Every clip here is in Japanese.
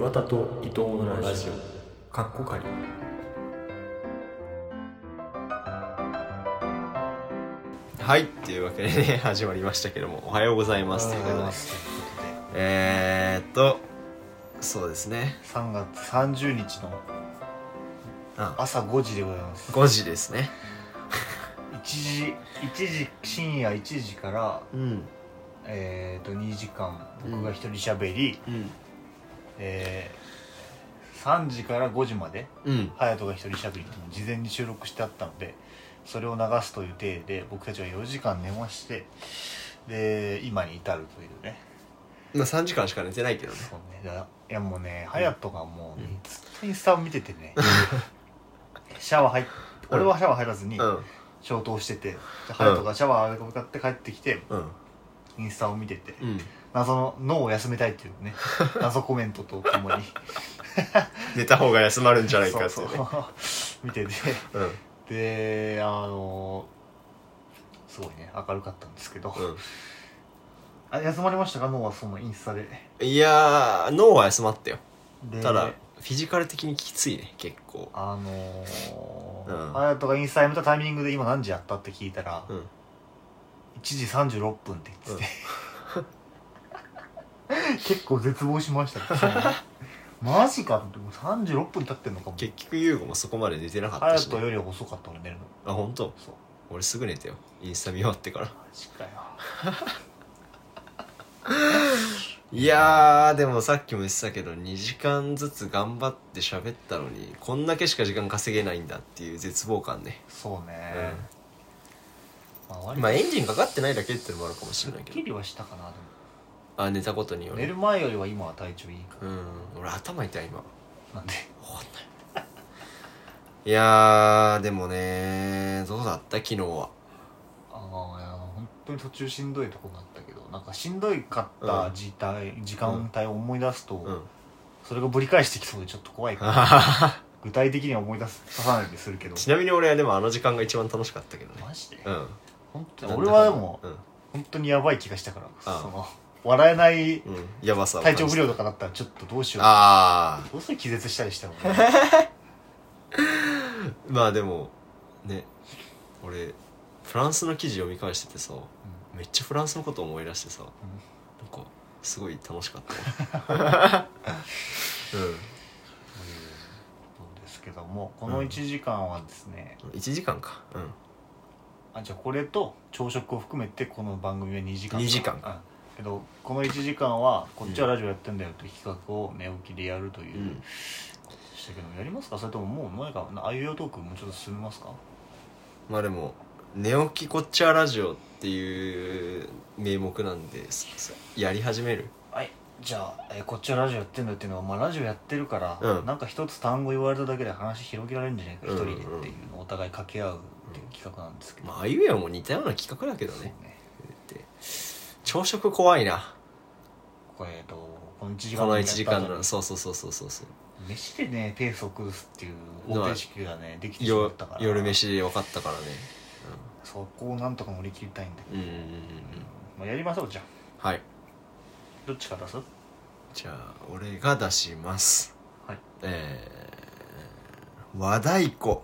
岩田と伊藤のラジオ。かっこかりはいっていうわけでね 始まりましたけどもおはようございます。ということで。えー、っとそうですね。3月30日のあ。朝5時でございます。5時ですね。1時1時深夜1時からうん。えっ、と2時間僕が一人喋り、うんえー、3時から5時までうん。隼人が一人喋りっていうのを事前に収録してあったのでそれを流すという体で僕たちは4時間寝ましてで今に至るというね。まあ3時間しか寝てないけどね。そうね。だいやもうね隼人がもう、ずっとインスタを見ててね シャワー入っ俺はシャワー入らずにうん。消灯しててで隼人がシャワー向かって帰ってきてうん。インスタを見ててうん謎の脳を休めたいっていうね。謎コメントとともに。寝た方が休まるんじゃないかってね。う 見てて。うん。であのすごいね明るかったんですけど、うん。あ休まりましたか？脳はそのインスタで。いやー脳は休まったよ。でただフィジカル的にきついね結構。あのうん。隼人がインスタやめたタイミングで今何時やったって聞いたら、うん。1時36分って言ってて、結構絶望しましたね。マジかってもう36分経ってんのかも。結局優吾もそこまで寝てなかったし、隼人ね、より遅かった俺寝るの。あ本当？そう。俺すぐ寝たよ。インスタ見終わってから。マジかよ。いやーでもさっきも言ってたけど2時間ずつ頑張って喋ったのにこんだけしか時間稼げないんだっていう絶望感ね。そうね、まあ割とまあエンジンかかってないだけっていうのもあるかもしれないけど。すっきりはしたかなでもあ寝たことによる。寝る前よりは今は体調いいか。うん。俺頭痛い今。らなんで？わかんない。いやーでもねどうだった？昨日は。ああいや本当に途中しんどいとこがあったけどなんかしんどいかった時帯、時間帯を思い出すと、うん。それがぶり返してきそうでちょっと怖いからあ具体的には思い出すささないようにするけど。ちなみに俺はでもあの時間が一番楽しかったけどね。マジで、うん。本当に俺はでもうん、本当にやばい気がしたからあその笑えないうん、やばさを体調不良感とかだったらちょっとどうしじよう。ああどうせ気絶したりしたの まあでもね俺フランスの記事読み返しててさめっちゃフランスのこと思い出してさなんかすごい楽しかったわ。そ うですけどもこの1時間はですね、うん。1時間か。うん。あじゃあこれと朝食を含めてこの番組は2時間2時間うんけどこの1時間はこっちはラジオやってんだよという企画を寝起きでやるという、うん。したけどやりますか？それとももう前か？ああいうよトークもうちょっと進めますか？まあでも「寝起きこっちゃラジオ」っていう名目なんでやり始める？はい。じゃあ、えーこっちはラジオやってんだよっていうのは、まあ、ラジオやってるから、うん。なんか一つ単語言われただけで話広げられるんじゃないか一、うん人でっていうのをお互い掛け合うっていう企画なんですけど、まああいうえおも似たような企画だけどね朝食怖いな。これえっとこの1時間この1やった時間のそうそうそうそうそうそう。飯でねペースを崩すっていう方程式がねできてしまよったから。夜飯で分かったからね。そこをなんとか乗り切りたいんだけど、うんうんうんやりましょうじゃあ。はい。どっちから出す？じゃあ俺が出します。はい。えー、和太鼓。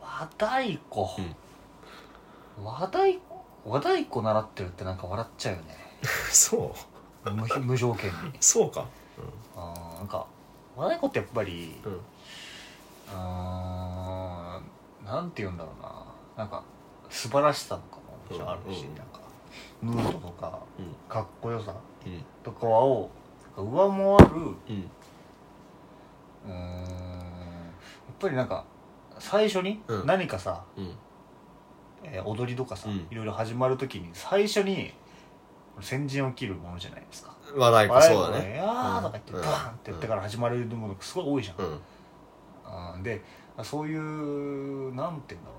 和太鼓、和太鼓？和太鼓習ってるってなんか笑っちゃうよね。そう。無無条件に。そうか。あーなんか和太鼓ってやっぱりうん、うん、あーなんて言うんだろうな。なんか素晴らしさとかももちろんあるし、うん。うんなんかムードとかうん。かっこよさうん。とかを上回るうん。うーんやっぱりなんか最初にうん。何かさ、うんえー踊りとかさ、うん。いろいろ始まる時に最初に先陣を切るものじゃないですか。和太鼓そうだね和太鼓でやーとか言って、うん。バーンって言ってから始まるものがすごい多いじゃん、うん。あーでそういうなんて言うんだろ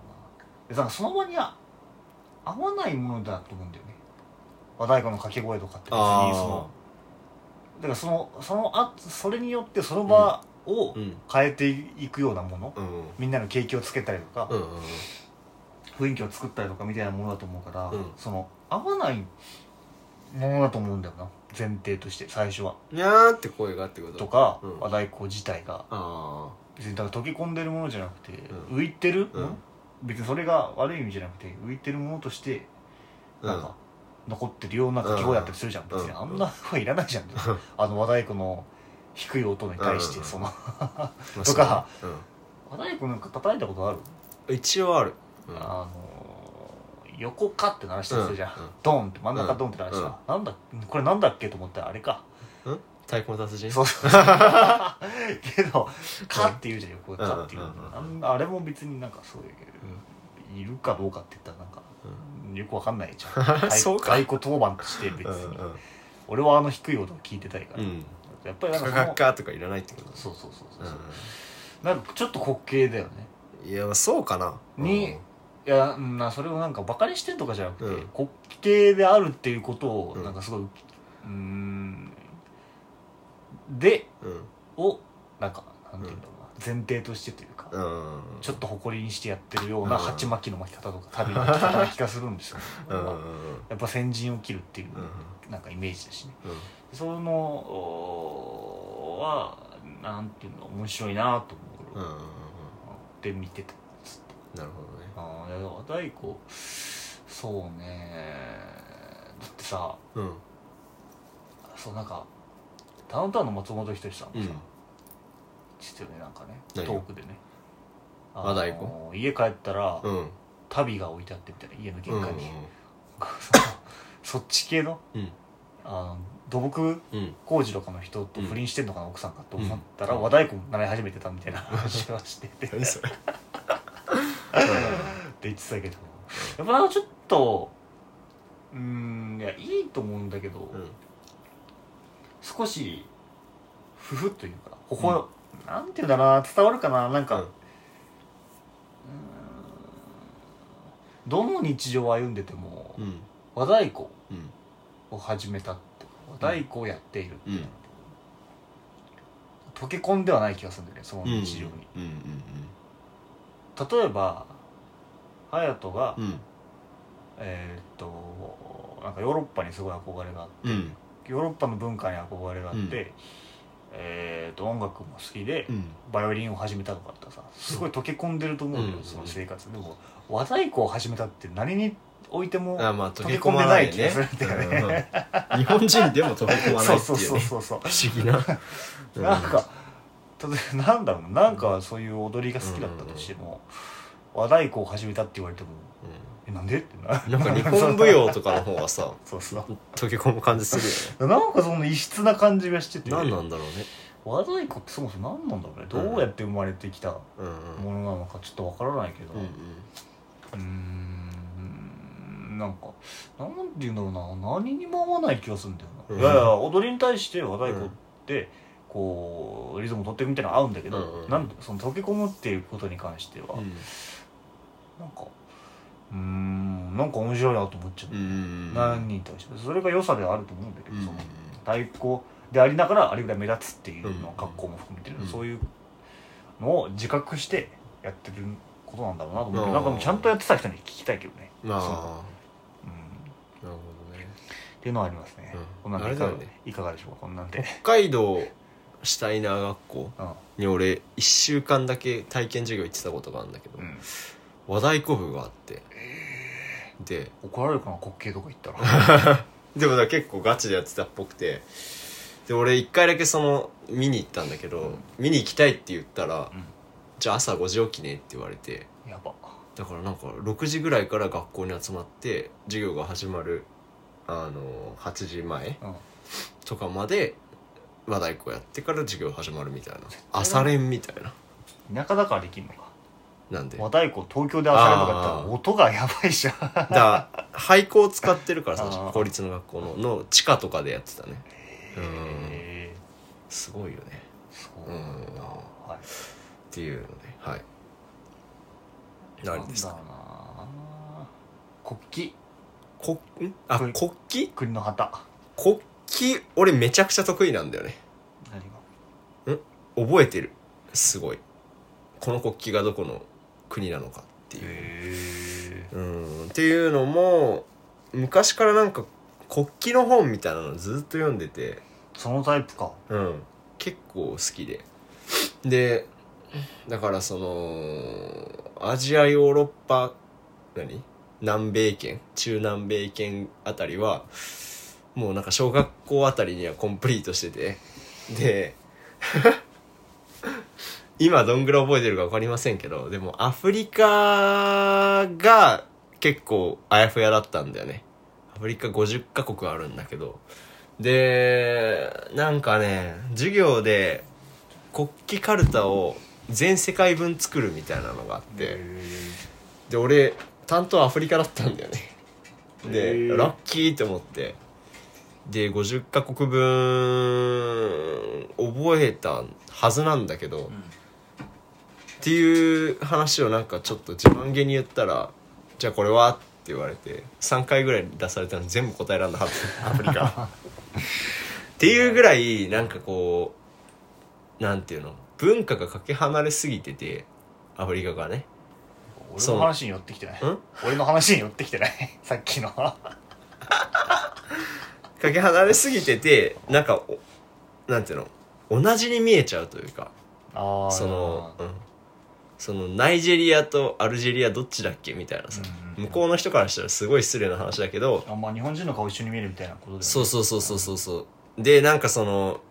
うな。でなんかその場には合わないものだと思うんだよね。和太鼓の掛け声とかって別にそのだからそのそのあそれによってその場をうん。変えていくようなもの、うん。みんなの景気をつけたりとか、うんうん雰囲気を作ったりとかみたいなものだと思うから、うん。その合わないものだと思うんだよな。前提として最初は。にゃーって声がってこと？とか、うん。和太鼓自体が。あ別にだから溶け込んでるものじゃなくて、うん。浮いてる、うん。別にそれが悪い意味じゃなくて浮いてるものとしてあなんか残ってるような掛け声だったりするじゃん、うん。別にあんな声いらないじゃん、あの和太鼓の低い音に対してうん。そのまあ とか。和太鼓なんか叩いたことある、うん一応あるうん。あの横かって鳴らしたりするじゃん、うんうん。ドンって真ん中ドンって鳴らした、なんだこれなんだっけと思ったらあれか。太鼓の達人？そうそう。けど「か」って言うじゃん横が「か」っていううん。うんあれも別になんかそういういるかどうかって言ったらなんかよくわかんないじゃん。太そうか。太鼓当番として別に、うんうん。俺はあの低い音を聞いてたいから、うん。やっぱりなんカかそのカカとかいらないってこと？そうそうそうそう、う。なんかちょっと滑稽だよね。んいやそうかな。にいやうんなそれをなんかバカにしてんとかじゃなくて、うん。滑稽であるっていうことをうん。なんかすごいうーんでうん。をなんかなんていうんだろうな前提としてというか、うん。ちょっと誇りにしてやってるようなうん。鉢巻きの巻き方とか旅の巻き方な気がするんですよ、うん。うんうんやっぱ先陣を切るっていううん。なんかイメージだしね。うん。そのおはなんていうの面白いなと思う、うん。うんうんで見て。たなるほどねああいや和太鼓そうね。だってさうん。そうなんかダウンタウンの松本人志さんもさ、うん。知ってるねなんかね。何トークでね。和太鼓家帰ったら、うん。足袋が置いてあってみたいな家の玄うん関に、そっち系のうん。あの土木うん。工事とかの人と不倫してんのかな、奥さんかと思ったら、うん。和太鼓習い始めてたみたいな話はしてて言ってたけどやっぱなん。かちょっとうん。いやいいと思うん。だけど、うん。少しふふというかほほ、なん。ていうん。だな伝わるかななん。か、うん。どの日常を歩ん。でても、うん。和太鼓を始めたって和太鼓をやっているってう、ん。溶け込ん。ではない気がするん。だよねその日常にうん。日常に、うん。うん。例えば隼人が、うん。えーっとなんかヨーロッパにすごい憧れがあってうん。ヨーロッパの文化に憧れがあって、うん。えーっと音楽も好きで、うん。バイオリンを始めたとかってさ。すごい溶け込んでると思うよ、うん。その生活。でも和太鼓を始めたって何においてもあまあ溶溶け込まなないい気がね。するんだよね、うん日本人でも溶け込まないって そうそういうねそうそうそう。不思議な。うんなん。か例えばなんだろうな。なんかそういう踊りが好きだったとしても、和太鼓を始めたって言われても「えなんで?」ってなうんなんか日本舞踊とかの方がさそうそう。溶け込む感じするよなんかその異質な感じがしててね何なんだろうね。和太鼓ってそもそも何なんだろうね。どうやって生まれてきたうんうん。ものなのかちょっとわからないけど。うん。うーん。なんかなんて言うんだろうな。何にも合わない気がするんだよな、うん。いやいや踊りに対して和太鼓ってこうリズムを取っていくみたいなの合うんだけど、うんうんなんでその溶け込むっていうことに関しては、うん。なんかうーんなんか面白いなと思っちゃう、うんうん何に対して。それが良さではあると思うんだけど、うんその太鼓でありながらあれぐらい目立つっていうのうん格好も含めてる、うんそういうのを自覚してやってることなんだろうなと思って、うん。なんかもうちゃんとやってた人に聞きたいけどね、ううん、っなるほどね。ていうのはありますね、うん。こんなんでいかがでしょうかこんなんで、北海道シュタイナー学校うん。に俺1週間だけ体験授業行ってたことがあるんだけど、うん、和太鼓部があってで怒られるかな滑稽とか言ったら。でもだから結構ガチでやってたっぽくてで俺一回だけその見に行ったんだけど、うん。見に行きたいって言ったら、うん。じゃあ朝5時起きねって言われてやば。だからなんか6時ぐらいから学校に集まって授業が始まるあの8時前うん。とかまで和太鼓やってから授業始まるみたいな。朝練みたいな。田舎だからできんのか。なんで？和太鼓東京で遊べるのかったら音がやばいじゃん。だから廃校を使ってるからさ 公立の学校のの地下とかでやってたね。うん。へすごいよね。ーそうなんだ、はい。っていうのではい。何ですか？国旗。こん？あ国国旗？国の旗。国旗俺めちゃくちゃ得意なんだよね。何が？覚えてる。すごい。この国旗がどこの国なのかっていう。へうん。っていうのも昔からなんか国旗の本みたいなのずっと読んでて。そのタイプか。うん。結構好きで。でだからそのアジアヨーロッパ何？南米圏？中南米圏あたりはもうなんか小学校あたりにはコンプリートしてて。で 今どんぐらい覚えてるか分かりませんけどでもアフリカが結構あやふやだったんだよね。アフリカ50カ国あるんだけど。でなんかね授業で国旗カルタを全世界分作るみたいなのがあって。で俺担当アフリカだったんだよね。でラッキーって思ってで50カ国分覚えたはずなんだけど、っていう話をなんかちょっと自慢げに言ったら「じゃあこれは?」って言われて3回ぐらい出されたの全部答えらんなかった。アフリカ。っていうぐらいなんかこうなんていうの？文化がかけ離れすぎててアフリカがね。俺の話に寄ってきてない。ん？俺の話に寄ってきてない。さっきのかけ離れすぎててなんかおなんていうの？同じに見えちゃうというか。ああその、うん、そのナイジェリアとアルジェリアどっちだっけみたいなさ、向こうの人からしたらすごい失礼な話だけど、あんま日本人の顔一緒に見えるみたいなことだよね。そうそうそうそうそうそうでなんかその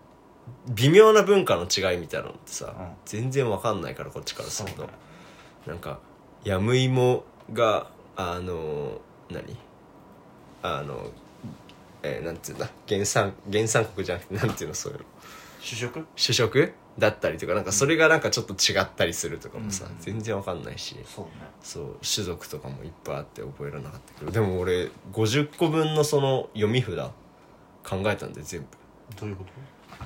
微妙な文化の違いみたいなのってさ、うん。全然わかんないからこっちからすると。そうね。なんかヤムイモがあの何？あのえーなんていうんだ？原産原産国じゃなくてなんていうの？そういうの。主食？主食？だったりとかなんかそれがなんかちょっと違ったりするとかもさ、うん。全然わかんないし。そうね。そう種族とかもいっぱいあって覚えられなかったけどでも俺50個分のその読み札考えたんで全部。どういうこ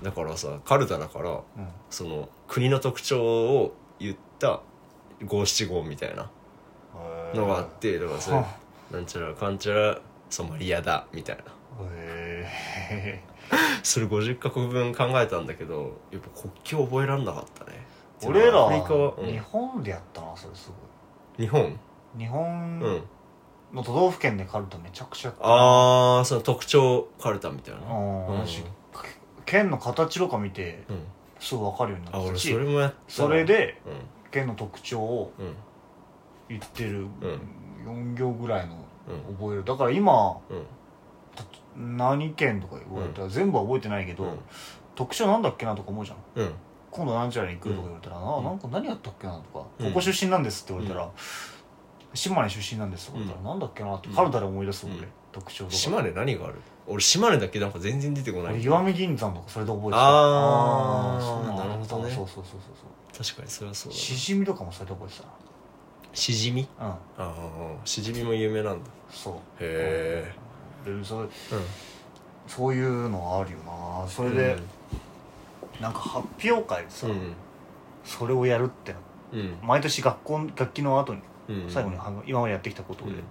だからさカルタだからとうん。その国の特徴を言った五七五みたいな。のがあってだからそれはなんちゃらかんちゃらソマリアだみたいなへそれ50カ国分考えたんだけどやっぱ国旗覚えられなかったね。え俺ら。アフリカは、うん。日本でやったなそれすご日本？い日本うん。の都道府県でカルタめちゃくちゃ。やったああその特徴カルタみたいな。うん。県の形とか見てうん。すぐ分かるようになったし。それもやったそれでう県の特徴を言ってるう4行ぐらいのうん。覚える。だから今うん何県とか言われたら全部は覚えてないけど、うん。特徴なんだっけなとか思うじゃん。うん。今度何ちゃらに行くとか言われたら、うん。あなんか何やったっけなとか、うん。ここ出身なんですって言われたら、島根出身なんですとか言ったら、うん。なんだっけなってうんカルタで思い出す俺、うん。特徴とか。島根何がある？俺島根だけなんか全然出てこない。俺石見銀山とかそれで覚えてた。あーそうなんだ。なるほどね。そうそうそうそうそう。確かにそれはそうだしじみとかもそれで覚えてしじみ？たなうん。ああしじみも有名なんだ。そう。へでそれえそういうのあるよな。そうん。れで、なんか発表会でさ、うん。それをやるってなうん。毎年学校楽器の後にうん。最後にあの今までやってきたことで、うん。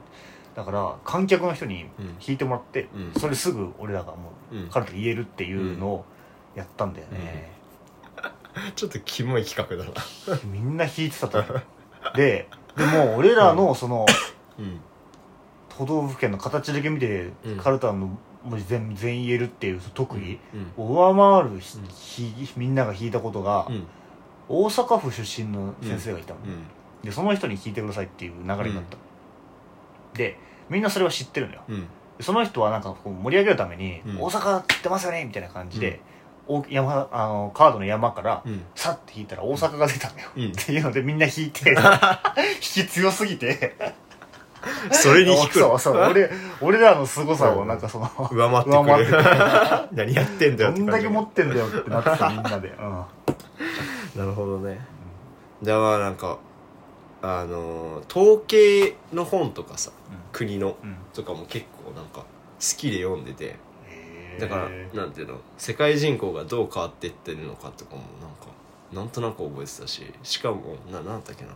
だから観客の人にうん。弾いてもらって、うん。それすぐ俺らがもううん。カルタ言えるっていうのをやったんだよね、ちょっとキモい企画だな。みんな弾いてたと思う。ででも俺らのそのうん都道府県の形だけ見て、うんカルタの文字全全員言えるっていう特技うんを上回るひ、うんひみんなが弾いたことが、うん。大阪府出身の先生がいたの、うん。でその人に弾いてくださいっていう流れになった、でみんなそれは知ってるのよ。その人はなんかこう盛り上げるために「うん。大阪知ってますよね」みたいな感じで、お山あのカードの山からうん。さって引いたら大阪が出たのよ、うん。っていうのでみんな引いて 引き強すぎて それに引くそうそう俺俺らの凄さをなんかその、上回ってく上る。回 何やってんだよどんだけ持ってんだよってなってたみんなで、うん、なるほどね。じゃあまあなんかあのー統計の本とかさ国のうん。とかも結構なんか好きで読んでて。だからなんていうの？世界人口がどう変わっていってるのかとかもなんかなんとなく覚えてたし。しかもななんだったっけな。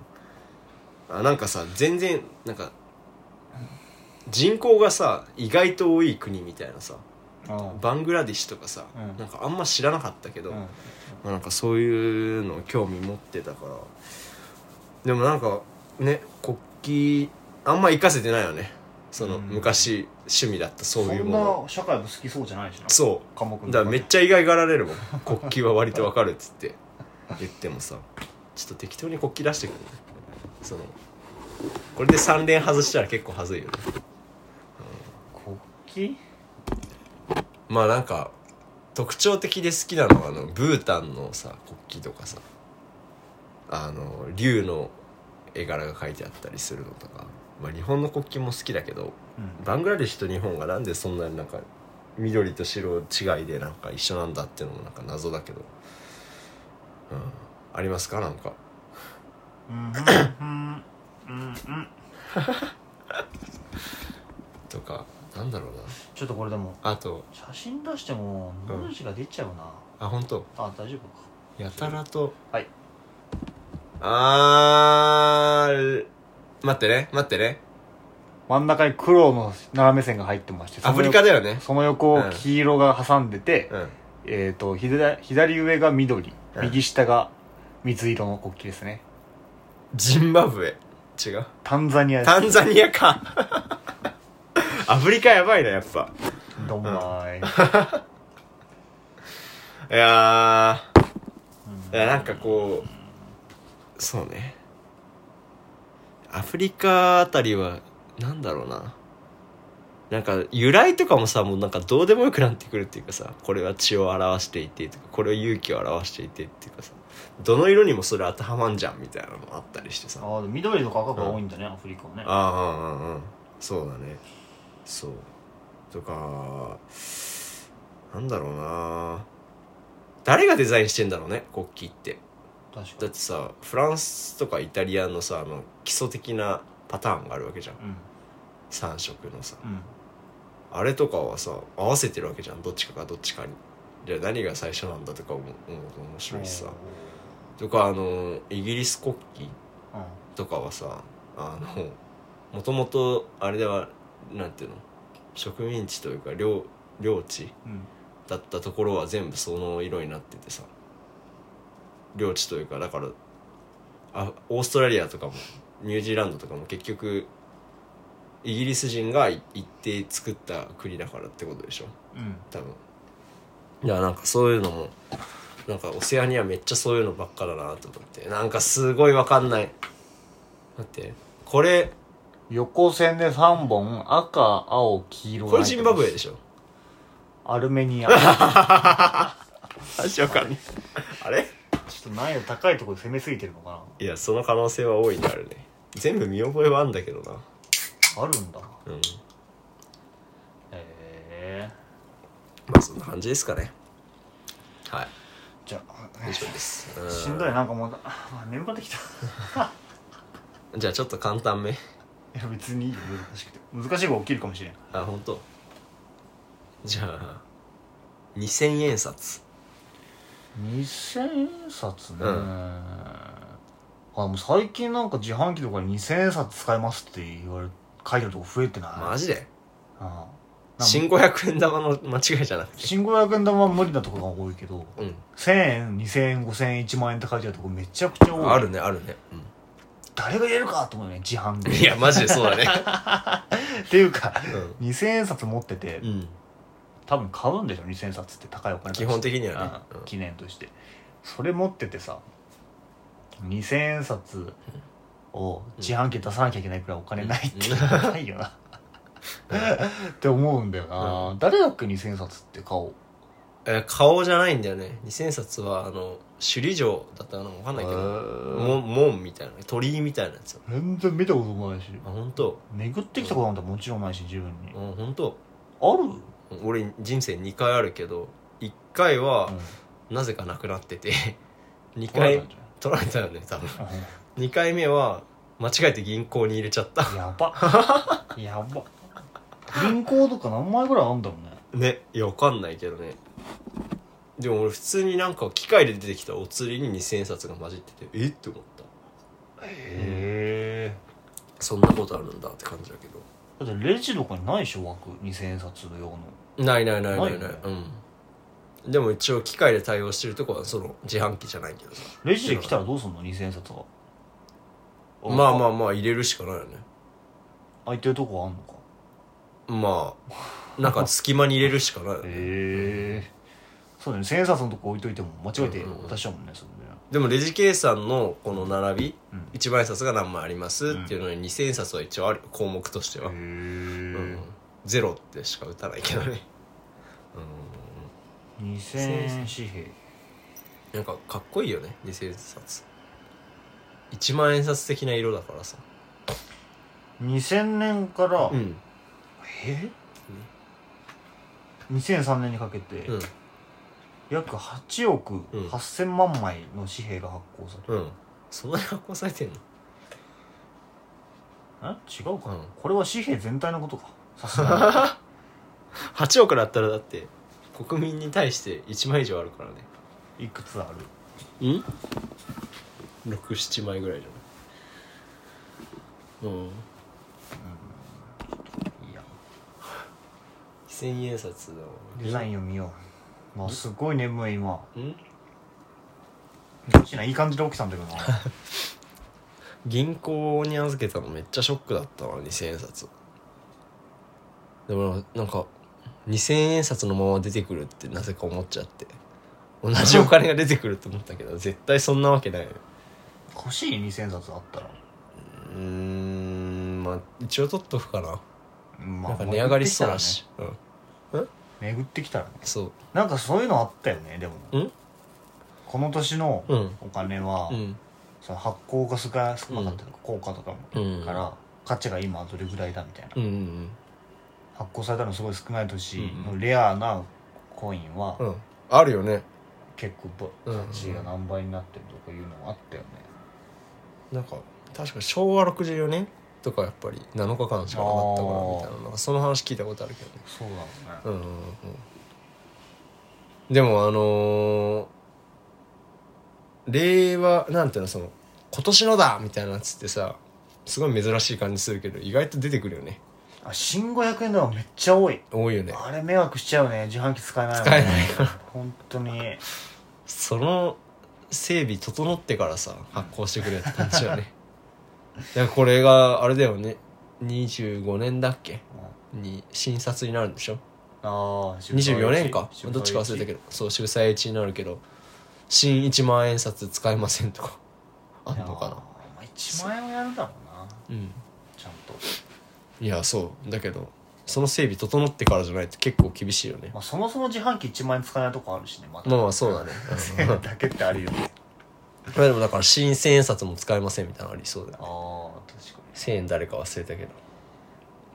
あなんかさ全然なんか人口がさ意外と多い国みたいなさうんバングラディッシュとかさ、うん。なんかあんま知らなかったけど、うん。まあ、なんかそういうの興味持ってたから。でもなんかね国旗あんま活かせてないよね。そのうん。昔趣味だったそういうもの。な社会部好きそうじゃないしな。そう。科目のだからめっちゃ意外がられるもん。国旗は割とわかるっつって 言ってもさ。ちょっと適当に国旗出してくるね。そのこれで3連外したら結構はずいよね国まあなんか特徴的で好きなのはあのブータンのさ国旗とかさ。あの竜の絵柄が描いてあったりするのとか、まあ、日本の国旗も好きだけど旗バングラデシュと日本がなんでそんなになんか緑と白違いでなんか一緒なんだっていうのもなんか謎だけど、うん、ありますか？なんか。うんうんうんうんうん。とかなんだろうな。ちょっとこれでも。あと。写真出しても文字が出ちゃうな、あ本当。あ大丈夫か。やたらと。はい。あー待ってね待ってね。真ん中に黒の斜め線が入ってましてそのアフリカだよね。その横をうん黄色が挟んでて、うん。えっ、と左左上が緑うん。右下が水色の国旗ですね。ジンバブエ。違う。タンザニアです。タンザニアか アフリカやばいなやっぱ。どんま ーい、いやうん。ーいやなんかこうそうね。アフリカあたりはなんだろうな。なんか由来とかもさもうなんかどうでもよくなってくるっていうかさこれは血を表していてとかこれは勇気を表していてっていうかさどの色にもそれ当てはまんじゃんみたいなのあったりしてさ。ああでも緑とか赤が多いんだね、アフリカはね。ああうんうんうんそうだねそう。とかなんだろうな。誰がデザインしてんだろうね国旗って。だってさフランスとかイタリアのさあの基礎的なパターンがあるわけじゃん。うん。3色のさ。うん。あれとかはさ合わせてるわけじゃん。どっちかがどっちかに。じゃあ何が最初なんだとか思うと面白いしさ。とかあのイギリス国旗うん。とかはさあのもともとあれではなんていうの？植民地というか領領地うん。だったところは全部その色になっててさ。領地というかだからあオーストラリアとかもニュージーランドとかも結局イギリス人がい行って作った国だからってことでしょ？うん。多分。いやなんかそういうのもなんかオセアニアめっちゃそういうのばっかだなと思って。なんかすごいわかんない。待ってこれ横線で3本赤青黄色。これジンバブエエでしょ。アルメニア。足わかんないあれ？ちょっと難易度高いところで攻めすぎてるのかいやその可能性は大いにあるね。全部見覚えはあんだけどな。なあるんだ。うん。へえまあそんな感じですかね。はい。じゃあ以上です。うんしんどい。なんかもうあ眠くなってきた。じゃあちょっと簡単め。いや別にいいよ。難しくて難しい方が起きるかもしれん。あ本当？じゃあ2000円札。2000円札ね、うん。あもう最近なんか自販機とかに2000円札使いますって言われ書いてるとこ増えてない？マジで？ああ。新500円玉の間違いじゃなくて。新500円玉は無理なところが多いけどうん。1000円2000円5000円1万円って書いてあるとこめちゃくちゃ多い。あるねあるね、誰が入れるかと思うよね自販うん、でいやマジでそうだね。っていうかう2000円札持ってて、ん、うん、多分買うんでしょ2000円札って高いお金基本的にはね。うんうん。記念として。それ持っててさ2000円札を自販機出さなきゃいけないくらいお金ないってうん。ないよな。って思うんだよな、誰だっけ2000円札って顔えー顔じゃないんだよね。2000冊はあの首里城だったかな分かんないけども門みたいな鳥居みたいなやつ全然見たこともないし。あ本当。巡ってきたことなんてもちろんないし自分に。うん本当。ある？俺人生2回あるけど1回はなぜかなくなってて 2回取られたよね多分。2回目は間違えて銀行に入れちゃった。やば。やば。銀行とか何枚ぐらいあんだろうね。ねいやわかんないけどねでも俺普通になんか機械で出てきたお釣りに2000円札が混じっててえ？って思った。へえそんなことあるんだって感じだけど。だってレジとかにないでしょ？枠2000円札の用の。ないないないないない。ないよねうん。でも一応機械で対応してるとこはその自販機じゃないけどさ。レジで来たらどうすんの？2000円札はまあまあまあ入れるしかないよね。空いてるとこあんのか？まあなんか隙間に入れるしかないよね。へえそうだね。千円札のとこ置いといても間違えて渡しちゃうもんねそれね。でもレジ計算のこの並び、うん。一万円札が何枚ありますっていうのに二千円札は一応ある項目としては、うん。ゼロってしか打たないけどね。二千円紙幣。なんかかっこいいよね二千円札。一万円札的な色だからさ。2000年から、うん。え？2003年にかけて、うん約8億うん。8000万枚の紙幣が発行されうん。そんなに発行されてんの？た、え？違うか、うん。これは紙幣全体のことか。さすが8億だったらだって国民に対して1枚以上あるからね。にいくつある？うん67枚ぐらいじゃない？うん。いや。千円札の。デザインを見ようまあすごい眠い今。うん？どっちないい感じで起きたんだけどな。銀行に預けたのめっちゃショックだったわ2000円札。でもなんか2000円札のまま出てくるってなぜか思っちゃって。同じお金が出てくると思ったけど 絶対そんなわけない。よ欲しい？2000円札あったら。うーんまあ一応取っとくかな、まなんか値上がりしそうだし、うん巡ってきたらね。そう。なんかそういうのあったよねでも。ん？この年のうん。お金は、うん。その発行が少な少なかったとか、効果とかも、うんから価値が今どれぐらいだみたいな、うんうん発行されたのすごい少ない年。うんのレアなコインはうん。うんあるよね。結構ぼうん価値が何倍になってるとかいうのもあったよね、なんか確か昭和64年とかやっぱり7日間しかなかったからみたいななんかその話聞いたことあるけどね。そうだろうね、うんうんうん。でもあのー令和なんていうのその今年のだみたいなやつってさすごい珍しい感じするけど意外と出てくるよね。あ新500円玉めっちゃ多い。多いよね。あれ迷惑しちゃうね。自販機使えないもん使えないから。本当に。その整備整ってからさ発行してくれって感じよね。いやこれがあれだよね。25年だっけ？に新札になるんでしょ？ああ24年か。どっちか忘れたけど。どそう渋沢栄一になるけど新1万円札使えませんとか。あんのかな。まあ、1万円はやるだろうな。うん。ちゃんと、いやそう。だけどその整備整ってからじゃないと結構厳しいよね。まあ、そもそも自販機1万円使えないとこあるしねまた。まあまあそうだね。1000円だけってあるよねまあでもだから新千円札も使えませんみたいなのありそうだよね。ああ確か1000円誰か忘れたけど。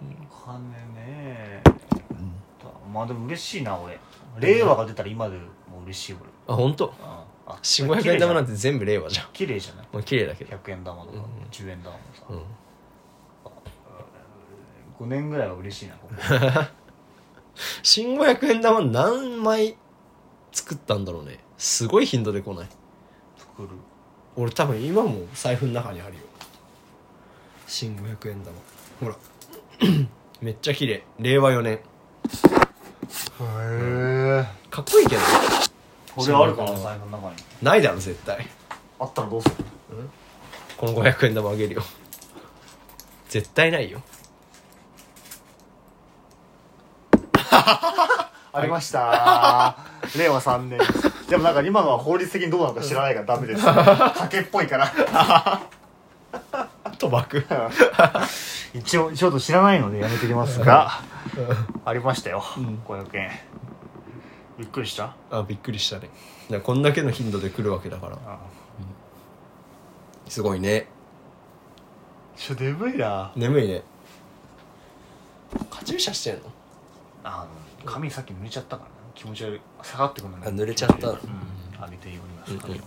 にお金ね。まあでも嬉しいな俺。令和が出たら今でも嬉しいあ本当？俺あ新500円玉なんてて全部令和じゃん。綺麗じゃない？まあ綺麗だけど。100円玉とかうん。10円玉もさ、うん。5年ぐらいは嬉しいなここ。新500円玉何枚作ったんだろうね。すごい頻度で来ない？作る俺多分今も財布の中にあるよ。新500円玉。ほら。めっちゃ綺麗。令和4年。へえかっこいいけど。ねこれあるかな財布の中に。ないだろ絶対。あったらどうする？この500円玉あげるよ。絶対ないよ。ありました令和3年。でもなんか今のは法律的にどうなのか知らないからダメです。賭っぽいから。賭博。一応ちょっと知らないのでやめてきますが。ありましたよ、ん。500円びっくりした？あびっくりしたね。いやこんだけの頻度で来るわけだから。あすごいね。ちょ眠いな。眠いね。カチューシャしてんの？あの髪さっき濡れちゃったから。な気持ち悪い下がってくるのね。あ濡れちゃった。のうん。上げております。髪を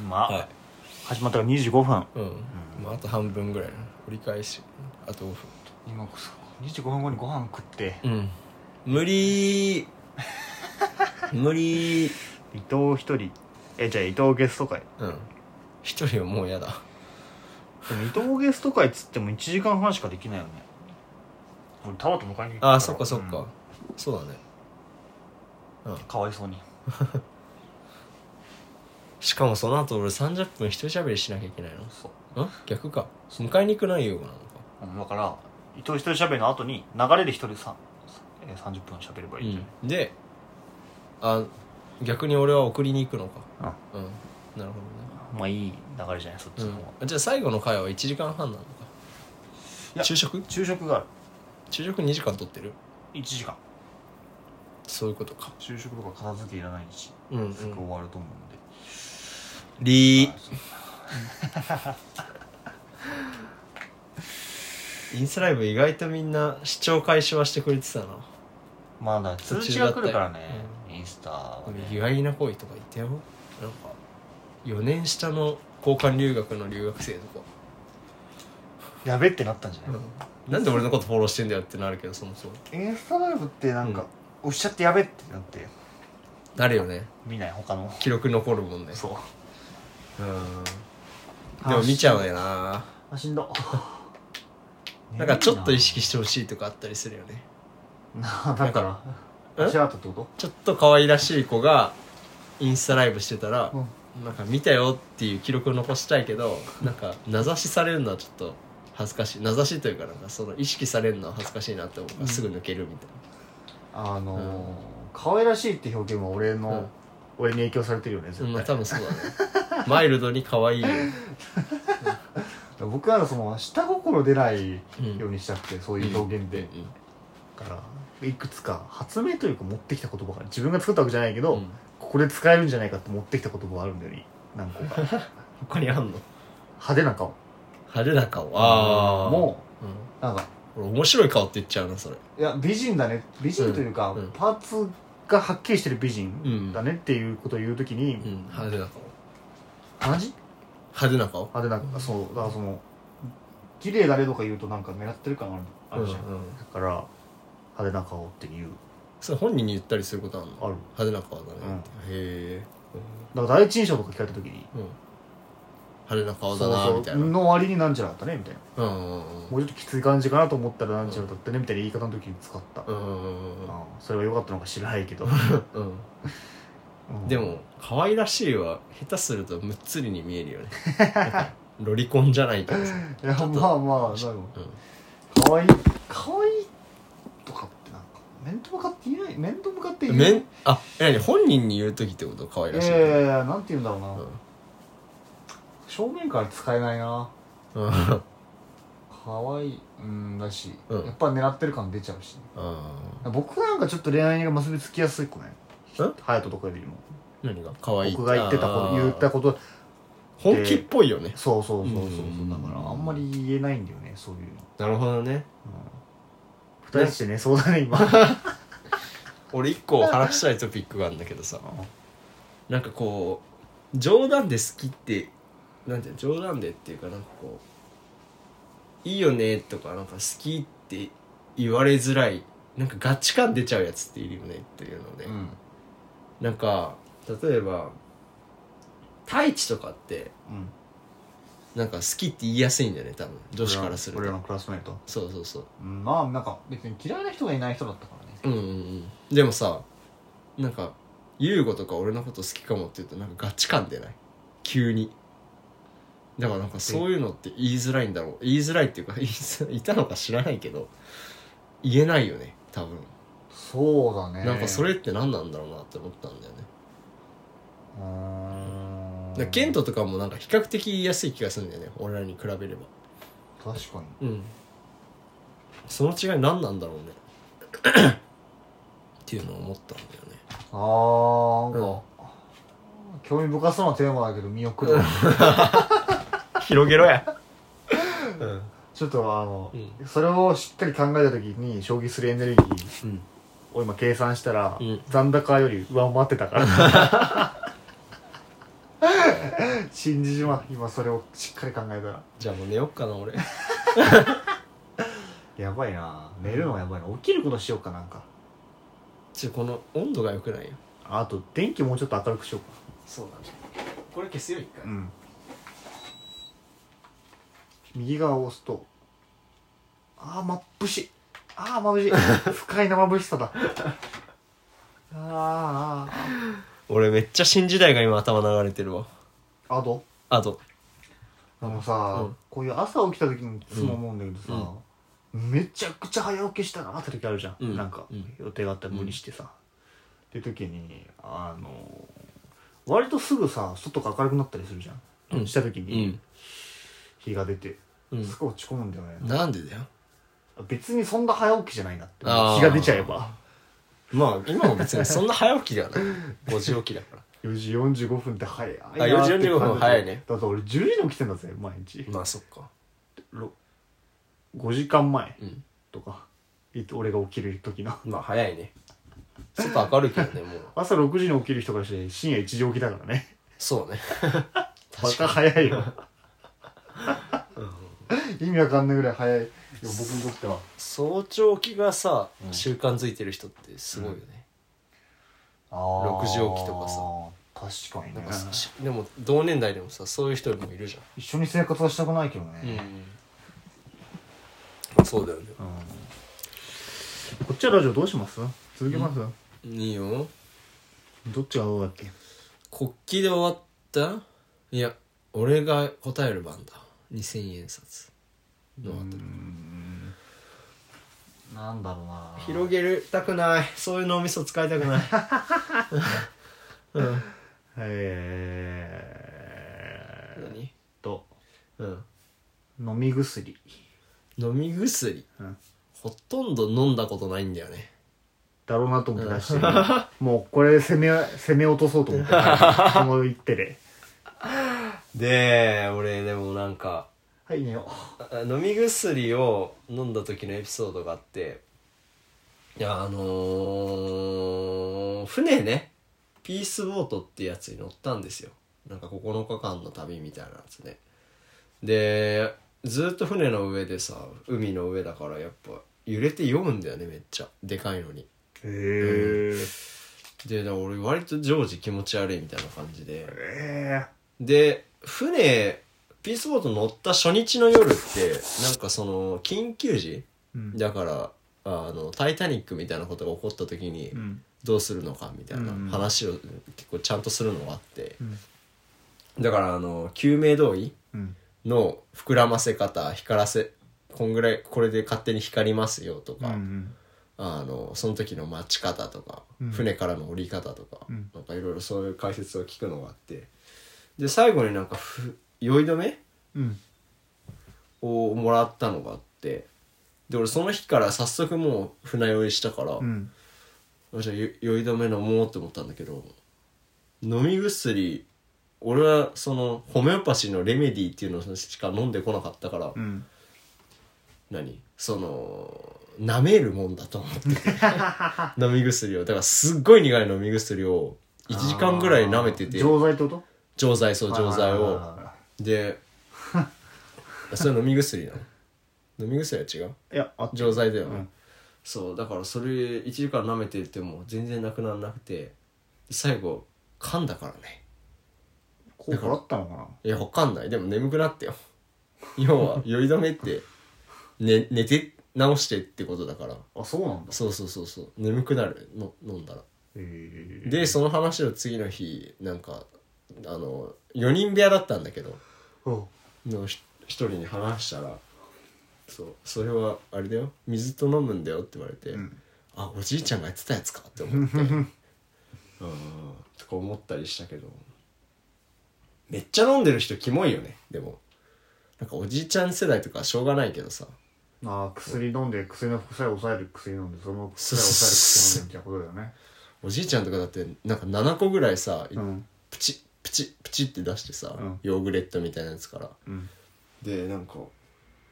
うんまあ、はい。始まったから25分。うん、まあ、あと半分ぐらい。折り返し。あと5分。今こそ25分後にご飯食って。うん。無理。無理。伊藤一人。えじゃあ伊藤ゲスト会。うん。一人はもうやだ。でも伊藤ゲスト会っつっても1時間半しかできないよね。俺タワと迎えに行くから。あそっかそっか、うん。そうだねかわいそうに。しかもその後俺30分一人喋りしなきゃいけないそう。のん？逆か。迎えに行く内容なのか？うんだから伊藤一人喋りの後に流れで一人さえー30分喋ればいいんじゃない、であ逆に俺は送りに行くのか。あうん。なるほまあいい流れじゃないそっちどねの方が、、うん、じゃあ最後の回は1時間半なのか。昼食？昼食がある。昼食2時間取ってる？1時間そういうことか。昼食とか片付けいらないしうんうん。すぐ終わると思うんで、リはいそうインスタライブ意外とみんな視聴開始はしてくれてたなまあだ通知が来るからね、インスタはね。意外な恋とかいたよ。なんか4年下の交換留学の留学生とか、やべってなったんじゃない、なんで俺のことフォローしてんだよってなるけどそもそも。インスタライブってなんか、おっしゃってやべってなって。なるよね。見ない他の。記録残るもんね。そう。うん。でも見ちゃうよな。あしんど。なんかちょっと意識してほしいとかあったりするよね。なだから。え？足跡ってこと？ちょっと可愛らしい子がインスタライブしてたら、うん。なんか見たよっていう記録を残したいけどなんか名指しされるのはちょっと恥ずかしい。名指しというかなんかその意識されるのは恥ずかしいなって思う。からすぐ抜けるみたいあのーうん。可愛らしいって表現は俺の、うん。俺に影響されてるよねな、絶対、まあ多分そうだね。マイルドに可愛いよ、僕はその下心出ないうんようにしたくて、そういう表現で、うんからいくつか発明というか持ってきた言葉が自分が作ったわけじゃないけど、うん。ここで使えるんじゃないかって持ってきた言葉があるんだよね何個か。派 他にあんの？手な顔。派手な顔。ああもう、うなんかん、俺面白い顔って言っちゃうなそれ。いや美人だね。美人というか、うんうん。パーツがはっきりしてる美人だねっていうことを言うときに、うん。派手な顔。同じ派手な顔？派手なそうだからその綺麗だねとか言うとなんか狙ってる感あるじゃん、うんうん。だから派手な顔っていう。それ本人に言ったりすることあるの？ある。派手な顔だね、へえ、だから第一印象とか聞かれた時にうん、派手な顔だなみたいな。の割になんちゃらだったねみたいな。うんうんうん。もうちょっときつい感じかなと思ったらなんちゃらだったねみたいな言い方の時に使った、うんうんうんそれが良かったのか知らないけど、うんでも可愛らしいは下手するとむっつりに見えるよね。ロリコンじゃないけどさ、いやまあまあなるほうどかわいいかわいいとかってなんか面と向かって言えない。面と向かって言ん、えないあえ何？本人に言う時ってこと？可愛らしい、いやいやいやなんて言うんだろうな、うん正面から使えないな。うん。かわいいうんだし、うん。やっぱ狙ってる感出ちゃうし、あ僕なんかちょっと恋愛が結びつきやすい子ね。ん隼人とかよりも。何が？可愛い。僕が言ってたこと言ったこと。本気っぽいよね。そうそうそうそうそう。うん。だからあんまり言えないんだよねそういうの、なるほどね。二人してねそうだね今。俺一個話したいトピックがあるんだけどさ。なんかこう冗談で好きってなんていうの冗談でっていうかなんかこういいよねとかなんか好きって言われづらいなんかガチ感出ちゃうやつっているよねっていうので、うん。なんか例えば太一とかってうん。なんか好きって言いやすいんだよね多分女子からすると。俺らのクラスメート。そうそうそう。うん。まあなんか別に嫌いな人がいない人だったからね。うんうんうん。でもさなんか優吾とか俺のこと好きかもって言うとなんかガチ感出ない？急にだからなんかそういうのって言いづらいんだろう。言いづらいっていうか言いづいたのか知らないけど言えないよね多分、そうだね。なんかそれって何なんだろうなって思ったんだよね。うーん。だケントとかもなんか比較的言いやすい気がするんだよね俺らに比べれば。確かに。うん。その違い何なんだろうね。っていうのを思ったんだよね。あーなんか、興味深そうなテーマだけど見送る。わ 広げろや。うん。ちょっとあの、うそれをしっかり考えた時に消費するエネルギーうん。を今計算したら、うん。残高より上回ってたから。信じじま今それをしっかり考えたら。じゃあもう寝よっかな俺。やばいな。寝るのやばいな。起きることしようかなんか。ちょこの温度が良くないよ。あと電気もうちょっと明るくしようか。そうだね。これ消すよ一回。うん右側を押すとああまぶしい。ああまぶしい。不快なまぶしさだ。あーあ俺めっちゃ新時代が今頭流れてるわ。ーあとあとあのさ、うん。こういう朝起きた時にいつも思うんだけどさ、うん。めちゃくちゃ早起きしたなって時あるじゃん、うん。なんかうん。予定があったら無理してさ、っていう時にあの割とすぐさ外が明るくなったりするじゃん、うん。した時うにん日が出て、うん。すごい落ち込むんだよねなんでだよ？別にそんな早起きじゃないなってあー。日が出ちゃえば。まあ今も別にそんな早起きではない。5時起きだから。4時45分って早いなあ4時45分早いね。だって俺10時に起きてんだぜ毎日。まあそっか。ろ5時間前うん。とか、い俺が起きる時の。まあ早いね。外明るいけどねもう。朝6時に起きる人からして深夜1時起きだからね。そうね。バカ早いよ意味わかんないぐらい早いよ僕にとっては。早朝起きがさうん。習慣づいてる人ってすごいよね、6 6時起きとかさ。確かにね。なんかさしでも同年代でもさそういう人もいるじ一緒に生活はしたくないけどゃんね、うん。そうだよね。うん。こっちはラジオどうします？続けます、いいよ。どっちがどうだっけ？国旗で終わった？いや俺が答える番だ。2000円札の後なんだろうな。広げるたくない。そういう脳みそ使いたくない。うん。えー、何？と。うん。飲み薬。飲み薬、うん。ほとんど飲んだことないんだよね。だろうなと思って出してる。もうこれ攻め攻め落とそうと思って。この一手で。で俺でもなんかはい寝よ。あ飲み薬を飲んだ時のエピソードがあっていやあのー、船ねピースボートってやつに乗ったんですよ。なんか9日間の旅みたいなやつね。でずっと船の上でさ海の上だからやっぱ揺れて酔うんだよねめっちゃ。でかいのに。うへえでだから俺割と常時気持ち悪いみたいな感じで。えで船ピースボート乗った初日の夜ってなんかその緊急時？うん。だからあの「タイタニック」みたいなことが起こった時にうん。どうするのかみたいなうん話を結構ちゃんとするのがあって。うん。だからあの救命胴衣うん。の膨らませ方光らせこんぐらいこれで勝手に光りますよとか、うん。あのその時の待ち方とか、うん。船からの降り方とか、うん。なんかいろいろそういう解説を聞くのがあって。で最後になんかふ酔い止め？うん。をもらったのがあって。で俺その日から早速もう船酔いしたから、うん。じゃあ酔酔い止め飲もうって思ったんだけど飲み薬俺はそのホメオパシーのレメディっていうのしか飲んでこなかったから、うん。何？その舐めるもんだと思ってて。飲み薬を。だからすっごい苦い飲み薬を1時間ぐらい舐めてて。錠剤ってこと？錠剤そう錠剤を。はで それ飲み薬なの？飲み薬は違う？いやあ錠剤だよね、うん。そうだからそれ1時間舐めてても全然なくならなくて最後噛んだからね。効果あったのかな？いやわかんない。でも眠くなってよ。要は酔い止めって、ね、寝て直してってことだから。あそうなんだ。そうそうそうそう。眠くなる。の飲んだら。へえでその話を次の日なんかあの4人部屋だったんだけどうん。のひ一人に話したらそうそれはあれだよ水と飲むんだよって言われて、うん。あおじいちゃんがやってたやつかって思って うんとか思ったりしたけどめっちゃ飲んでる人キモいよねでも。なんかおじいちゃん世代とかはしょうがないけどさ。ああ薬飲んで薬の副作用を抑える薬飲んでその副作用を抑える薬飲んでみたいなことだよね。おじいちゃんとかだってなんか7個ぐらいさ、うん。プチップチップチッって出してさ、うん。ヨーグレットみたいなやつから。うん。でなんか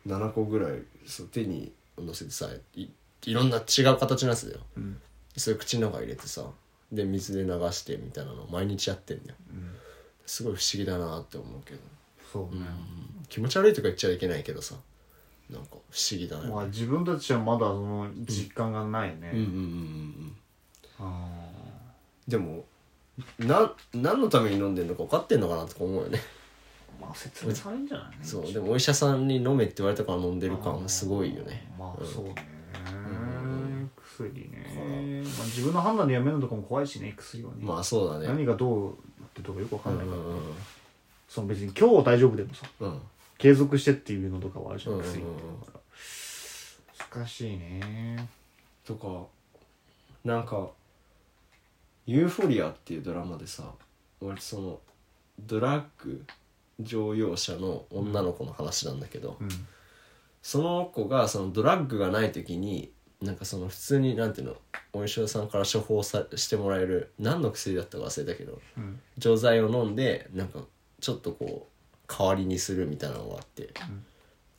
7個ぐらいそう手に乗せてさいいろんな違う形のやつだよ。うん。それ口の中入れてさで水で流してみたいなの毎日やってんだよ。うん。すごい不思議だなって思うけど、そうね、気持ち悪いとか言っちゃいけないけどさ。なんか不思議だね、まあ自分たちはまだその実感がないね、うんうんうんうんあでもな何のために飲んでんのか分かってんのかなとか思うよね。ーまあ説明されんじゃない？そうでもお医者さんに飲めって言われたから飲んでる感すごいよね。まあそうね、薬ね、まあ、自分の判断でやめるのとかも怖いしね薬はね、まあそうだね。何がどうってとかよくわかうんんない。から、うんその別に今日大丈夫でもさうん。うん継続してっていうのとかはあるじゃん、うんうんうん薬って難しいね。とかなんか「ユーフォリア」っていうドラマでさ割とそのドラッグ乗用車の女の子の話なんだけど、うん。その子がそのドラッグがない時になんかその普通になんていうのお医者さんから処方さしてもらえる何の薬だったか忘れたけどうん。錠剤を飲んでなんかちょっとこう代わりにするみたいなのがあって、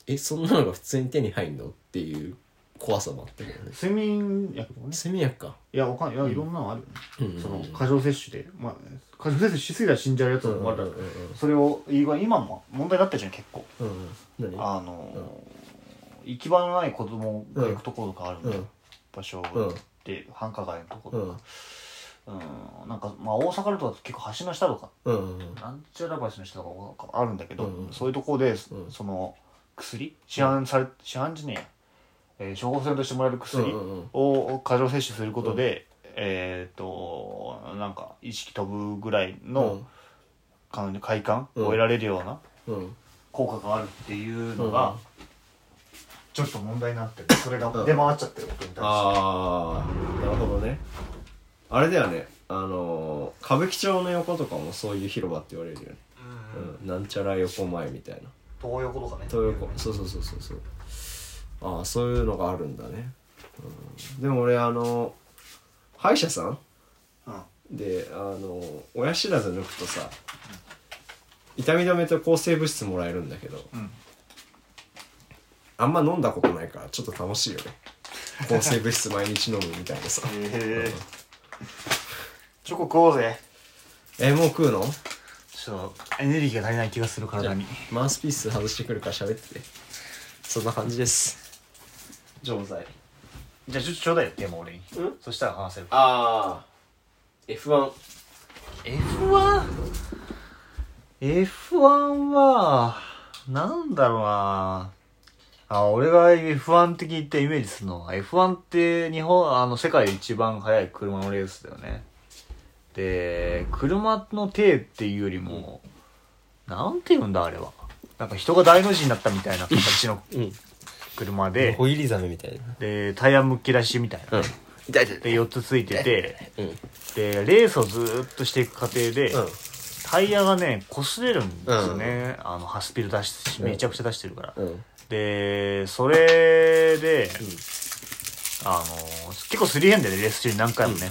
えそんなのが普通に手に入んの？っていう怖さもあったけどね。睡眠薬もね。睡眠薬か。いやわかんないいやいろんなのあるよね、うんその過剰摂取で。まあ過剰摂取しすぎたら死んじゃうやつもある、うんうんうんそれを今今も問題になってるじゃん結構。うんうん。何？あのー行き場のない子供が行くところとかあるんだよ、うん。場所うん。で繁華街のとこうんろとか、うん。なんかまあ大阪だと結構橋の下とかうんうんなんちゃら橋の下とかあるんだけど、うんうんそういうところで、うん。その薬？市販され市販じゃねえや、えー処方箋としてもらえる薬うんうんうん。を過剰摂取することで、えっ、となんか意識飛ぶぐらいの感快感をうん。得られるようなうん。うん効果があるっていうのが、ちょっと問題になってる。それが出回っちゃってることに対して、ああなるほどね。あれだよね。あのー歌舞伎町の横とかもそういう広場って言われるよね、うん。なんちゃら横前みたいな。東横とかね。東横。そうそうそうそうそうああそういうのがあるんだね、うん、でも俺あの歯医者さん？うん。であの親知らず抜くとさ痛み止めと抗生物質もらえるんだけどうん。あんま飲んだことないからちょっと楽しいよね。抗生物質毎日飲むみたいなさ。へえチョコ食おうぜ。えもう食うの？ちょっとエネルギーが足りない気がする体に。マウスピース外してくるから喋ってて。そんな感じです錠剤じゃあちょっとちょうだいよテーマ俺に。うん？そしたら話せる。ああ F1 F1? F1 はなんだろうな。あ俺が F1 って聞いてイメージするのは F1 って日本あの世界で一番速い車のレースだよね。で車の手っていうよりも、なんて言うんだあれは。なんか人が大の字になったみたいな形のうん車で。ホイリザメみたいな。でタイヤむき出しみたいな、うん。痛い痛い。で4つついてて。うん。でレースをずーっとしていく過程で、うん。タイヤがね擦れるんですよね、あのハスピル出しめちゃくちゃ出してるから、うん。でそれで、あの結構すり減んだよねレース中に何回もね、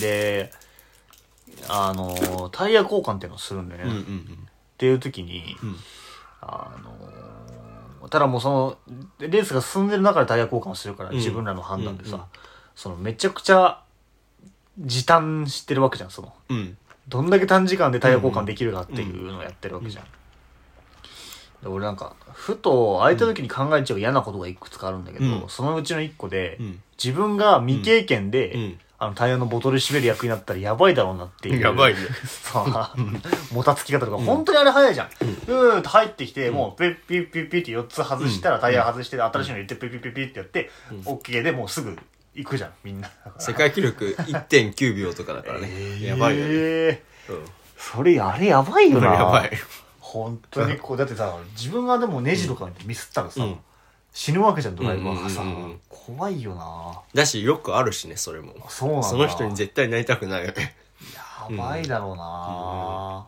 であのタイヤ交換っていうのをするんだよね、っうんうん。ていう時に、うん。あのただもうそのレースが進んでる中でタイヤ交換をするから、うん。自分らの判断でさ、うんうん。そのめちゃくちゃ時短してるわけじゃんその。うん。どんだけ短時間でタイヤ交換できるかっていうのをやってるわけじゃん。で俺なんか、ふと空いた時に考えちゃう嫌なことがいくつかあるんだけど、うん。そのうちの一個で、うん。自分が未経験で、うんあのタイヤのボトル閉める役になったらやばいだろうなっていう。やばいねさあ、もたつき方とか、本当にあれ早いじゃん。うーんと入ってきて、もうピッピッピッピッって4つ外したらタイヤ外して、新しいの入れてピッピッピッピッってやって、オッケーでもうすぐ行くじゃん、みんな。世界記録1.9秒とかだからね、やばいよね、えーうん、それ、あれやばいよな。やばい本当にこうだってさ自分がでもネジとかにミスったらさ、うん死ぬわけじゃんドライバーがさ、うんうんうんうん。怖いよな。だしよくあるしねそれも。そうなんだ。その人に絶対なりたくないよね。やばいだろうな、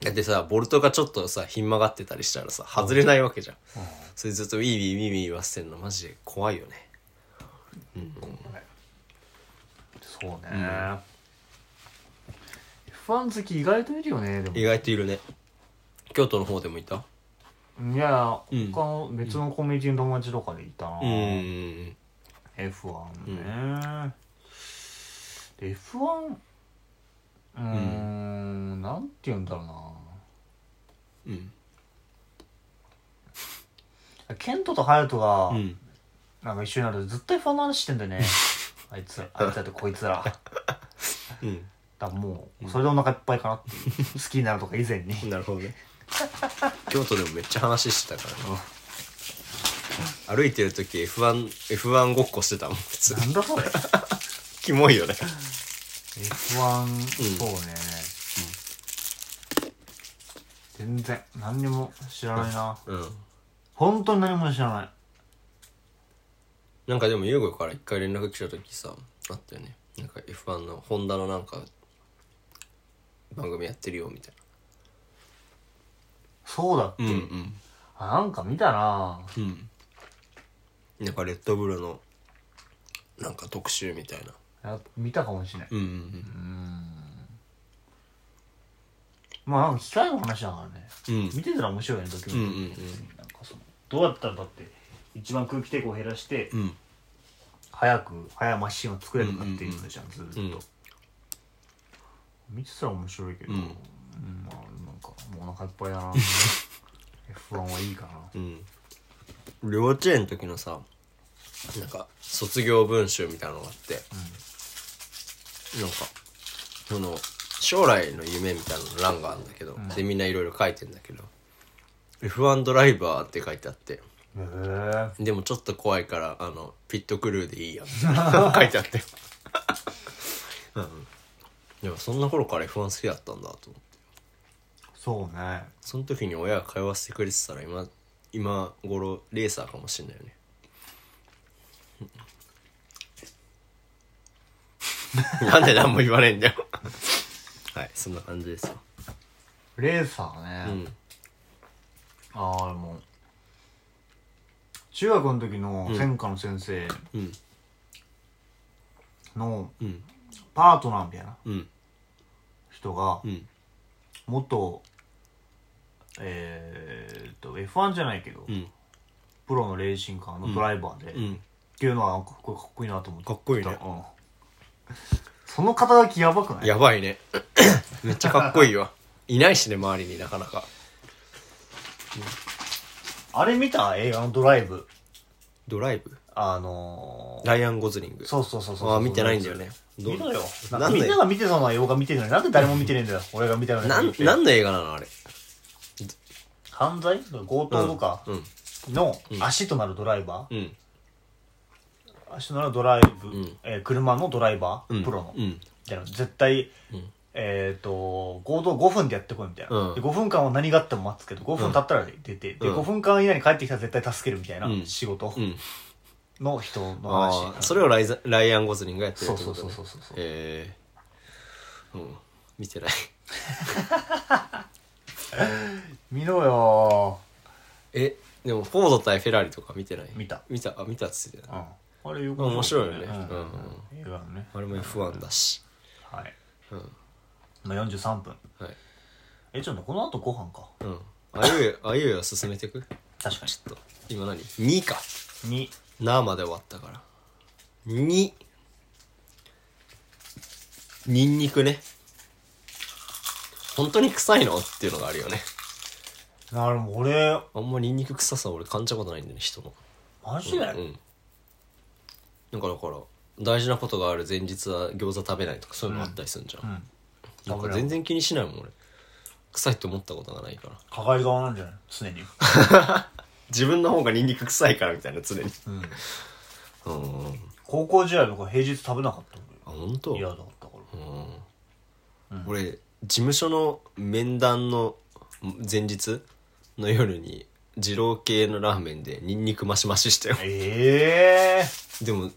だってさボルトがちょっとさひん曲がってたりしたらさ外れないわけじゃん、それずっとウィービーウィービー言わせてんのマジで怖いよね。そうね、F1 好き意外といるよねでも。意外といるね。京都の方でもいた？いやうん他の別のコミュニティの友達とかでいたな、うん。F1 ね、で F1 うーんなんて言うんだろうな。うん。ケントとハヤトが、うん。なんか一緒になるとずっと F1 の話してんだよね。あいつらあいつらってこいつら。だかうんらもうそれでお腹いっぱいかなっていう。好きになるとか以前に。なるほどね 京都でもめっちゃ話してたからね。歩いてる時 F1, F1 ごっこしてたもん普通。なんだそれ。キモいよね。F1、そうね、全然何にも知らないな。うん。本当に何も知らない。なんかでも優吾から一回連絡来た時さあったよね。なんか F1 のホンダのなんか番組やってるよみたいそうだっけ、なうんうん。あなんか見たな。うん。なんかレッドブルのなんか特集みたいな。や見たかもしれないうんうん。うん。まあなんか機械の話だからね。うん。うん見てたら面白いよねドキュメンそのどうやったらだって一番空気抵抗を減らしてうん。早く速いマシンを作れるかっていうのじゃんずーっと、うん。見てたら面白いけど、うん。うんまあもうお腹いっぱいだな。F1 はいいかな。うん。俺幼稚園の時のさなんか卒業文集みたいなのがあって、なんかその将来の夢みたいなの欄があるんだけど、でみんないろいろ書いてんだけど F1 ドライバーって書いてあってへえでもちょっと怖いからあのピットクルーでいいやみたいな書いてあって。うん。でもそんな頃から F1 好きだったんだと思ってそうね。その時に親が通わせてくれてたら今今頃レーサーかもしんないよね。なんで何も言わないんだよ。はいそんな感じですよ。レーサーね、うん。ああもう中学の時の専科の先生うん。のうん。パートナーみたいなうん。人がうん。元えー、っと F1 じゃないけど、うん。プロのレーシングカーのドライバーで、っうん。ていうのはなんかかっこいいなと思って。かっこいいね。う んその肩書きやばくない？やばいね。めっちゃかっこいいわ。いないしね周りになかなか。あれ見た？映画のドライブ。ドライブ？あのー、ライアン・ゴズリング。そうそうそうそうああ見てないんだよね。ど見ろよ。ななんで？みんなが見てそうな映画見てるのになんで誰も見てねえんだよ。俺が見たのに。なん何の映画なのあれ？犯罪？強盗とか？うん。の足となるドライバー、うん。足となるドライブ、ん。えー車のドライバー、うん。プロの、うん。みたいな。絶対、うん。えっ、と強盗5分でやってこいみたいな、うん。で5分間は何があっても待つけど5分経ったら出て、でうん。5分間以内に帰ってきたら絶対助けるみたいなうん。仕事うんの人の話、ああそれをライザライアン・ゴズリングがやってるそうってことね。そうそうそうそうええうん。見てない 見ろよ。えでもフォード対フェラーリとか見てない？見た。見た。あ見たっつってたよね。うん。あれよ面白いよね。うん。うん。あれも F1 だし。はい、うん。まあ、43分。はい。えちょっとこの後ご飯か。うん。あゆえあゆえは進めてく？確かちょっと今何 ?2 か。になまで終わったから。2ニンニクね本当に臭いの？っていうのがあるよね。なるほど。俺あんまニンニク臭さ俺感じたことないんだよね人の。マジで、うんなんかだから大事なことがある前日は餃子食べないとかそういうのあったりするんじゃん、うん。なんか全然気にしないもん俺。臭いと思ったことがないから。抱え側なんじゃない常に。自分の方がニンニク臭いからみたいな常に。うん。うん。あ高校時代とか平日食べなかった本当？俺嫌だったから。うん。俺事務所の面談の前日の夜に二郎系のラーメンでニンニクマシマシしたよええでも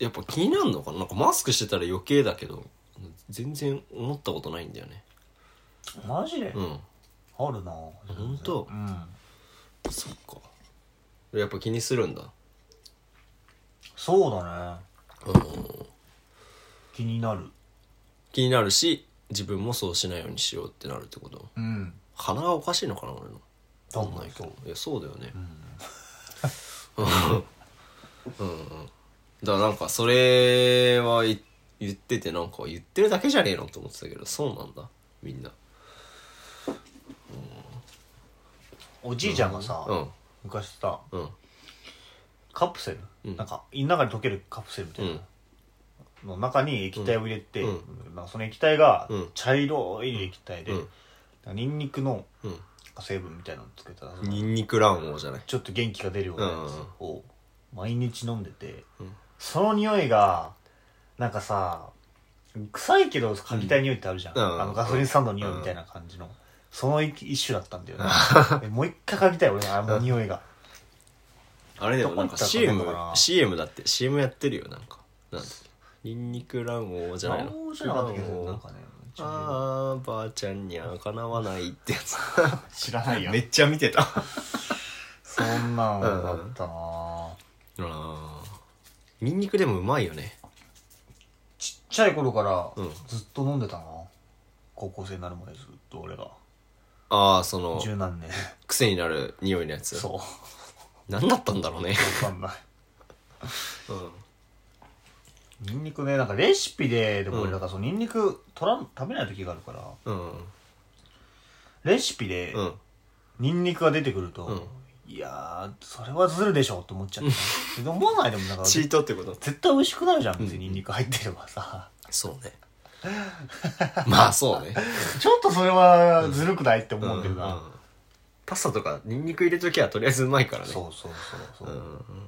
やっぱ気になるのかな？なんかマスクしてたら余計だけど全然思ったことないんだよね。マジ？で、うん。あるな。本当？うん。そっか。やっぱ気にするんだ。そうだね。うん。気になる。気になるし自分もそうしないようにしようってなるってこと？うん。鼻がおかしいのかな俺の。多分わかんないけどいやそうだよね。うん。うん。だからなんかそれは言言っててなんか言ってるだけじゃねえのと思ってたけどそうなんだみんな。おじいちゃんがさ、うん。昔さうん。カプセル、うん。なんか胃の中に溶けるカプセルみたいな、の中に液体を入れて、うん。なんかその液体がうん。茶色い液体で、うん。ニンニクのうん。成分みたいなのつけたらニンニク卵黄じゃない？ちょっと元気が出るようなやうん。つを毎日飲んでて、うん。その匂いがなんかさ臭いけど嗅ぎたい匂いってあるじゃん、うん。あのガソリンスタンドの匂いみたいな感じの、その一一種だったんだよね。でもう一回嗅ぎたい俺あの匂いが。あれでもなんかどこ行ったら CM CM だって CM やってるよなんか。なんだっけ？ニンニク卵黄じゃないの？面白かったけどなんかねあーばあちゃんにはかなわないってやつ。知らないよ。めっちゃ見てた。そんなんだったな。あー。ニンニクでもうまいよね。ちっちゃい頃からうん。ずっと飲んでたな。高校生になるまでずっと俺が。ああその十何年。癖になる匂いのやつ。そう。何だったんだろうね。わかんない。うんニンニクねなんかレシピででもうん。俺だからそのニンニク取らん食べない時があるから。うん。レシピでうん。ニンニクが出てくると、うん。いやーそれはずるでしょって思っちゃって。で思わないでもなんかチー絶トってこと？対美味しくなるじゃん別うん。にニンニク入ってればさ。そうね。まあそうね。ちょっとそれはずるくないって思うんだけどな、うん。うん。パスタとかニンニク入れときはとりあえずうまいからね。そうそうそうそう。う、んうん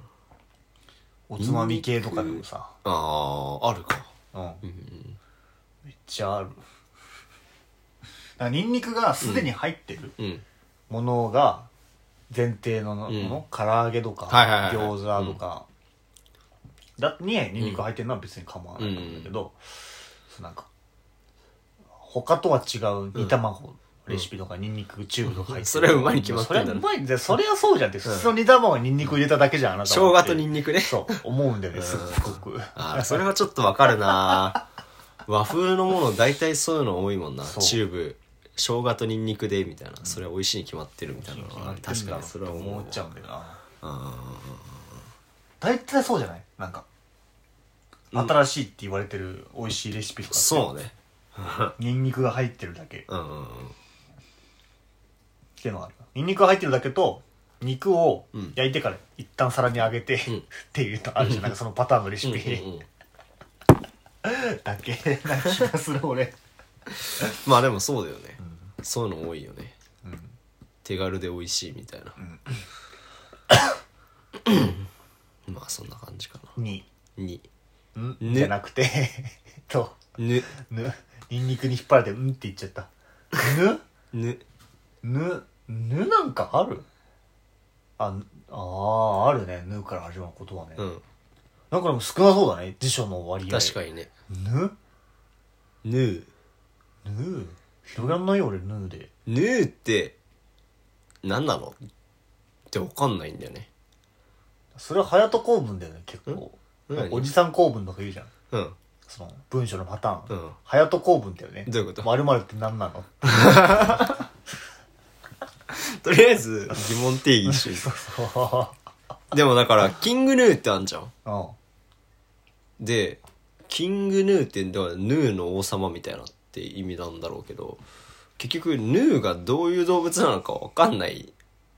おつまみ系とかでもさ、あああるか。うん、うんめっちゃある。だからニンニクがすでに入ってるうん。ものが前提のもの、うん。唐揚げとか、はいはいはい餃子とか、だにニンニク入ってるのは別に構わないんだけど、そうなんか他とは違う煮卵、レシピとかニンニクチューブとか入ってる。それはうまいに決まってそれはうまい。んだよそれはそうじゃん。って普通の煮卵にニンニク入れただけじゃんあなた生姜とニニンニクね。そう思うんだよねすっごく。あーそれはちょっとわかるな。和風のもの大体そういうの多いもんな。そう。チューブ。生姜とニンニクでみたいな。それは美味しいに決まってるみたいなのは。確かに。それは思っちゃうんだよな。あ大体そうじゃない？なんか新しいって言われてる美味しいレシピとかーそうね。ニンニクが入ってるだけ。っうんうんうんていうのがあるニンニクが入ってるだけと肉をうん。焼いてから一旦皿に揚げて、うん。っていうのあるじゃん。なんかそのパターンのレシピ、うんうんうん。だけ。な気がする俺。まあでもそうだよね。そういうの多いよね。うん。手軽で美味しいみたいな、ん。まあそんな感じかに。なにん、ねじゃなくて。と。ぬ。ぬ。ニンニクに引っ張られてうんって言っちゃった。ぬ？ぬ。ぬぬなんかある？あぬあーあるね。ぬから始まる言葉ね、うん。なんかでも少なそうだね。辞書の割合確かにね。ぬ？ぬ。ぬ？広がんないよ俺ぬで。ぬって何なの？ってわかんないんだよね。それは隼人公文だよね結構。ん？何？おじさん公文とか言うじゃん。うん。その文章のパターン、うん。隼人公文だよね。どういうこと？〇〇って何なの？とりあえず疑問定義し でもだからキングヌーってあんじゃん。うんでキングヌーってだからヌーの王様みたいなって意味なんだろうけど結局ヌーがどういう動物なのかわかんない。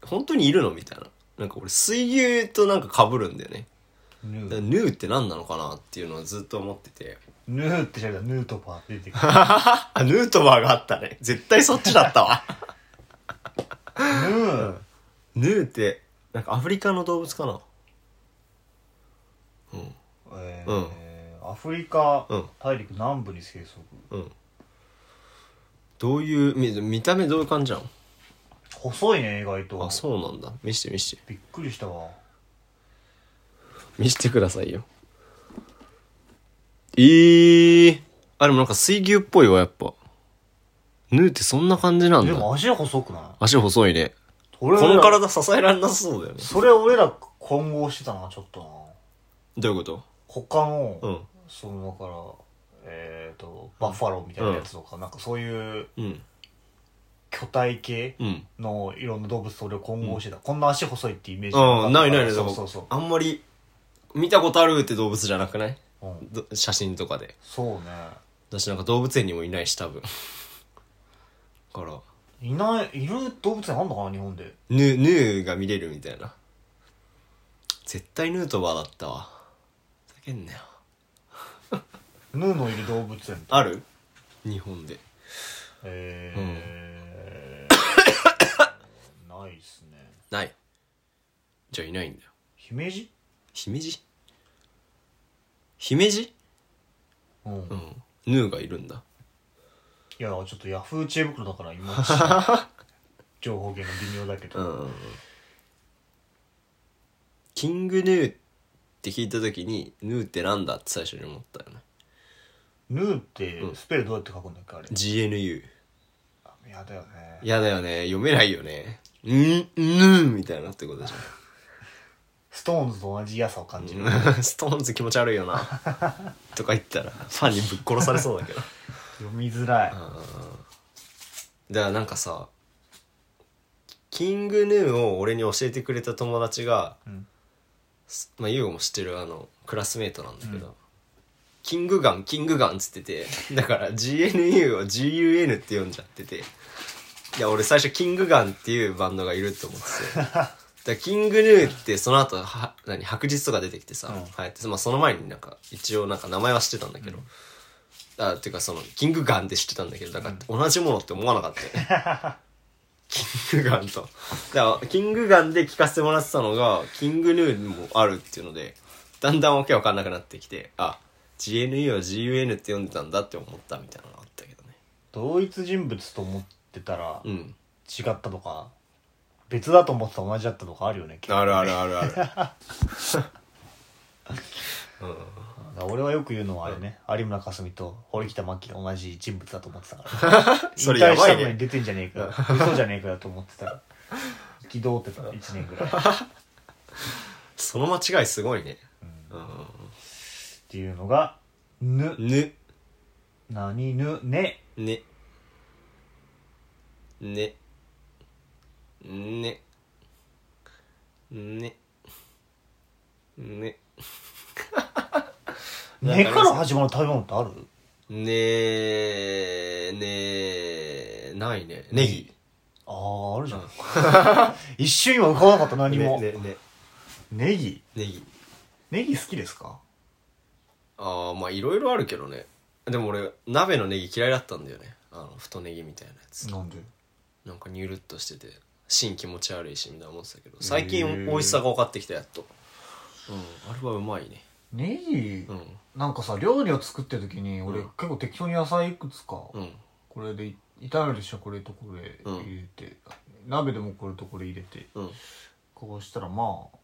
本当にいるのみたいな。なんか俺水牛となんか被るんだよね。ヌだからーヌーって何なのかなっていうのをずっと思ってて。ヌーって調べたらヌートバーって出てくる。あ ヌートバーがあったね。絶対そっちだったわ。ヌー。ヌーってなんかアフリカの動物かな？うん。えうん。ーアフリカうん。大陸南部に生息。うん。どういう見見た目どういう感じなの？細いね意外と。あそうなんだ。見して見して。びっくりしたわ。見してくださいよ。えー、あでもなんか水牛っぽいわやっぱヌーってそんな感じなんだ。でも足細くない？足細いね。俺この体支えられなさそうだよね。それ俺ら混合してたなちょっとな。どういうこと？他の、うん。そのだからえっ、とバッファローみたいなやつとか、なんかそういううん。巨体系うん。のいろんな動物と俺を混合してた、こんな足細いってイメージうんないないない。そうそうそう。あんまり見たことあるって動物じゃなくない？うん。ど写真とかで。そうね。私なんか動物園にもいないし多分から。いないいる動物園あんのかな日本で？ヌーヌーが見れるみたいな。絶対ヌートバーだったわ。ふざけんなよ。ヌーのいる動物園ある？日本で。えーないっすね。ない。じゃあいないんだよ。姫路？姫路？姫路？うん、いうん。ヌーがいるんだやちょっとヤフー知恵袋だから今 情報源が微妙だけど、うんキングヌーって聞いた時にヌーってなんだって最初に思ったよね。ヌーってスペルどうやって書くんだっけあれ？GNU やだよね。やだよね。読めないよね。んヌーみたいなってことじストーンズと同じ嫌さを感じる。ゃ んストーンズ気持ち悪いよな。とか言ったらファンにぶっ殺されそうだけど読みづらい。だからなんかさキングヌーを俺に教えてくれた友達が、ん。すまあ優吾も知ってるあのクラスメートなんだけど、 King Gun King Gun っつっててだから GNU を GUN って読んじゃってていや俺最初キングガンっていうバンドがいると思ってて。だからキングヌーってその後は何白日とか出てきてさ、うん。はいまあ、その前になんか一応なんか名前は知ってたんだけど、あっていうかそのキングガンって知ってたんだけどだから同じものって思わなかったよね。キングガンと。だからキングガンで聞かせてもらってたのがキングヌーもあるっていうのでだんだんわけわかんなくなってきてあ GNU を GUN って読んでたんだって思ったみたいなのがあったけどね。同一人物と思ってたらうん。違ったとか別だと思ってたら同じだったとかあるよね結構あるあるあるある。だから俺はよく言うのはあれね、有村架純と堀北真希が同じ人物だと思ってたから。それやばいね。引退したのに出てんじゃねえか。嘘じゃねえかよと思ってたら。憤ってた 1年ぐらい。っその間違いすごいね。ていうのが「ぬ。ぬ」「何ぬ」「ね。ね。ね。ね。ね。ね」ねから。始まる食べ物ってある？ねえねえないね。ネギ。あああるじゃん。一瞬今浮かばなかった何も、ねねね。ネギ？ネギ。ネギ好きですか？ああまあいろいろあるけどね。でも俺鍋のネギ嫌いだったんだよね。あの太ネギみたいなやつ。なんで？なんかニュルっとしてて芯気持ち悪いしみたいな思ってたけど。最近美味しさが分かってきたやっと。うんあれはうまいね。ネギ、うんなんかさ料理を作ってる時に俺、うん。結構適当に野菜いくつか、うん。これで炒める人はこれとこれ入れて、鍋でもこれとこれ入れてうん。こうしたらまあ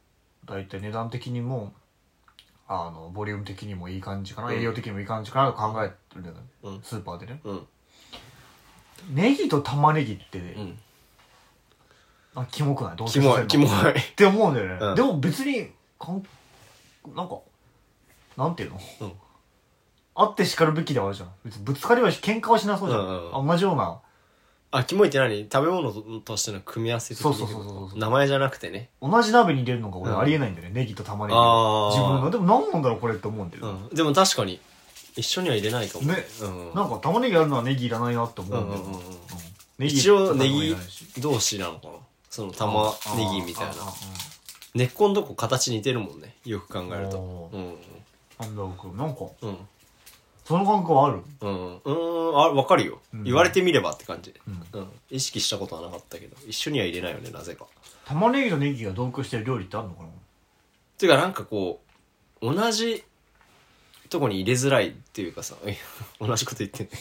大体値段的にもあのボリューム的にもいい感じかな、うん。栄養的にもいい感じかなと考えてるんだよね、うん。スーパーでね。うん。ネギと玉ねぎって、うん。あキモくない？どうキモいキモい。って思うんだよね、うん。でも別にかんなんかなんていうの、うん。あって叱るべきではあるじゃん。別にぶつかりはし喧嘩はしなそうじゃん、うんうんあ同じような。あキモいって何食べ物としての組み合わせ的にそうそうそうそうそう。名前じゃなくてね。同じ鍋に入れるのが俺うん。ありえないんだよね、ネギと玉ねぎ。あー。自分の。でも何なんだろうこれって思うんだよ、うん。でも確かに一緒には入れないかもね。うん。なんか玉ねぎあるのはネギいらないなって思うんだよ、うんうんうんうん。ネギ一応ネギ同士なのかな？その玉ネギみたいな。根っこのとこ形似てるもんね。よく考えると。おうんだろうなんかうん。その感覚はある？うん。うんあ分かるよ、うん。言われてみればって感じ、うん。うん、意識したことはなかったけど一緒には入れないよねなぜか。玉ねぎとネギが同居してる料理ってあるのかな？ていうかなんかこう同じとこに入れづらいっていうかさえ 同じこと言ってんね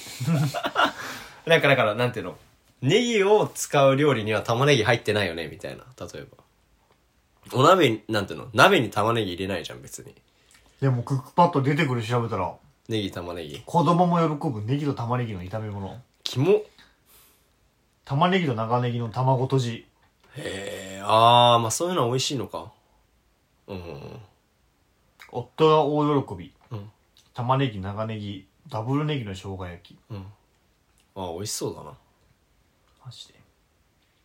なんかだからなんていうの？ネギを使う料理には玉ねぎ入ってないよねみたいな。例えば。お鍋になんていうの？鍋に玉ねぎ入れないじゃん別にでもクックパッド出てくる調べたら。ネギ玉ねぎ子供も喜ぶネギと玉ねぎの炒め物。キモ玉ねぎと長ネギの卵とじ。へえああまあそういうのは美味しいのか。うん。夫が大喜び。うん。玉ねぎ長ネギダブルネギの生姜焼き。うん。ああ美味しそうだな。マジで。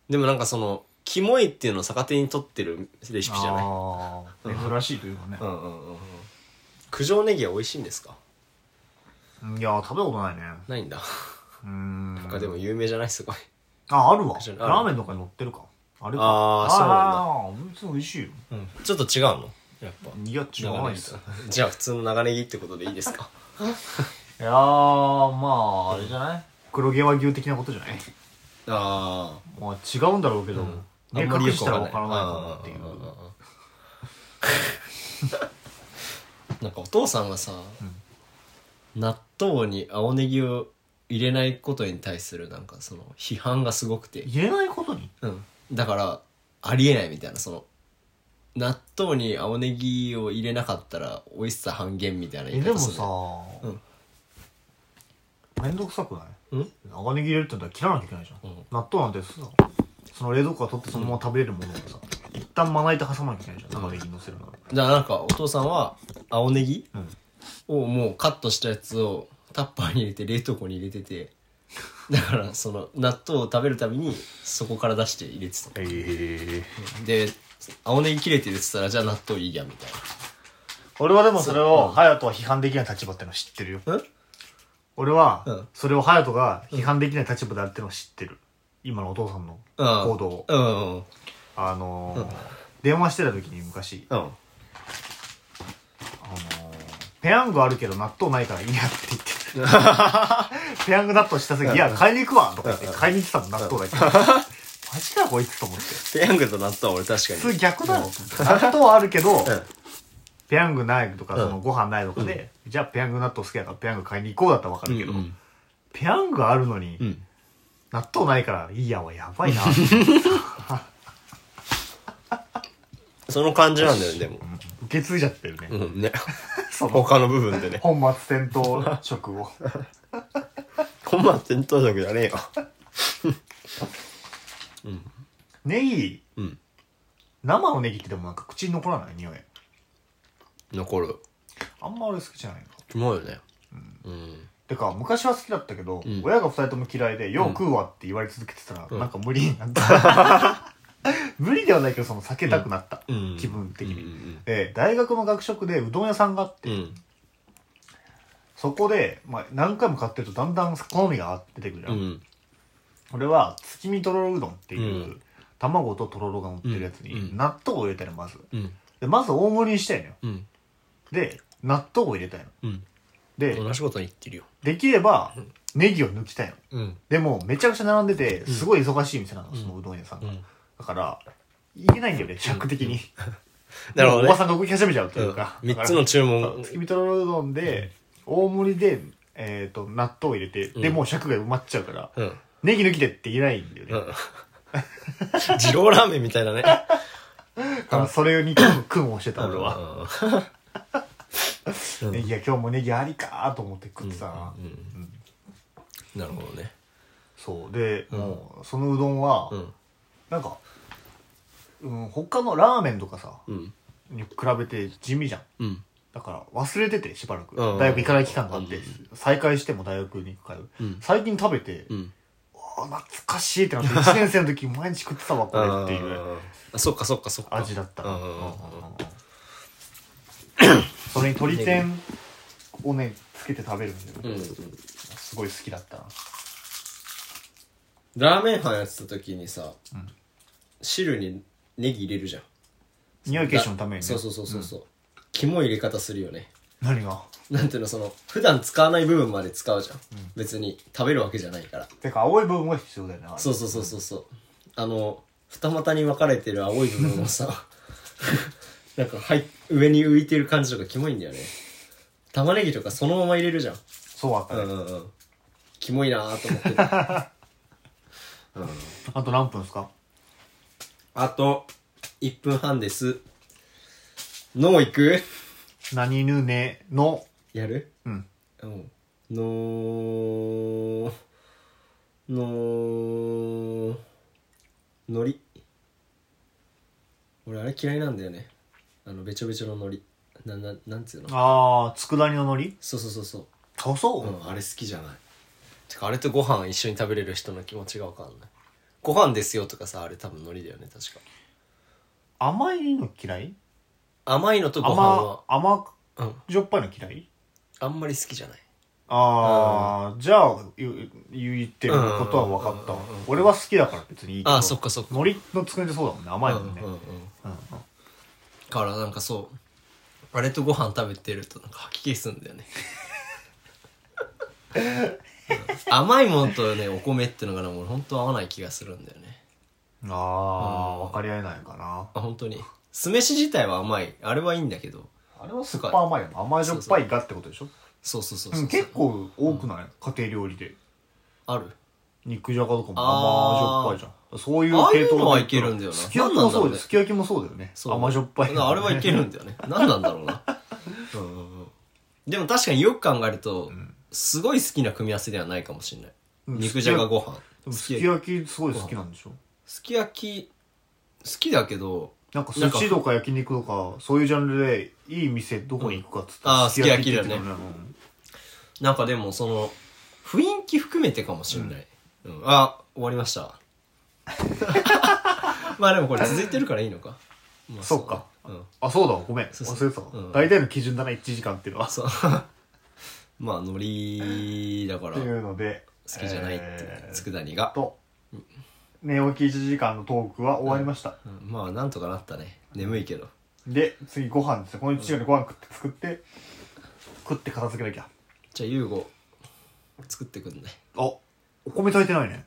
でもなんかそのキモいっていうのを逆手に取ってるレシピじゃないああ珍しいというかねうんうんうんうん九条ネギは美味しいんですか？いやー食べたことないね。ないんだ。うーん。なんかでも有名じゃない？すごい。ああるわ。ラーメンとかに乗ってるか。あれか。あーそうなんだ。別に美味しいよ。ちょっと違うの？やっぱ。いや違わないです。よじゃあ普通の長ネギってことでいいですか？いやーまああれじゃない？黒毛和牛的なことじゃない？あまあ違うんだろうけど、あ目隠したら分からないかなっていう。うんうんうんうんなんかお父さんがさ、納豆に青ネギを入れないことに対するなんかその批判がすごくて。言えないことに？うん、だからありえないみたいなその納豆に青ネギを入れなかったら美味しさ半減みたいな言いえでも方するさ、うん。めんどくさくない？うん？長ネギ入れるって言ったら切らなきゃいけないじゃん、うん。納豆なんてさその冷蔵庫から取ってそのまま食べれるものをさ、一旦まな板挟まなきゃいけないじゃん。長ネギ乗せるの。らじゃあなんかお父さんは青ネギうん。をもうカットしたやつをタッパーに入れて冷凍庫に入れててだからその納豆を食べるたびにそこから出して入れてた。ええで青ネギ切れてるって言ったらじゃあ納豆いいやみたい俺はでもそれを隼人は批判できない立場ってのは知ってるよ。なうん？俺はうん。それを隼人が批判できない立場であるってのは知ってる。今のお父さんの行動を。うんうんあのー電話してた時に昔うんあのーペヤングあるけど納豆ないからいいやって言って ペヤング納豆した時いや買いに行くわとか言って買いに行ってたの納豆だけ。ど マジかこいつと思って。ペヤングと納豆は俺確かに。普通逆だろ納豆はあるけどん。ペヤングないとかうん。そのご飯ないとかでじゃあペヤング納豆好きだからペヤング買いに行こうだったら分かるけどうんペヤングあるのにうん。納豆ないからいいやはやばいな。その感じなんだよねでも受け継いじゃってるね。うんね。その。他の部分でね。本末転倒食を。本末転倒食じゃねえよ。ネギ。うん。生のネギってでもなんか口に残らない？匂い。残る。あんま俺好きじゃないの。キモいよね。うん。てか昔は好きだったけど、ん。親が二人とも嫌いで「よう食うわ」って言われ続けてたら、うん。なんか無理になった無理ではないけどその避けたくなった、うん。気分的に、うんで大学の学食でうどん屋さんがあって、うん。そこで、まあ、何回も買ってるとだんだん好みが出てくるじゃ、うん。ん俺は月見とろろうどんっていう、うん。卵ととろろが乗ってるやつにうん。納豆を入れたのまず。うん。でまず大盛りにしたいのよ。うん。で納豆を入れたいの。うん。で同じことに言ってるよ。できればネギを抜きたいの。うん。でもめちゃくちゃ並んでてすごい忙しい店なの、そのうどん屋さんが、うんだからいけないんだよね尺的に、なるほどね。おばさんが動き始めちゃうというか、3つの注文。月見とろろうどんで大盛りで、えー、と納豆を入れて、でもう尺が埋まっちゃうから、うん。ネギ抜きでって言えないんだよね、うん。二郎ラーメンみたいなね。だからそれに苦労してた俺は、うん。ネギが今日もネギありかと思って食ってたな、うん。なるほどね。そう。で、うん。もうそのうどんは、うん。なんか、うん、他のラーメンとかさうん。に比べて地味じゃん。うん。だから忘れててしばらく、うん。大学行かない期間があって、再開しても大学に通う、うん。最近食べて、うん。あ懐かしいってなって1年生の時毎日食ってたわこれっていうあそっかそっかそっか。味だった。うんうんうんうん。うんうんそれに鶏天をねつけて食べるんだよ、うんすごい好きだったな。ラーメン班やってた時にさん。汁にネギ入れるじゃん。匂い消しのためにね。そうそうそうそう。そうキモい入れ方するよね。何が？なんていうのその普段使わない部分まで使うじゃん。別に食べるわけじゃないから。てか青い部分は必要だよねあれ。そうそうそうそうそう。あの二股に分かれてる青い部分をさ なんかはい上に浮いてる感じとかキモいんだよね。玉ねぎとかそのまま入れるじゃん。そうわかる、うんうんうん。キモいなーと思ってた。あと何分ですか？あと1分半です。脳いく？何ぬねの。やる？うん。うん。のののり。俺あれ嫌いなんだよね。あのべちょべちょののり。なななんつうの？ああ佃煮の海苔そうそうそうそう。そうそう、うん、あれ好きじゃない。てかあれとご飯一緒に食べれる人の気持ちが分かんないご飯ですよとかさあれ多分海苔だよね確か。甘いの嫌い？甘いのとご飯は。甘甘うん。じょっぱいの嫌い？あんまり好きじゃない。ああじゃあ言言ってることは分かったわ。うんうんうんうん俺は好きだから別にいいけど。あそっかそっか。海苔のつくねってそうだもんね甘いもんねうんうん。うんうんうん。からなんかそうあれとご飯食べてるとなんか吐き気すんだよね。う ん 甘いものとねお米ってのがねもう本当合わない気がするんだよね。ああ分かり合えないかな。あ本当に。酢飯自体は甘い。あれはいいんだけど。あれは酸っぱ甘いよな。甘じょっぱいがってことでしょ？そうそうそうそうう、ん結構多くない？家庭料理で。ある。肉じゃがとかも甘じょっぱいじゃん。そういうああいう系統のはいけるんだよな。すき焼きもそうですすき焼きもそうだよね。そう。甘じょっぱいあれはいけるんだよね。何なんだろうな。うんうんうん。でも確かによく考えると、すごい好きな組み合わせではないかもしれない、うん肉じゃがご飯。でもすき焼きすごい好きなんでしょ？すき焼き好きだけどなんか寿司とか焼肉とかそういうジャンルでいい店どこに行くかっつったらうんあーすき焼きだよねなんかでもその雰囲気含めてかもしれない、うん。あ終わりました。まあでもこれ続いてるからいいのか、まあそう。か。うん。あそうだ。ごめん。そうそう。忘れてたわ。うん。大体の基準だな1時間っていうのは。そうまあノリだからってい好うのできじゃないって、えー佃煮が、と寝起き1時間のトークは終わりました。うん。まあなんとかなったね。眠いけど。で次ご飯ですよ。この1時間でご飯食って作って食って片付けなきゃ。じゃあ優吾作ってくんね。あお米炊いてないね。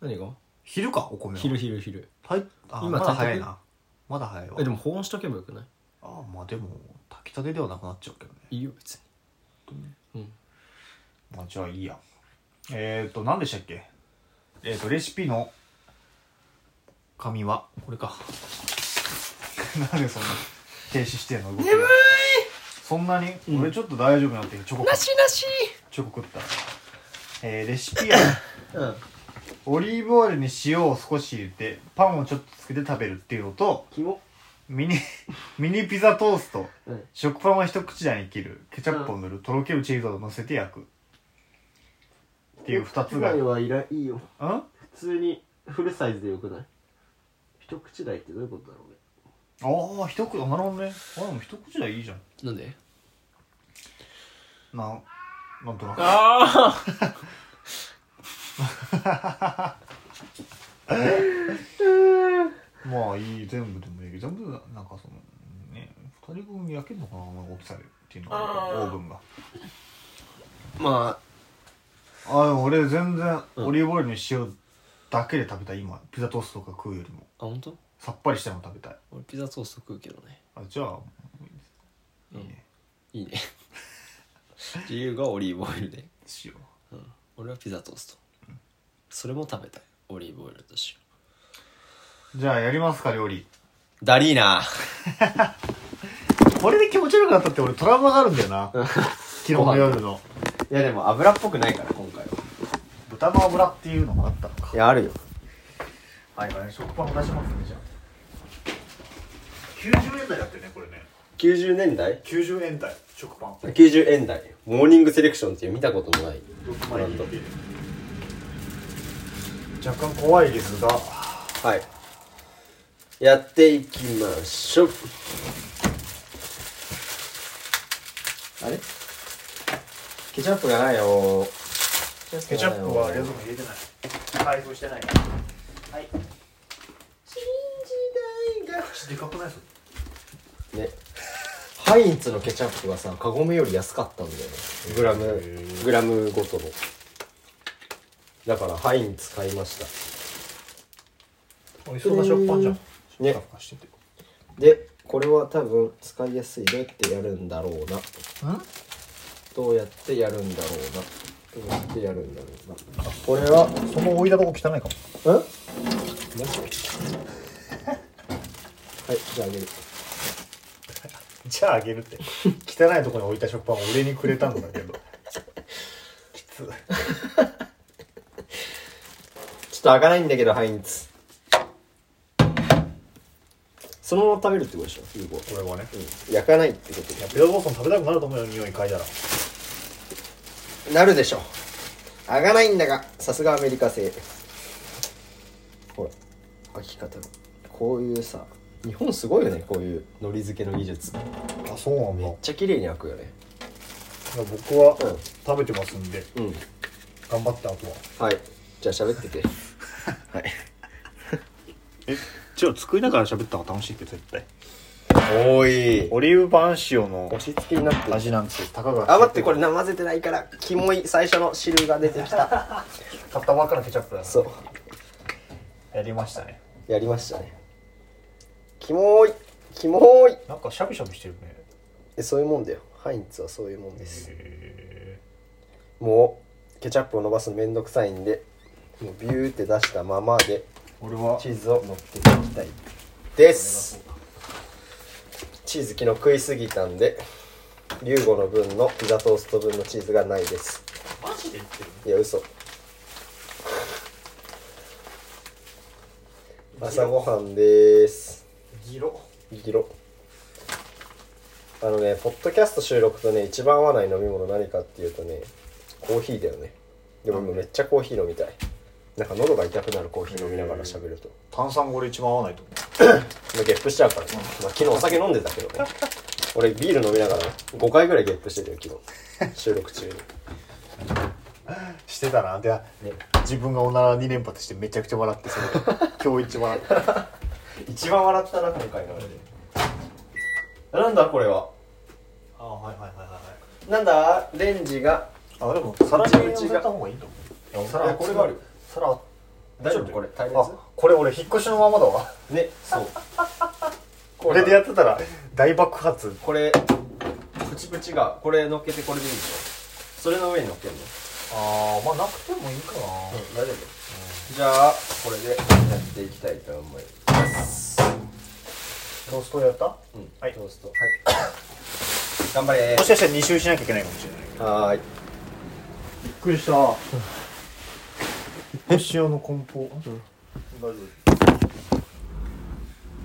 何が？昼かお米は。昼昼昼。炊いあ今まだ早炊いな。まだ早いわ。えでも保温しとけばよくない？あまあでも炊きたてではなくなっちゃうけどね。いいよ別に。うんまあじゃあいいや。えっ、ー、と何でしたっけ？えっ、ー、とレシピの紙は？これか。なんでそんな停止してんの？動きが眠い！そんなに、うん。俺ちょっと大丈夫になってチョコなしなし！チョコ食った。えー、レシピやうん。オリーブオイルに塩を少し入れてパンをちょっとつけて食べるっていうのとキモミニ ミニピザトースト。うん。食パンは一口大に切る。ケチャップを塗る、とろけるチーズを乗せて焼くっていう二つが。うんはいらいいよ。あ普通にフルサイズでよくない？一口大ってどういうことだろうね。あ一口あなるほどね。あでも一口大いいじゃん。なんで？なんなんとなく。あ まあいい全部でもいいけど全部なんかそのね二人分焼けるのかな大きさでっていうのがあー。オーブンが。まあでも俺全然うん。オリーブオイルに塩だけで食べたい今。ピザトーストとか食うよりも。ああ本当？さっぱりしたの食べたい。俺ピザトースト食うけどね。あじゃあいいね。いいね。自由がオリーブオイルで、塩う。ん、俺はピザトースト。それも食べたい。オリーブオイルと塩じゃあやりますか料理。ダリーナ これで気持ち悪くなったって俺トラウマがあるんだよな。昨日の夜のいやでも油っぽくないから今回は。豚の油っていうのがあったのか。いやあるよ。はいはい食パン出しますねじゃあ。90円台だってねこれね。90年代？90円台食パン。90円台。モーニングセレクションっていう見たこともない。ブランド。若干怖いですが。はい。やっていきましょう。あれ？ケチャップがないよ。ケチャップは冷蔵庫に入れてない。開封してないはい。新時代がでかくないそれね。ハインツのケチャップがさカゴメより安かったんだよね。グラムー。グラムごとの。だからハインツ買いました。美味しそうな食パンじゃん。ね。ふかふかしてて。でこれは多分使いやすいどうやってやるんだろうなどうやってやるんだろうな。どうやってやるんだろうな。これはその置いたとこ汚いかも。うはいじゃああげる。じゃああげるって。汚いとこに置いた食パンを俺にくれたんだけど。きつちょっと開かないんだけどハインツそのまま食べるってことでしょ？ユーゴこれはね。うん。焼かないってこといやピザトーストも食べたくなると思うよ匂い嗅いだら。でなるでしょ開かないんだがさすがアメリカ製。ほら開き方が。こういうさ日本すごいよねこういう海苔漬けの技術。めっあそうなんだ。ちゃ綺麗に開くよね。僕はうん。食べてますんでうん。頑張ってあとは。はい。じゃあ喋ってて はい。え？じゃあ作りながら喋った方が楽しいって絶対。おい。オリーブパン塩の押し付けになってる。味なんですよたかが。あ待ってこれな混ぜてないからキモい最初の汁が出てきた。買ったばっかのケチャップだな。そう。やりましたね。やりましたね。キモい。キモい。なんかシャビシャビしてるね。えそういうもんだよ。ハインツはそういうもんです。へもうケチャップを伸ばすのめんどくさいんでもうビューって出したままで俺は。チーズを乗っけていきたいです。チーズ昨日食いすぎたんでリュウゴの分のピザトースト分のチーズがないです。マジで言ってる？いや嘘。朝ごはんです。ギロ。ギロ。あのねポッドキャスト収録とね一番合わない飲み物何かっていうとねコーヒーだよね。でも今めっちゃコーヒー飲みたいなんか喉が痛くなるコーヒー飲みながら喋ると。炭酸これ一番合わないと思まあゲップしちゃうからね、まあ、昨日お酒飲んでたけどね。俺ビール飲みながら5回ぐらいゲップしてたよ昨日。収録中に。うしてたな。でね。自分がおなら2連発してめちゃくちゃ笑ってそれ。今日一番笑った一番笑ったな今回のあれで。なんだこれは？あはいはいはいはいなんだレンジが？あでも皿に乗せた方がいいと思う。いやこれがある皿大丈夫？これ耐熱あこれ俺引っ越しのままだわ。ねそう。これでやってたら大爆発。これプチプチがこれ乗っけてこれでいいでしょ？それの上に乗っけるの？ああまあなくてもいいかな、大丈夫。じゃあこれでやっていきたいと思います。トーストやった？うんはい。トースト。はい。頑張れ。もしかしたら2周しなきゃいけないかもしれないはーい。びっくりした引っ越し用の梱包、大丈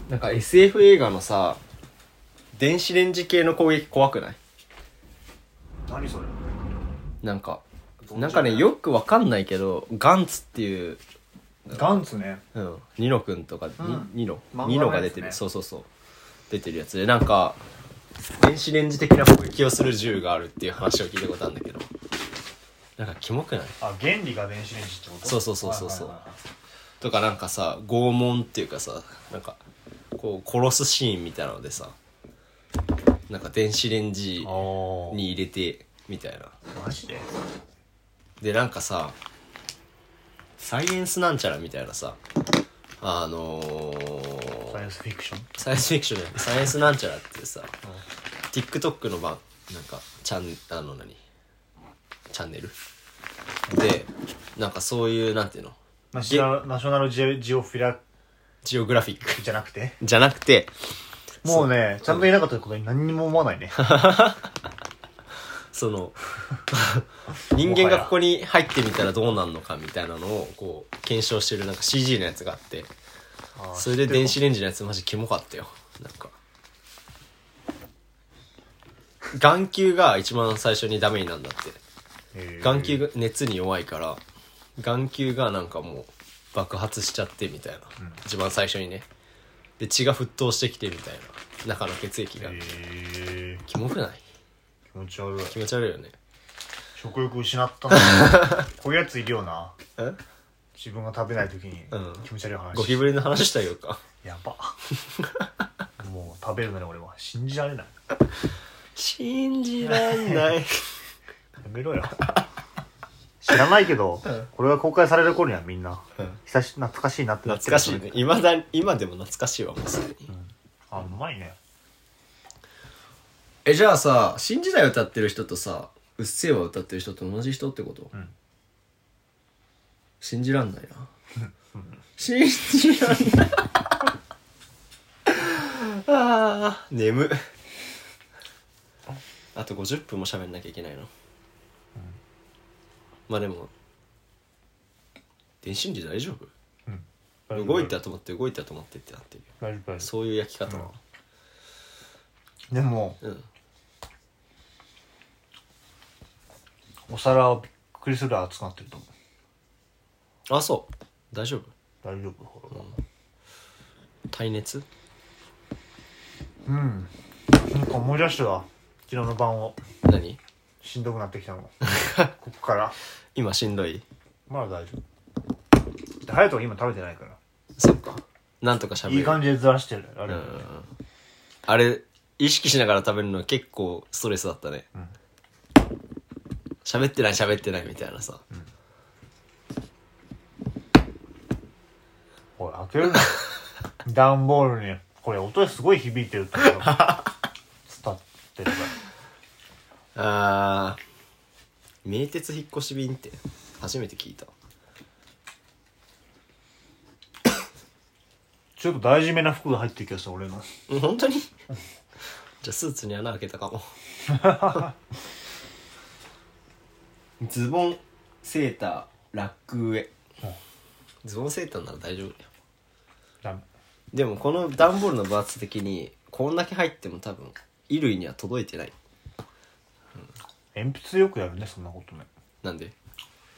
なんか SF 映画のさ電子レンジ系の攻撃怖くない？夫何それ？なんかなんかねよくわかんないけどガンツっていう、ガンツね。うん、ニノくんとか、うん。ニニノ？漫画のやつね。ニノが出てる。そうそうそう。出てるやつでなんか電子レンジ的な攻撃をする銃があるっていう話を聞いたことあるんだけどなんかキモくない？あ原理が電子レンジってこと？そうそうそうそうそう。とかなんかさ拷問っていうかさなんかこう殺すシーンみたいなのでさなんか電子レンジはいに入れてみたいな。マジで？でなんかさサイエンスなんちゃらみたいなさあのー、サイエンスフィクション？サイエンスフィクションじゃない。サイエンスなんちゃらっていうさ、TikTok の番なんかチャンあの何？チャンネル。でなんかそういうなんていうの？ナショナルナショナルジオジオフィラジオグラフィック。じゃなくて？じゃなくてもうねちゃんと言えなかったことに何にも思わないね。その 人間がここに入ってみたらどうなんのかみたいなのをこう検証してるなんか CG のやつがあって。それで電子レンジのやつマジキモかったよ。なんか。眼球が一番最初にダメになんだって眼球が熱に弱いから眼球がなんかもう爆発しちゃってみたいな、一番最初にね。で血が沸騰してきてみたいな。中の血液が、へえキモくない？気持ち悪い。気持ち悪いよね。食欲失った。な こういうやついるよな。え？自分が食べない時にうん。気持ち悪い話。ゴキブリの話したよか。やば。もう食べるのに俺は信じられない。信じらんない。やめろよ。知らないけど、これが公開される頃にはみんな、うん。久し懐かしいなってなって懐かしい。ね今だ今でも懐かしいわもうすでに。あうまいね。えじゃあさ「新時代」歌ってる人とさ「うっせぇわ」歌ってる人と同じ人ってこと、ん。信じらんないな。信じらんない。あー眠。あと50分も喋んなきゃいけないの、まあでも電子レンジ大丈夫？動いたと思って動いたと思ってってなってるそういう焼き方なの夫でもうん。お皿はびっくりするぐらい熱くなってると思う。あそう。大丈夫？大丈夫。これは耐熱？うん。なんか思い出したわ。昨日の晩を。何？しんどくなってきたの ここから？今しんどい？まだ大丈夫。で隼人は今食べてないから。そっか。なんとか喋る。いい感じでずらしてる。あれ、うん。あれ意識しながら食べるの結構ストレスだったね。ん。喋、ってない喋ってないみたいなさ、おい開けるな。段ボールに。これ音すごい響いてるって 伝ってるから。あー名鉄引っ越し便って初めて聞いた。ちょっと大事めな服が入ってき気した俺の。ん本当に？じゃあスーツに穴開けたかも。ズボンセーターラック上。ズボンセーターなら大丈夫だよ。ダメ。でもこの段ボールの分厚さ的にこんだけ入っても多分衣類には届いてない。鉛筆よくやるねそんなことね。なんで？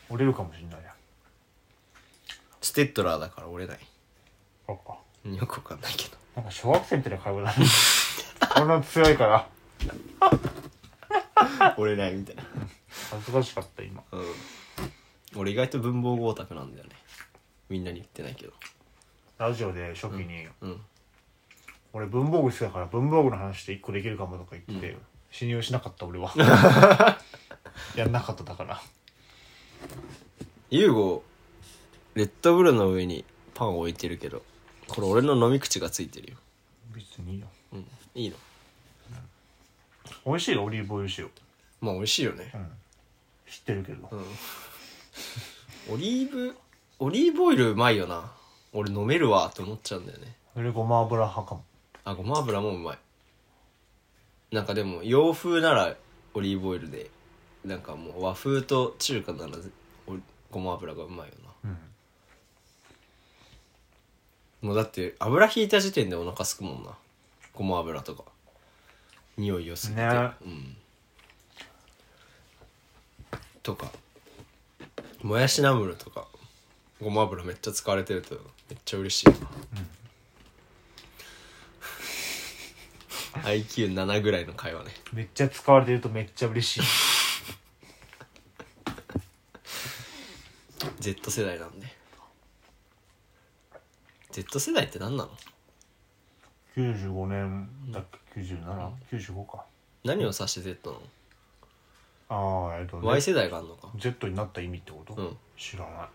折れるかもしんないや。ステッドラーだから折れない。そうんよくわかんないけど。なんか小学生みたいな会話だね。俺の強いから。折れないみたいな。恥ずかしかった今。うん。俺意外と文房具オタクなんだよね。みんなに言ってないけど。ラジオで初期に、うん。俺文房具好きだから文房具の話で一個できるかもとか言って、信用しなかった俺は。やんなかっただから。ユーゴレッドブルの上にパンを置いてるけどこれ俺の飲み口がついてるよ。別にいいよ。うん。いいの？美味しいよオリーブオイル塩。まあ美味しいよね。うん。知ってるけど、オリーブオリーブオイルうまいよな。俺飲めるわって思っちゃうんだよね。それごま油派かも。あごま油もうまいなんかでも洋風ならオリーブオイルでなんかもう和風と中華ならおごま油がうまいよな。うんもうだって油引いた時点でお腹すくもんな。ごま油とか。匂い良すぎて、ね。うん。とか。もやしナムルとか。ごま油めっちゃ使われてるとめっちゃ嬉しいな、IQ7 ぐらいの会話ね。めっちゃ使われてるとめっちゃ嬉しい。Z 世代なんで。Z 世代って何なの？95年だっけ？97?95 か。何を指して Z なの、ああえっと Y 世代があんのか。Z になった意味ってこと、うん。知らな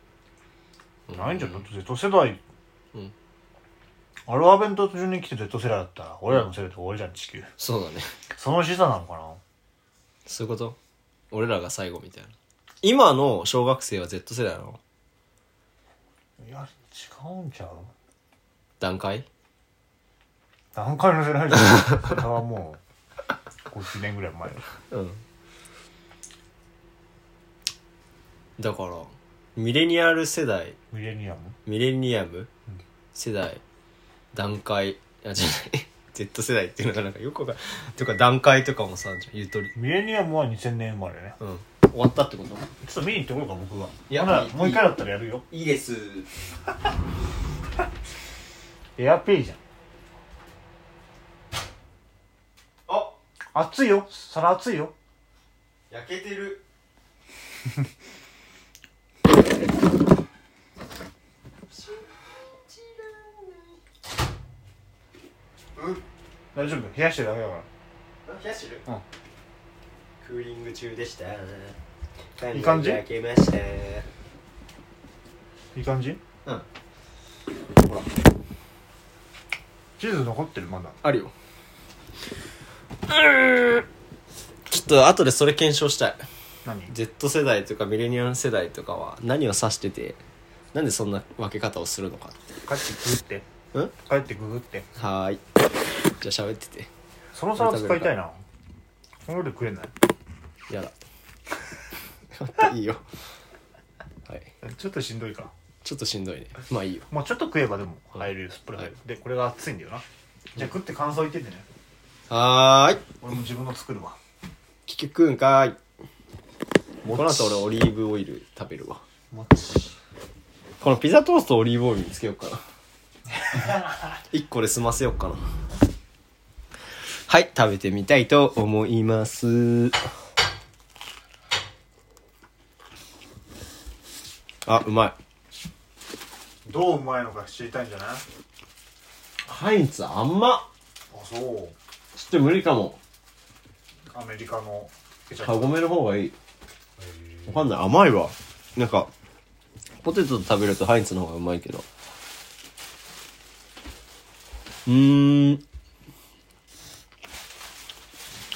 い。ないんじゃんだって Z 世代うんアルファベット順に来て Z 世代だったら俺らの世代と終わりじゃん地球。そうだね。その示唆なのかな？そういうこと？俺らが最後みたいな。今の小学生は Z 世代なの？いや違うんちゃう？段階？段階の世代じゃん。それはもう50年ぐらい前。うん。だからミレニアル世代。ミレニアム？ミレニアム？世代段階あじゃない。Z 世代っていうのがなんかよくわかんとか段階とかもさゆとり。ミレニアムは2000年生まれね。うん。終わったってこと？ちょっと見に行ってこようか僕はいやほないい。もう一回だったらやるよ。いいです。エアペイじゃん。あ。熱いよ。皿熱いよ。焼けてる 大丈夫？冷やしてるだけだから。冷やしてる？うん。クーリング中でした。いい感じ？焼けました。いい感じ？うん。ほら。チーズ残ってる？まだ。あるよ。ちょっと後でそれ検証したい。何？Z 世代とかミレニアム世代とかは何を指しててなんでそんな分け方をするのかって。帰ってググって。うん？帰ってググって。はーいじゃあ喋ってて。その皿使いたいな。そので食えない。やだ。いいよ。はい。ちょっとしんどいか。ちょっとしんどいね。まあいいよ。まあちょっと食えばでも入るよすっぽり入るはでこれが熱いんだよな。じゃあ食って感想言っててね。はーい。俺も自分の作るわ。結局食うんかーい。もこの後俺オリーブオイル食べるわ。もち。このピザトーストオリーブオイルにつけようかな。1個で済ませようかなはい食べてみたいと思います。あうまい。どううまいのか知りたいんじゃない？ハインツ甘っあそう。ちょっと無理かも。アメリカの。カゴメの方がいい。プわかんない。甘いわ。なんかポテトと食べるとハインツの方がうまいけど。うーん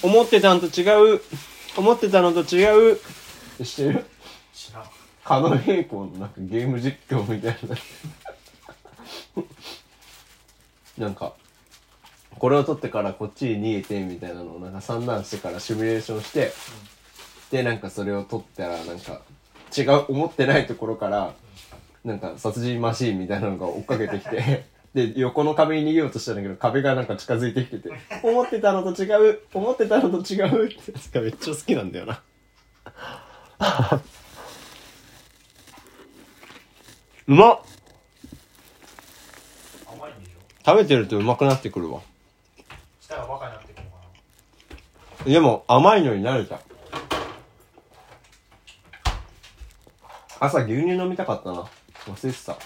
思ってたのと違う思ってたのと違う。してる？知らん。狩野英孝のなんかゲーム実況みたいな。なんかこれを取ってからこっちに逃げてみたいなのをなんか三段してからシミュレーションして、でなんかそれを取ったらなんか違う思ってないところからなんか殺人マシーンみたいなのが追っかけてきてで横の壁に逃げようとしたんだけど壁がなんか近づいてきてて思ってたのと違う思ってたのと違うって。やつがめっちゃ好きなんだよな。うまっ。甘いんでしょ？食べてるとうまくなってくるわ。舌がバカになってくるのかな？でも甘いのに慣れた。朝牛乳飲みたかったな。忘れてた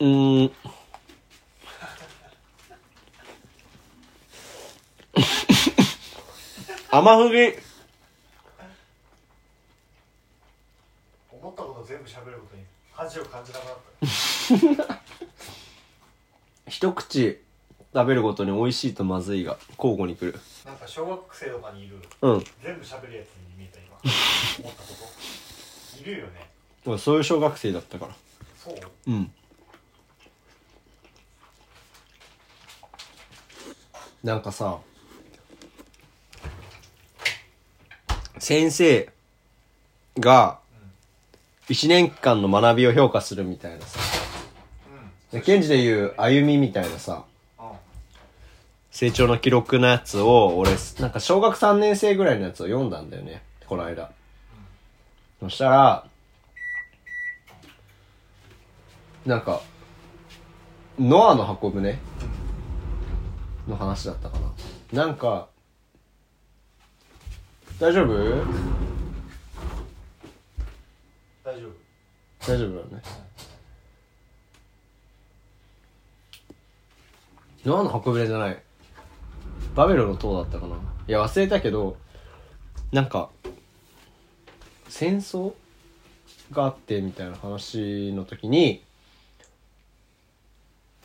うーん。甘ふぎ思ったこと全部喋ることに恥を感じなくなった。一口食べるごとに美味しいとまずいが交互に来る。なんか小学生とかにいるうん。全部喋るやつに見えた今。思ったこと。いるよね。俺そういう小学生だったから。そう？うんなんかさ先生が1年間の学びを評価するみたいなさ。うん。でケンジでいう歩みみたいなさうん。成長の記録のやつを俺なんか小学3年生ぐらいのやつを読んだんだよねこの間。そしたらなんかノアの箱舟の話だったかな。なんか大丈夫？大丈夫。大丈夫だよね。ノアの箱舟じゃない？バベルの塔だったかな。いや忘れたけどなんか戦争があってみたいな話の時に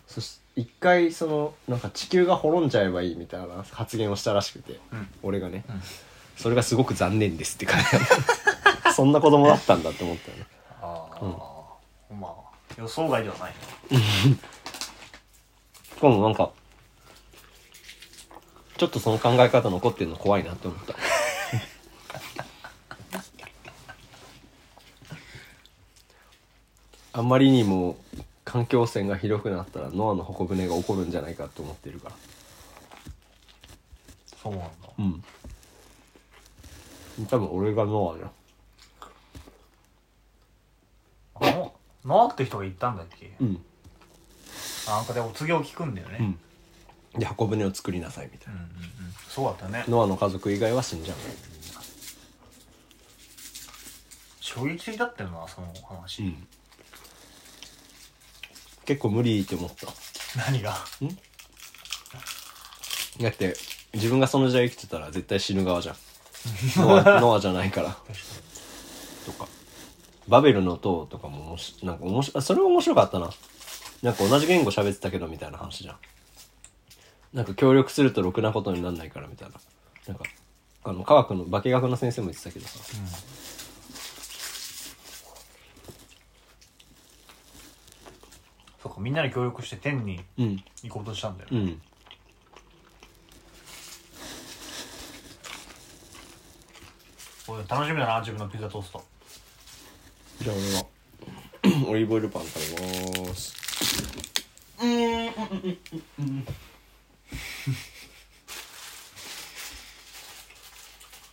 そし一回そのなんか地球が滅んじゃえばいいみたいな発言をしたらしくて、うん。俺がね、それがすごく残念ですって感じ そんな子供だったんだって思ったよね。ああ、まあ予想外ではない。しかもなんかちょっとその考え方残ってるの怖いなって思った。あんまりにも環境汚染がひどくなったらノアの箱舟が起こるんじゃないかって思ってるから。そうなんだ。うん。多分俺がノアじゃん。あのノアって人が言ったんだっけ？うん。なんかでお告げを聞くんだよね、うん。で箱舟を作りなさいみたいな。うんうんうん。そうだったね。ノアの家族以外は死んじゃう。衝撃的だったよなその話、うん結構無理って思った。何が？だって自分がその時代生きてたら絶対死ぬ側じゃん。ノアノアじゃないから。とか。バベルの塔とかもおもしなんか面白いそれ面白かったな。なんか同じ言語喋ってたけどみたいな話じゃん。なんか協力するとろくなことになんないからみたいな。なんかあの科学の化学の先生も言ってたけどさ、そうかみんなで協力して天にうん。行こうとしたんだよ、うん。これ楽しみだな自分のピザトースト。じゃあ俺は オリーブオイルパン食べます。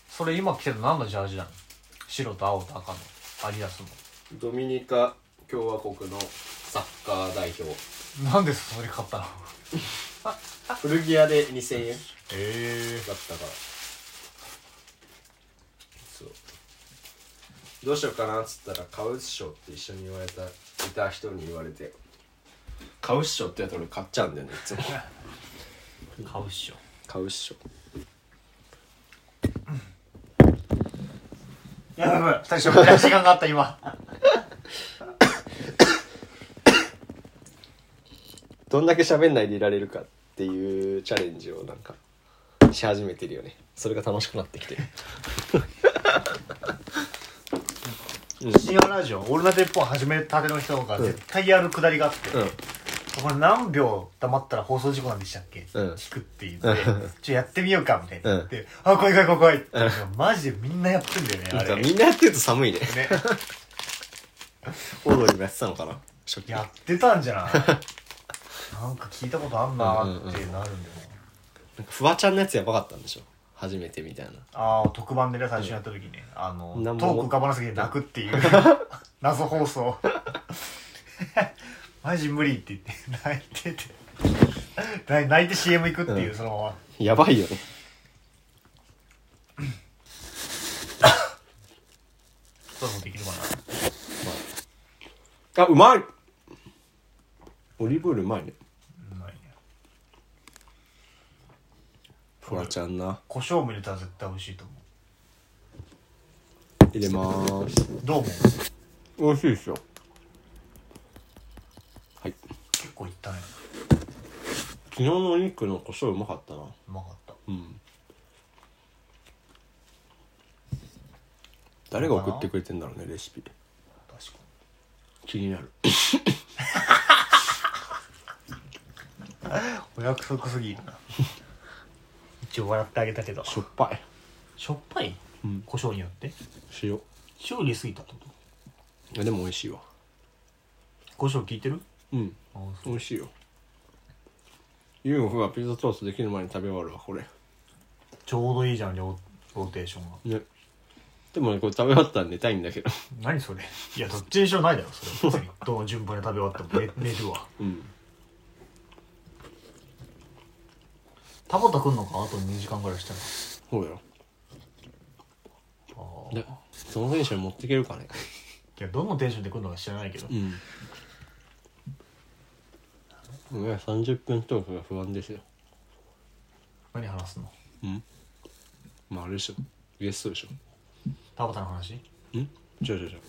それ今着てるの何のジャージなの？白と青と赤のアディダスドミニカ共和国のサッカー代表。のなんでそれ買ったの？古着屋で2000円。えだったから。そう。どうしようかなっつったら買うっしょって一緒に言われたいた人に言われて。買うっしょって言われたら俺買っちゃうんだよねいつも。え 買うっしょ。買うっしょ。やばいやばい。二人喋る時間があった今どんだけ喋んないでいられるかっていうチャレンジをなんかし始めてるよね。それが楽しくなってきて。る深夜ラジオオールナイトニッポン始めたての人が絶対やるくだりがあって、うん。これ何秒黙ったら放送事故なんでしたっけ、うん。聞くって言って、ちょやってみようかみたいな。うあ、怖い怖い怖い怖い。って、マジでみんなやってんだよね、なんかあれ。みんなやってると寒いね。ね、オードリーもやってたのかな？初期。やってたんじゃない？なんか聞いたことあんなーってなるんだよね。なんかフワちゃんのやつやばかったんでしょ？初めてみたいなああ、特番でね、最初にやった時ね、あの、なんもトーク浮かばなすぎて泣くっていう、謎放送。マジ無理って言って、泣いてて。泣 い泣いて CM 行くっていう、うんそのまま。やばいよね そういうのできるかな。あうまいオリーブオイルうまいねうまいね。フワちゃんな胡椒も入れたら絶対美味しいと思入れまーすう。どう？も美味しいですよはい結構いったね。昨日のお肉の胡椒うまかったなうまかった。うん誰が送ってくれてんだろうねレシピ確か気になるに。お約束すぎるな。一応笑ってあげたけど。しょっぱい。しょっぱい？うん。胡椒によって？塩。塩入れすぎたってこと？あでも美味しいわ。胡椒効いてる？うん。あ美味しいよ。ユーゴフがピザトーストできる前に食べ終わるわこれ。ちょうどいいじゃんローローテーションがね。でもねこれ食べ終わったら寝たいんだけど。何それ？いやどっちにしろないだろそれ。別に。どの順番で食べ終わっても寝寝るわ。うん田畑来んのか？あと2時間ぐらいしたらそうよ。あー。でその選手に持っていけるかね？いやどのテンションで来るのか知らないけど。うん。いや30分トークが不安ですよ。何話すの？うん。まああれでしょ。ゲストでしょ。田畑の話？ん？違う違う違う。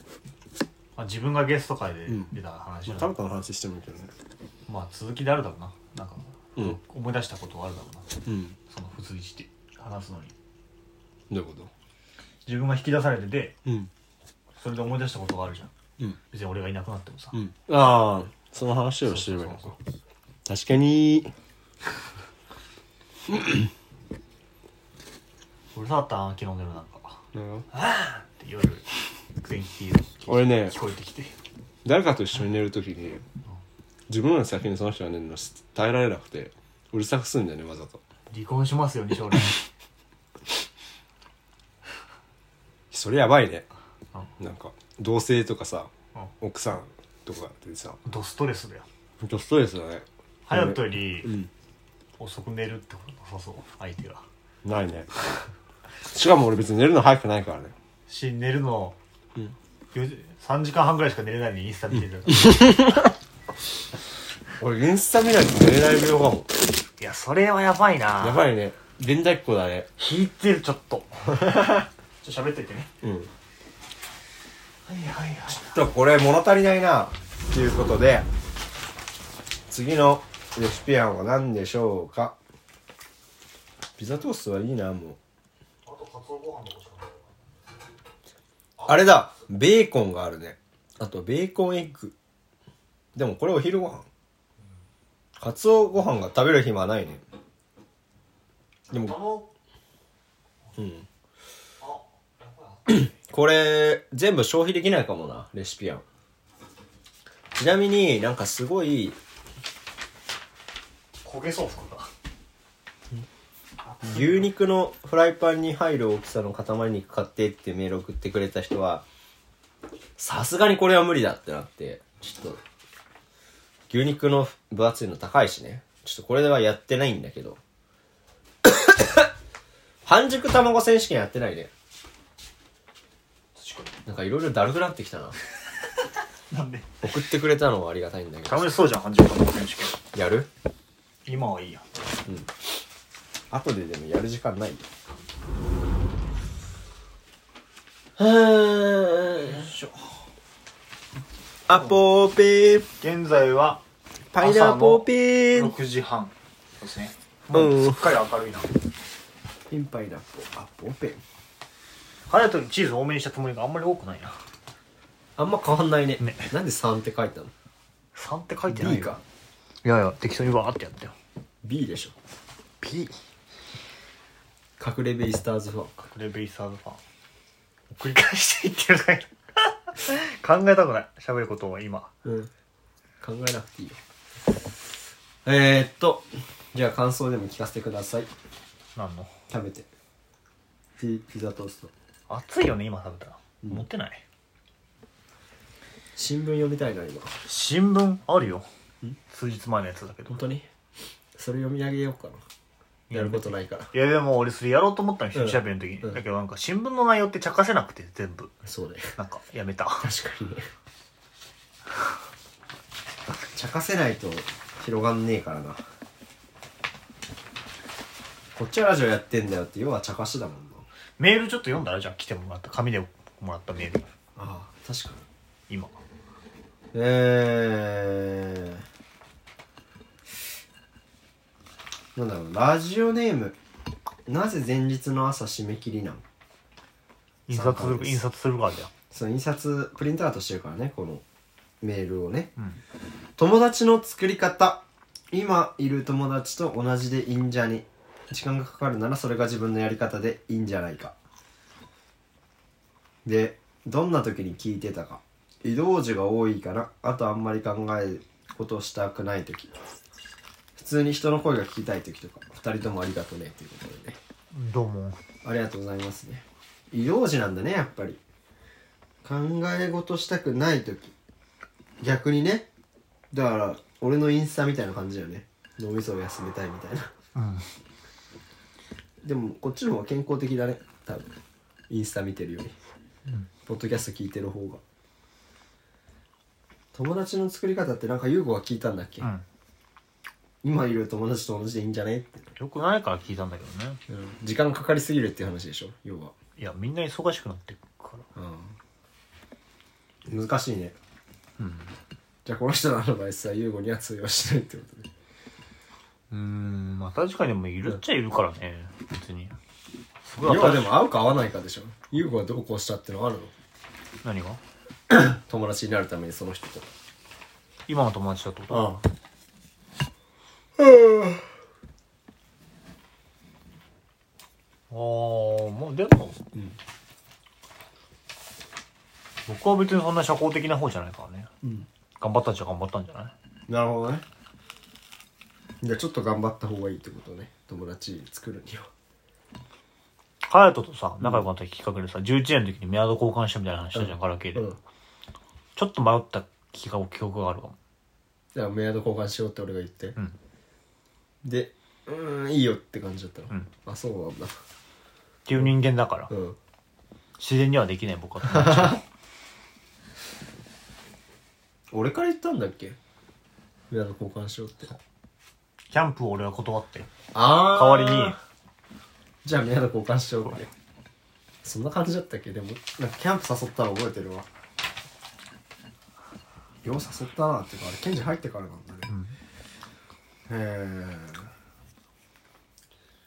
あ自分がゲスト会でうん。出た話まあ田畑の話してもいいけどね。まあ続きであるだろうな。なんか、うん。思い出したことはあるだろうな。うん。その普通にして話すのに。どういうこ自分が引き出されててとうん。それで思い出したことがあるじゃん。うん。別に俺がいなくなってもさ、うん。ああその話をしてればいいのかそうそう確かに。うるさかったな昨日の夜なんか。うんって夜全員聞いて俺ね聞こえてきて。誰かと一緒に寝るときに自分より先にその人が寝るの耐えられなくてうるさくすんだよねわざと。離婚しますよね将来。それやばいね。うなんか同性とかさう奥さんとかでさ。ドストレスだよ。ほんとストレスだね。隼人よりうん。遅く寝るってことなさそう相手が。ないね。しかも俺別に寝るの早くないからね。し寝るの、うん。よじ3時間半ぐらいしか寝れないのにインスタ見てる、俺インスタ見ないと寝れない病かもいやそれはやばいな。やばいね。現代っ子だね。引いてるちょっと。ちょっと喋っててね。うん。はいはいはい。ちょっとこれ物足りないな。ということで次のレシピ案は何でしょうか？ピザトーストはいいなもう。あとカツオご飯のことしかないあれだ。ベーコンがあるね。あとベーコンエッグでもこれお昼ご飯。カツオご飯が食べる暇はないね。でも卵うん。これ全部消費できないかもなレシピ案。ちなみになんかすごい焦げそう服が牛肉のフライパンに入る大きさの塊肉買ってってメール送ってくれた人はさすがにこれは無理だってなってちょっと牛肉の分厚いの高いしね。ちょっとこれではやってないんだけど。半熟卵選手権やってないね。なんかいろいろだるくなってきたな。に なんで？送ってくれたのはありがたいんだけど。楽しそうじゃん半熟卵選手権。やる？今はいいや。後ででもやる時間ないよ。はーよいしょ。アポーペー。現在はパイナポーペー6時半。ですね。うん。もうすっかり明るいな。ピンパイナポーアポーペー隼人にチーズ多めにしたつもりがあんまり多くないな。あんま変わんないね。ね。なんで3って書いたの？3って書いてない B よか。いやいや適当にわーってやったよ。B でしょ。P 隠れベイスターズファン。隠れベイスターズファン。繰り返していってるだけ。考えたくない。喋ることは今。うん。考えなくていいよえー、っとじゃあ感想でも聞かせてください。なんの？食べて。ピピザトースト。暑いよね今食べたら、うん。持ってない？新聞読みたいな今。新聞あるよ。数日前のやつだけど。本当に？それ読み上げようかな。やることないから。いやでも俺それやろうと思ったんですようん。調べる時に、うん。だけどなんか新聞の内容って茶化せなくて全部。そうだよなんかやめた。確かにね。茶化せないと広がんねえからな。こっちはラジオやってんだよって要は茶化しだもんな。メールちょっと読んだらじゃあ来てもらった紙でもらったメール。ああ確かに。今。えー、なんだろうラジオネームなぜ前日の朝締め切りなん？印刷する印刷するからだよその印刷プリントアウトしてるからねこのメールをね。うん。友達の作り方。今いる友達と同じでいいんじゃね。時間がかかるならそれが自分のやり方でいいんじゃないか。でどんな時に聞いてたか。移動時が多いかなあとあんまり考えることをしたくない時。普通に人の声が聞きたい時とか2人ともありがとうねということでね。どうも。ありがとうございますね。移動時なんだねやっぱり。考え事したくない時逆にねだから俺のインスタみたいな感じだよね。脳みそを休めたいみたいな。うん。でもこっちの方が健康的だね。多分インスタ見てるより、ポッドキャスト聞いてる方が。友達の作り方ってなんか優子が聞いたんだっけ、うん。今いる友達と同じでいいんじゃね？って、よくないから聞いたんだけどね。時間かかりすぎるっていう話でしょ？要は。いやみんな忙しくなってくから。うん。難しいねうん。じゃあこの人のアドバイスは優吾には通用しないってことでうーんまあ確かにでもいるっちゃいるからね。別に。すごい要はでも合うか合わないかでしょ。優吾はどうこうしたってのあるの？何が？友達になるためにその人と。今の友達だってこと？あああまあでも、うん僕は別にそんな社交的な方じゃないからね。うん。頑張ったっちゃ頑張ったんじゃない？なるほどね。じゃあちょっと頑張った方がいいってことね。友達作るには。隼人とさ仲良くなったきっかけでさ11年の時にメアド交換したみたいな話したじゃん、ガラケーで、うん。ちょっと迷った気が記憶があるかも。じゃあメアド交換しようって俺が言って、うん。でうーんいいよって感じだったの、うん。あそうなんだ。っていう人間だから、うん。自然にはできない僕は友達は俺から言ったんだっけ？メアド交換しようって。キャンプを俺は断って。あ代わりに。じゃあメアド交換しようって。そんな感じだったっけ？でもなんかキャンプ誘ったの覚えてるわ。よう誘ったなっていうかあれケンジ入ってからなんだね、へえ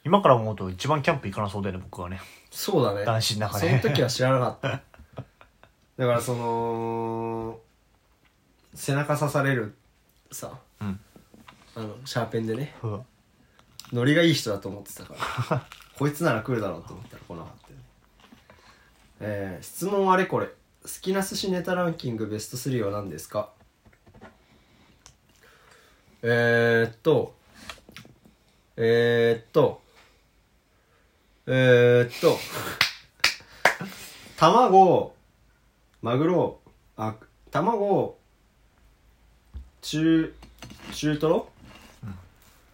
今から思うと一番キャンプ行かなそうだよね僕はね。そうだね。男子の中で。その時は知らなかった。だからその背中刺される。さう。ん。あのシャーペンでね。う。わノリがいい人だと思ってたから。こいつなら来るだろうと思ったら来なかったよね。えー、質問あれこれ。好きな寿司ネタランキングベスト3は何ですか？えー、っとえー、っとえー、っと。卵マグロあ卵中中トロ、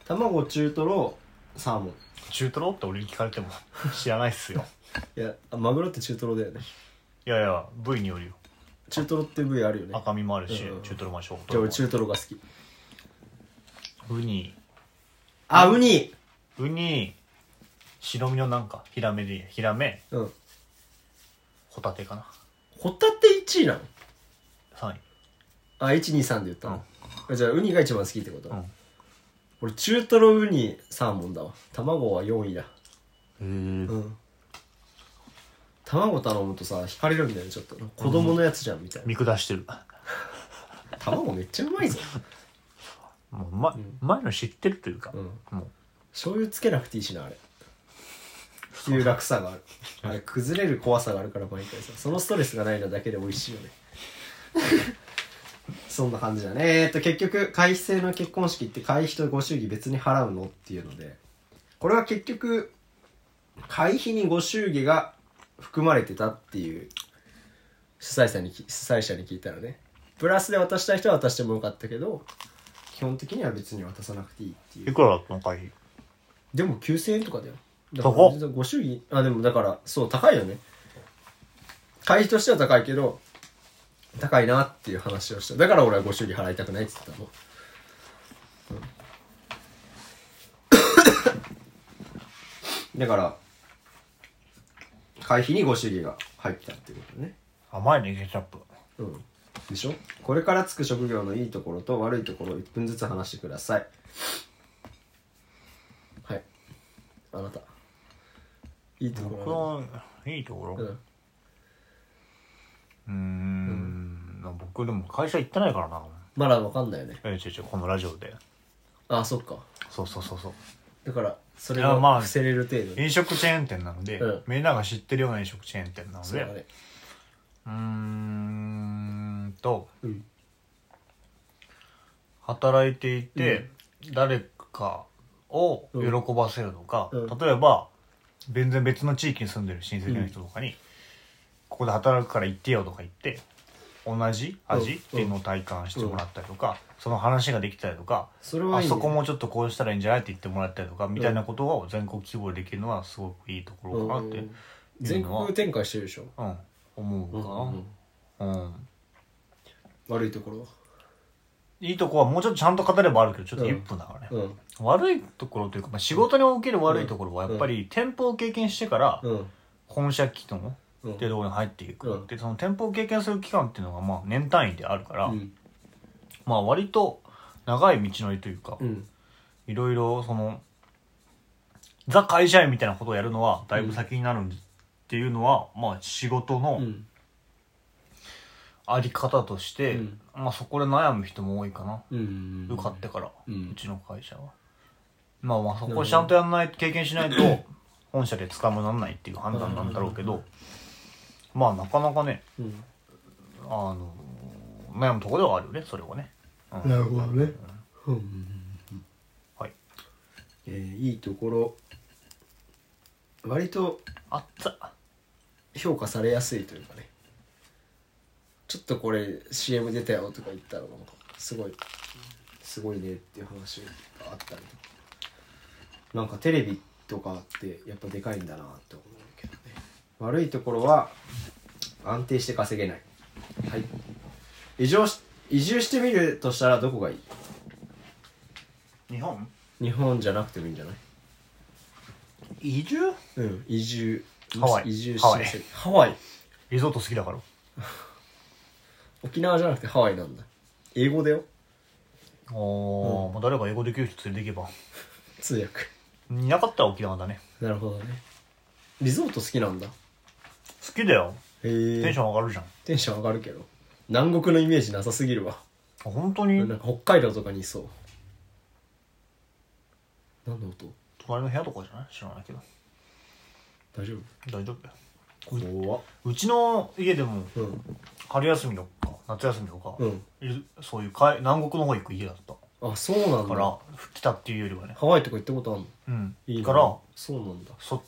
卵中トロサーモン。中トロって俺に聞かれても知らないっすよ。いやあマグロって中トロだよね。いやいや部位によるよ。中トロって部位あるよね。赤身もあるし、うんうん。中トロもあるし小じゃあ俺中トロが好き。ウニ。あウニ！ウニ。白身のなんかヒラメでいいヒラメ。うん。ホタテかな。ホタテ1位なの？3位。あ123で言ったの、あじゃあウニが一番好きってこと、うん。俺中トロウニサーモンだわ。卵は4位だ。へえうん。卵頼むとさ惹かれるんだよねちょっと。子供のやつじゃんみたいな、見下してる。卵めっちゃうまいぞ。もう、まん。前の知ってるというか、うん。もう。醤油つけなくていいしなあれ。っていう楽さがある。あれ崩れる怖さがあるから毎回さ。そのストレスがないのだけで美味しいよねそんな感じだね。えーっと結局会費制の結婚式って会費とご祝儀別に払うのっていうのでこれは結局会費にご祝儀が含まれてたっていう主催者にき主催者に聞いたらねプラスで渡したい人は渡してもよかったけど基本的には別に渡さなくていいっていう。いくらだったの会費？ででも9000円とかだよ。だからご祝儀あでもだからそう高いよね。会費としては高いけど高いなっていう話をした。だから俺はご祝儀払いたくないって言ったの、うん。だから会費にご祝儀が入ったっていうことね。甘いねケチャップ。うん。でしょ？これからつく職業のいいところと悪いところを1分ずつ話してください。はい。あなた。いいとこ僕ろは？いいところ。うん。うーん僕でも会社行ってないからな。まだわかんないよね。え違う違うこのラジオで。あそっか。そうそうそうそう。だからそれいやまあが伏せれる程度。に飲食チェーン店なので、うん。みんなが知ってるような飲食チェーン店なのうだね。うーんとうん。働いていて、誰かを喜ばせるとか、うん。例えば全然別の地域に住んでる親戚の人とかに、ここで働くから行ってよとか言って同じ味うんっていうのを体感してもらったりとか、その話ができたりとかそれはいいね。あそこもちょっとこうしたらいいんじゃないって言ってもらったりとかみたいなことを全国規模でできるのはすごくいいところかなって、うん。全国展開してるでしょ。うん、思うかな、うん悪いところは？いいとこはもうちょっとちゃんと語ればあるけどちょっと1分だからね、うん。悪いところというか、まあ、仕事における悪いところはやっぱり店舗を経験してからうん。本社機能うんっていうところに入っていく、うんでその店舗を経験する期間っていうのがまあ年単位であるから、うん。まあ割と長い道のりというか、うん。いろいろそのザ会社員みたいなことをやるのはだいぶ先になるっていうのは、まあ仕事のうん。あり方として、うん。まあそこで悩む人も多いかな、うん受かってから、ううんちの会社は。まあまあそこをちゃんとやんない経験しないと本社で捕まらないっていう判断なんだろうけどまあなかなかねうん。あの悩むところではあるよねそれはね、うん。なるほどね。うん。はい。えーいいところ。割とあった。評価されやすいというかね。ちょっとこれ CM 出たよとか言ったらなんかすごいすごいねっていう話があったりとか。なんかテレビとかってやっぱでかいんだなって思う悪いところは安定して稼げない。はい。移住し移住してみるとしたらどこがいい？日本？日本じゃなくてもいいんじゃない？移住？うん移住。ハワイ。移住しハワイ。ハワイ。リゾート好きだから。沖縄じゃなくてハワイなんだ。英語だよ。おー、まあ誰か英語できる人連れていけば。通訳。いなかったら沖縄だね。なるほどね。リゾート好きなんだ好きだよ。へえテンション上がるじゃん。あテンション上がるけど。南国のイメージなさすぎるわ。本当に？なんか北海道とかにいそう。何の音？隣の部屋とかじゃない？知らないけど。大丈大丈夫だよ。夫怖っ。うちの家でもうん。春休みとか夏休みとか、うん。いそういうかい南国の方行く家だった。あそうなんだ。から来たっていうよりはね。ハワイとか行ったことあるの？うん。いいな。からそうなんだ。そ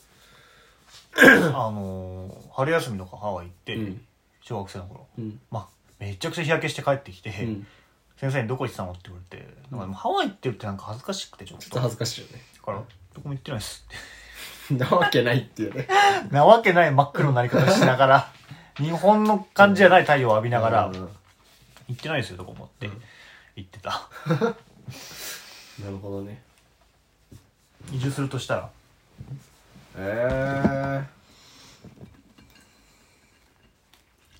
あのー春休みとかハワイ行って、うん。小学生の頃。うん。まあめちゃくちゃ日焼けして帰ってきて、うん。先生にどこ行ってたの？って言われて、なんかもうハワイ行ってるってなんか恥ずかしくてちょっょっと恥ずかしいよね。だからどこも行ってないっす。っ てなわけないっていうね。なわけない真っ黒になり方しながら 日本の感じじゃない太陽を浴びながら、うん。行ってないですよとか思って行ってた。なるほどね。移住するとしたら？ええ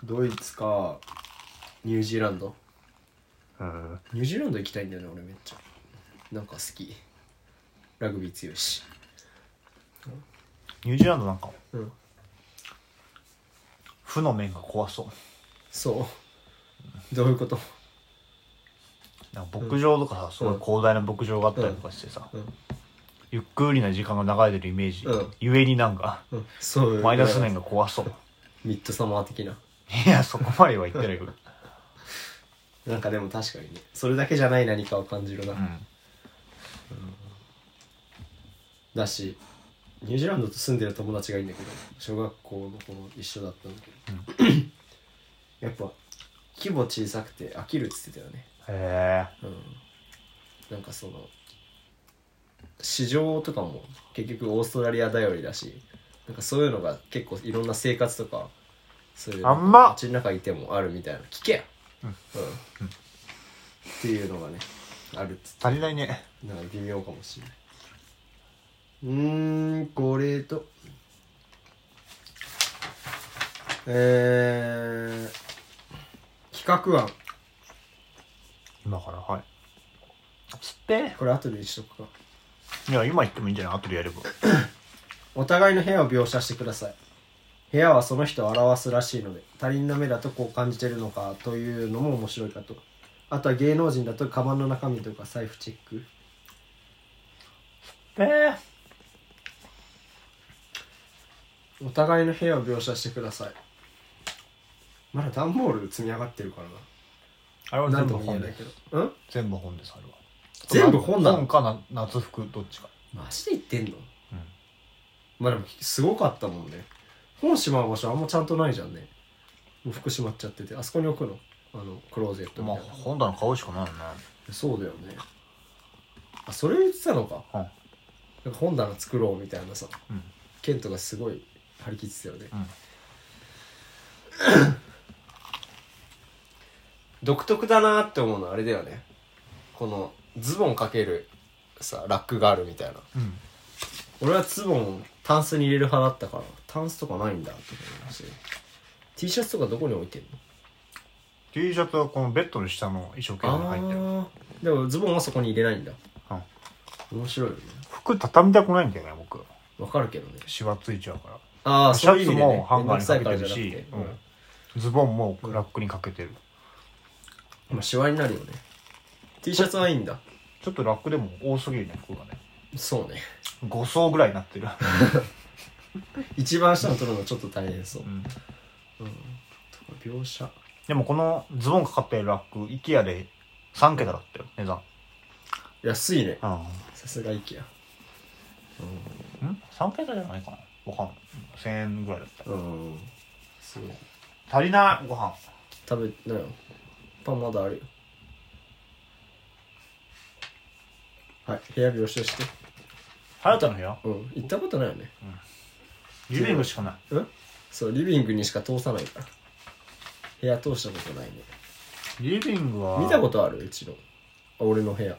ドイツか。ニュージーランド。ニュージーランド行きたいんだよね俺めっちゃ。なんか好き。ラグビー強いし。ニュージーランドなんか。うん。負の面が怖そう。そう。どういうこと？なんか牧場とかさすごい広大な牧場があったりとかしてさ、うんゆっくりな時間が流れてるイメージ、うん。ゆえになんか。うん。そう。マイナス面が怖そう。ミッドサマー的な。いやそこまでは言ってないけど。なんかでも確かにね。それだけじゃない何かを感じるな、うん。だしニュージーランドと住んでる友達がいいんだけど小学校の頃一緒だったんだけど、やっぱ規模小さくて飽きるっつってたよね。へえうん。なんかその市場とかも結局オーストラリア頼りだしなんかそういうのが結構いろんな生活とかそういうあんま。街の中いてもあるみたいな聞けやうん。っていうのがねあるっつって。足りないね。なんか微妙かもしれない。うーんこれと。えー、企画案。今からはい。つって。これ後でにしとくかいや今言ってもいいんじゃない？後でやれば。お互いの部屋を描写してください。部屋はその人を表すらしいので他人の目だとこう感じてるのかというのも面白いかと。あとは芸能人だとカバンの中身とか財布チェック。えー、お互いの部屋を描写してください。まだ段ボール積み上がってるからな。あれは全部本で全部本ですあれは全部本なの？本かな？夏服どっちか。マジで言ってんの？うん。まあでもすごかったもんね。本しまう場所あんまちゃんとないじゃんね。もう服しまっちゃってて。あそこに置くの？あのクローゼットみまあたいな、本棚買うしかないよね。そうだよね。あそれ言ってたのか？うん。なんか本棚作ろうみたいなさ。うん。ケントがすごい張り切ってたよね、うん。独特だなって思うのはあれだよね。このズボンかけるさラックがあるみたいな。うん。俺はズボンタンスに入れる派だったからタンスとかないんだと思いまして T シャツとかどこに置いてんの？T シャツはこのベッドの下の衣装系に入ってる。でもズボンはそこに入れないんだ。うん。面白いよね。服畳みたくないんだよね僕。わかるけどね。シワついちゃうから。ああシャツもハンガーにかけてるしうん。ズボンもラックにかけてる。まあシワになるよね。T シャツはいいんだちょっとラックでも多すぎるね服がね。そうね。5層ぐらいになってる。一番下の取るのちょっと大変そう、うん。とか描写。でもこのズボンかかってるラック IKEA で3桁だったよ値段。安いね。うん。さすが IKEA ん。3桁じゃないかな。わかんない1000円ぐらいだったうん。すごい。足りないご飯。食べなよパンまだあるよはい。部屋描写して。隼人の部屋うん。行ったことないよね。リビングしかない。うん。そうリビングにしか通さないから。部屋通したことないね。リビングは見たことある？うちの。あ俺の部屋。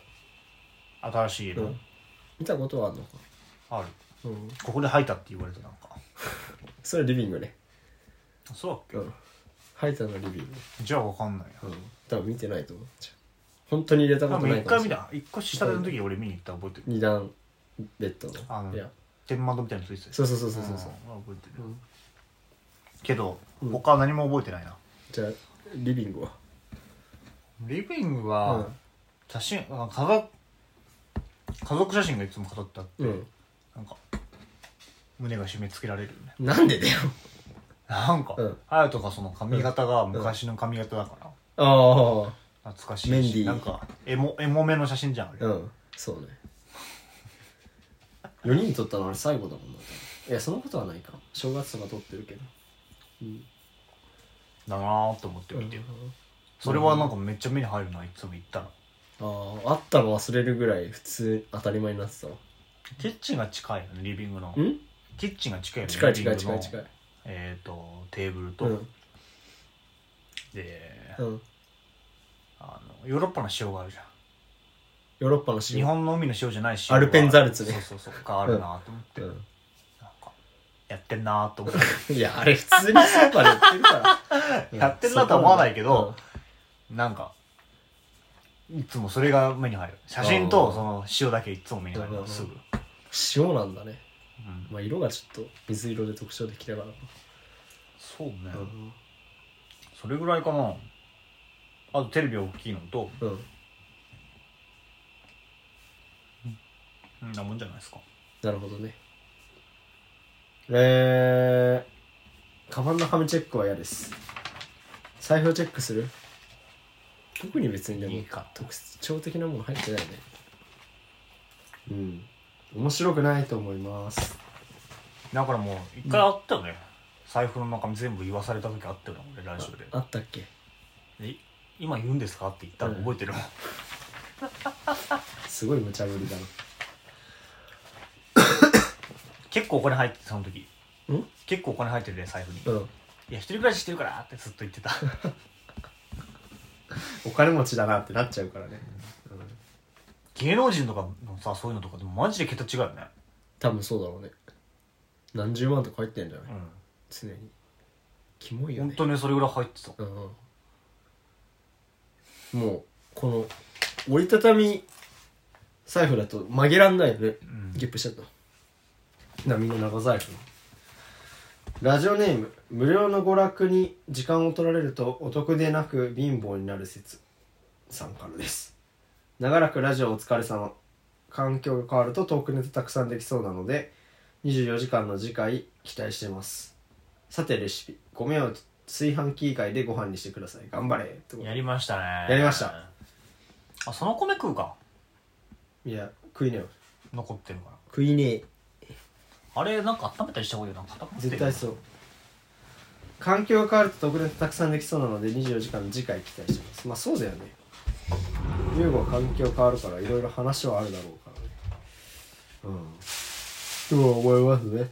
新しいの、うん。見たことはあるのか？ある。うん。ここで吐いたって言われたなんか。それリビングね。そうだっけ？うん。ハイタのリビング。じゃあわかんないなうん。多分見てないと思うじゃあ本当に入れた多ことな分一回見いかもしれない。た？一個下の時俺見に行った覚えてる？二段ベッドあのの部屋天窓みたいなのついてたよそうそうそうそうそうそう。うん覚えてるうん。けどうん。他は何も覚えてないな。じゃあリビングは？リビングうはん。写真あ家族家族写真がいつも飾ってあってうん。なんか胸が締め付けられるよね。なんでだよ。なんかうん。隼人がその髪型が昔の髪型だから。ああ懐かしいし。メンディー。なんかエモエモめの写真じゃんあれ。うん。そうね。4人撮ったのあれ最後だもんな。多分いやそのことはないか。正月とか撮ってるけど。うん。だなーって思って見てる。それはなんかめっちゃ目に入るないつも行ったら。あああったの忘れるぐらい普通当たり前になってたわ。キッチンが近いよねリビングの。ん？キッチンが近いよね近い近い近い近い。えっとテーブルと。うん。でうんあのヨーロッパの塩があるじゃん。ヨーロッパの日塩本の海の塩じゃない塩がアルペンザルツね。そうそうそう。があるなと思って、うなんかやってんなと思って。ん いやあれ普通にスーパーで売ってるからやってんなとは思わないけど、なんかいつもそれが目に入る。写真とその塩だけいつも目に入うん。るすぐ、塩なんだね。うん。まあ色がちょっと水色で特徴的だからそうね、うん。それぐらいかなあとテレビ大きいのとうん。うんなもんじゃないですか。なるほどね。えー、カバンのハムチェックは嫌です。財布をチェックする？特に別にでもいいか。特徴的なもの入ってないね。うん。面白くないと思います。だからもう一回あったよね、財布の中身全部言わされた時あったよね俺ラジオで。あったっけ？え？今言うんですか？って言ったの覚えてるもん、すごい無茶ぶりだ 結構お金入っててその時。ん？結構お金入ってるね財布に、いうん。や一人暮らししてるからってずっと言ってた。お金持ちだなってなっちゃうからね、うん、芸能人とかのさそういうのとかでもマジで桁違うよね。多分そうだろうね。何十万とか入ってんじゃない、う常に。キモいんよね。本当にそれぐらい入ってた。うんうんもうこの折りたたみ財布だと曲げらんないよね、ん。ゲップしちゃった。なみんな長財布。ラジオネーム無料の娯楽に時間を取られるとお得でなく貧乏になる説さんからです。長らくラジオお疲れ様。環境が変わるとトークネタたくさんできそうなので24時間の次回期待してます。さてレシピ。米を炊飯器以外でご飯にしてください。頑張れってこと。やりましたね。やりました。あその米食うか？いや食いねよ残ってるから。食いねえ。あれなんか温めたりした方がいいよな。固まってる絶対そう。環境が変わると特ネタたくさんできそうなので24時間の次回期待してます。まあそうだよね。優吾は環境変わるからいろいろ話はあるだろうからね。うん。とは思います？ね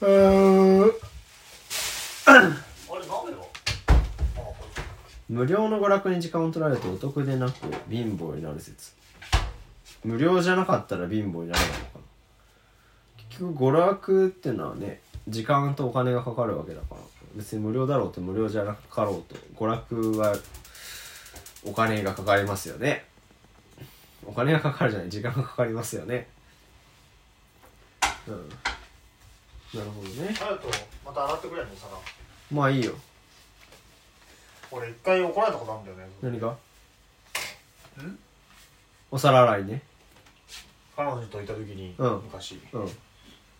うー。ん 無料の娯楽に時間を取られるとお得でなく貧乏になる説。無料じゃなかったら貧乏にならないのかな。結局娯楽ってのはね時間とお金がかかるわけだから。別に無料だろうと無料じゃなかろうと娯楽はお金がかかりますよね。お金がかかるじゃない時間がかかりますよね。うん。なるほどね。あるとまた洗ってくれるの皿。まあいいよ。俺一回怒られたことあるんだよね何が？お皿洗いね。彼女といた時に、うん。昔。うん。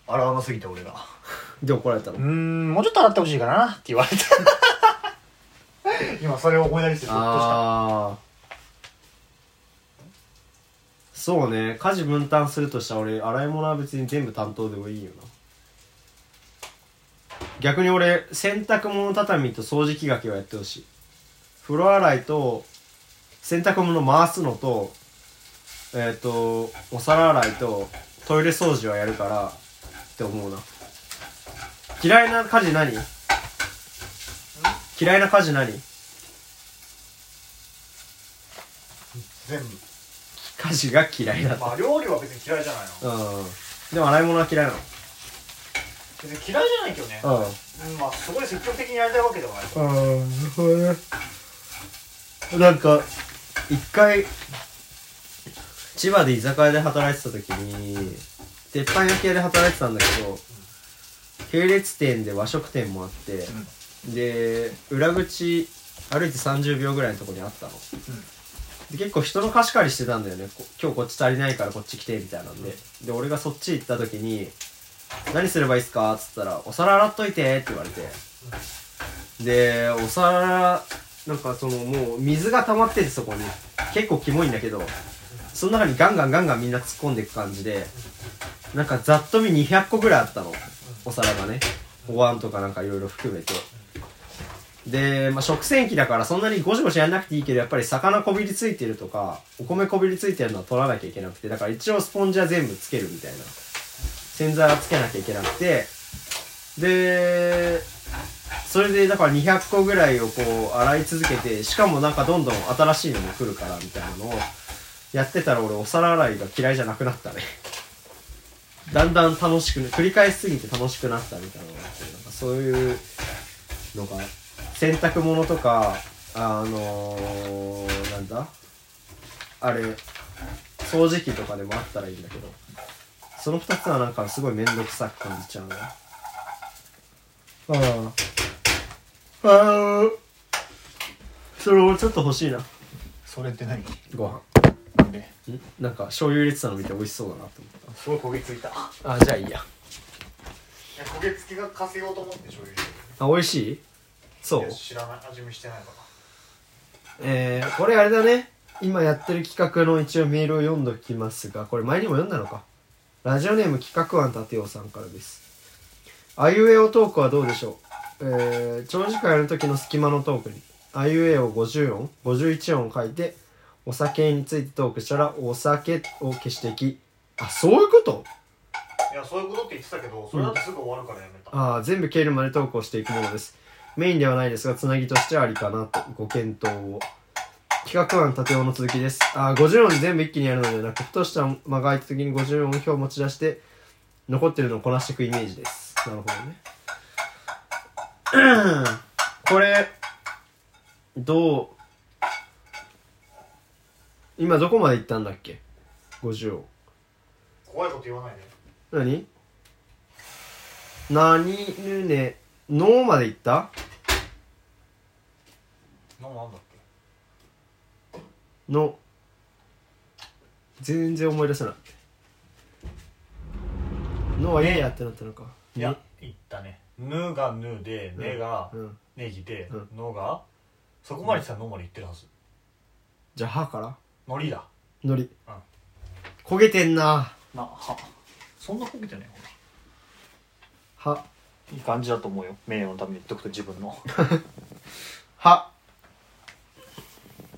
洗わなすぎて俺が。で怒られたの？うーんもうちょっと洗ってほしいかなって言われて 今それを思い出してほっとした。ああそうね。家事分担するとしたら俺洗い物は別に全部担当でもいいよな逆に俺洗濯物畳と掃除機がけをやってほしい。風呂洗いと洗濯物回すのとえっ、とお皿洗いとトイレ掃除はやるからって思うな。嫌いな家事何？嫌いな家事何？全部。家事が嫌いだと。まあ料理は別に嫌いじゃないの。うん。でも洗い物は嫌いなの別に嫌いじゃないけどね。うん。うんまあすごい積極的にやりたいわけではない。うんなるほどね。なんか一回千葉で居酒屋で働いてた時に鉄板焼き屋で働いてたんだけど系列店で和食店もあって、で裏口歩いて30秒ぐらいのとこにあったの、で結構人の貸し借りしてたんだよね。こ今日こっち足りないからこっち来てみたいなんで。で俺がそっち行った時に「何すればいいっすか?」っつったら「お皿洗っといて」って言われて。でお皿なんかそのもう水が溜まっててそこに。結構キモいんだけどその中にガンガンガンガンみんな突っ込んでいく感じでなんかざっと見200個ぐらいあったの。お皿がね。お椀とかなんかいろいろ含めて。で、まあ、食洗機だからそんなにゴシゴシやんなくていいけどやっぱり魚こびりついてるとかお米こびりついてるのは取らなきゃいけなくてだから一応スポンジは全部つけるみたいな。洗剤はつけなきゃいけなくて。でそれでだから200個ぐらいをこう洗い続けてしかもなんかどんどん新しいのも来るからみたいなのをやってたら俺お皿洗いが嫌いじゃなくなったね。だんだん楽しく繰り返しすぎて楽しくなったみたいなのがあってなんかそういうのが洗濯物とかあのー、なんだ？あれ掃除機とかでもあったらいいんだけど。その2つはなんかすごい面倒くさく感じちゃうねああああそれもちょっと欲しいな。それって何？ご飯。なんで？ん？なんか醤油入れてたの見て美味しそうだなと思っすごい焦げついた。いたあじゃあいいや。や焦げ付きが稼ごうと思って醤油入れてあ美味しい？そう。る知らない味見してないから。えー、これあれだね。今やってる企画の一応メールを読んどきますがこれ前にも読んだのかラジオネーム企画案立雄さんからです。あいうえおトークはどうでしょう？えー、長時間やる時の隙間のトークに。あいうえお50音51音書いてお酒についてトークしたらお酒を消していき。あそういうこと？いやそういうことって言ってたけどそれだとすぐ終わるからやめた、ああ全部消えるまでトークをしていくものです。メインではないですがつなぎとしてありかなと。ご検討を企画案立雄の続きです。ああ50音全部一気にやるのではなくふとした間が空いた時に50音表を持ち出して残ってるのをこなしていくイメージです。なるほどね。これどう今どこまで行ったんだっけ？50音。怖いこと言わないで。何？何ぬねのまで行った？何なんだの全然思い出せないのはいいやってなったのか。いや言ったね「ぬ」が「ぬ」で「ね」がうん「ネギ」でうん「の」がそこまで来たら「の」まで言ってるはず。じゃあ「は」から「のり」だ。のりうん。焦げてんな。なはそんな焦げてないはいい感じだと思うよ。名誉のために言っとくと自分の。は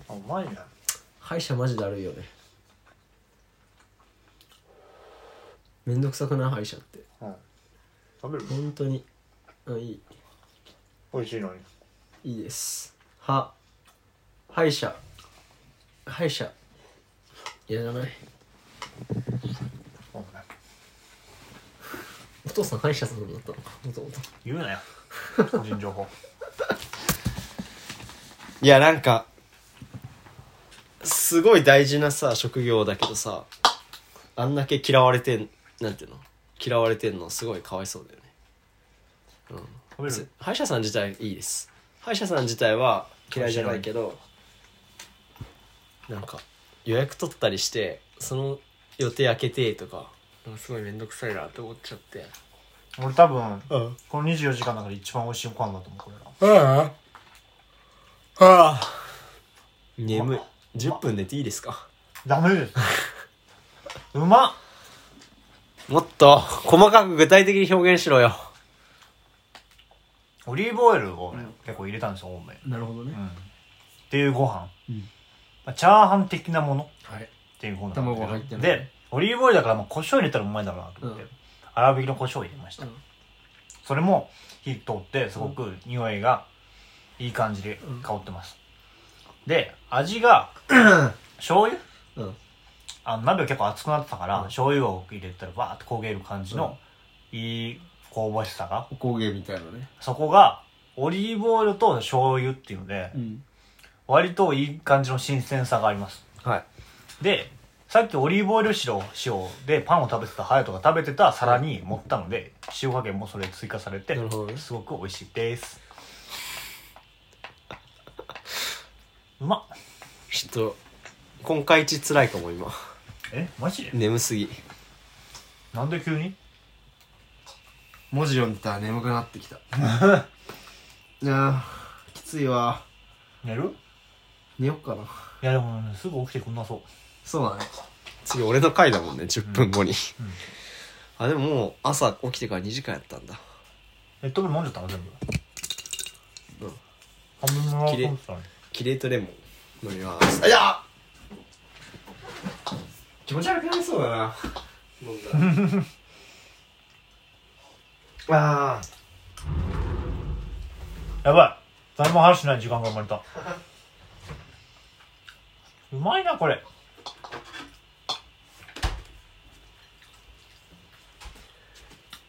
あうまいね歯医者マジだるいよね。めんどくさくない？歯医者って。うん食べる？本当に。あいい。美味しいのに？いいです。は歯医者。歯医者。いやじゃない。そうね。お父さん歯医者さんだったの？かもともと。言うなよ。個人情報。いやなんかすごい大事なさ職業だけどさあんだけ嫌われてんなんていうの？嫌われてんのすごいかわいそうだよね。食べる？歯医者さん自体いいです。歯医者さん自体は嫌いじゃないけどなんか予約取ったりしてその予定開けてとか。なんかすごい面倒くさいなって思っちゃって。俺多分うん。この24時間の中で一番美味しいご飯だと思うこれらああ。ああ。眠い10分寝ていいですか？ダメです。うまっ。もっと細かく具体的に表現しろよ。オリーブオイルをね、結構入れたんですよ多めなるほどね。うん。っていうご飯、うん。まあ、チャーハン的なもの。はい。っていうご飯なんだけど。卵入ってないでオリーブオイルだからまあ胡椒入れたらうまいだろうなと思って、うん。粗挽きの胡椒を入れました、うん。それも火通ってすごく匂いがいい感じで香ってます、で味が醤油？うん。あの鍋が結構熱くなってたから、うん。醤油を入れたらバーって焦げる感じの、いい香ばしさが。おこげみたいなね。そこがオリーブオイルと醤油っていうので、うん。割といい感じの新鮮さがあります。はい。でさっきオリーブオイル塩塩でパンを食べてた隼人が食べてた皿に盛ったので塩加減もそれ追加されてなるほどね。すごく美味しいですうまっ。ちょっと今回一辛いかも今。えマジ？で眠すぎ。なんで急に？文字読んでたら眠くなってきた。いやーきついわ。寝る？寝よっかな。いやでも、ね、すぐ起きてくんなそう。そうだね。次俺の回だもんね10分後に、あでももう朝起きてから2時間やったんだ。レッドブル飲んじゃったの全部？うん。半分もらおうきれいと思ってたのにキレートレモン飲みます。あいや！気持ち悪くなりそうだな。飲んだら。あやばい。誰も話しない時間が生まれた。うまいなこれ。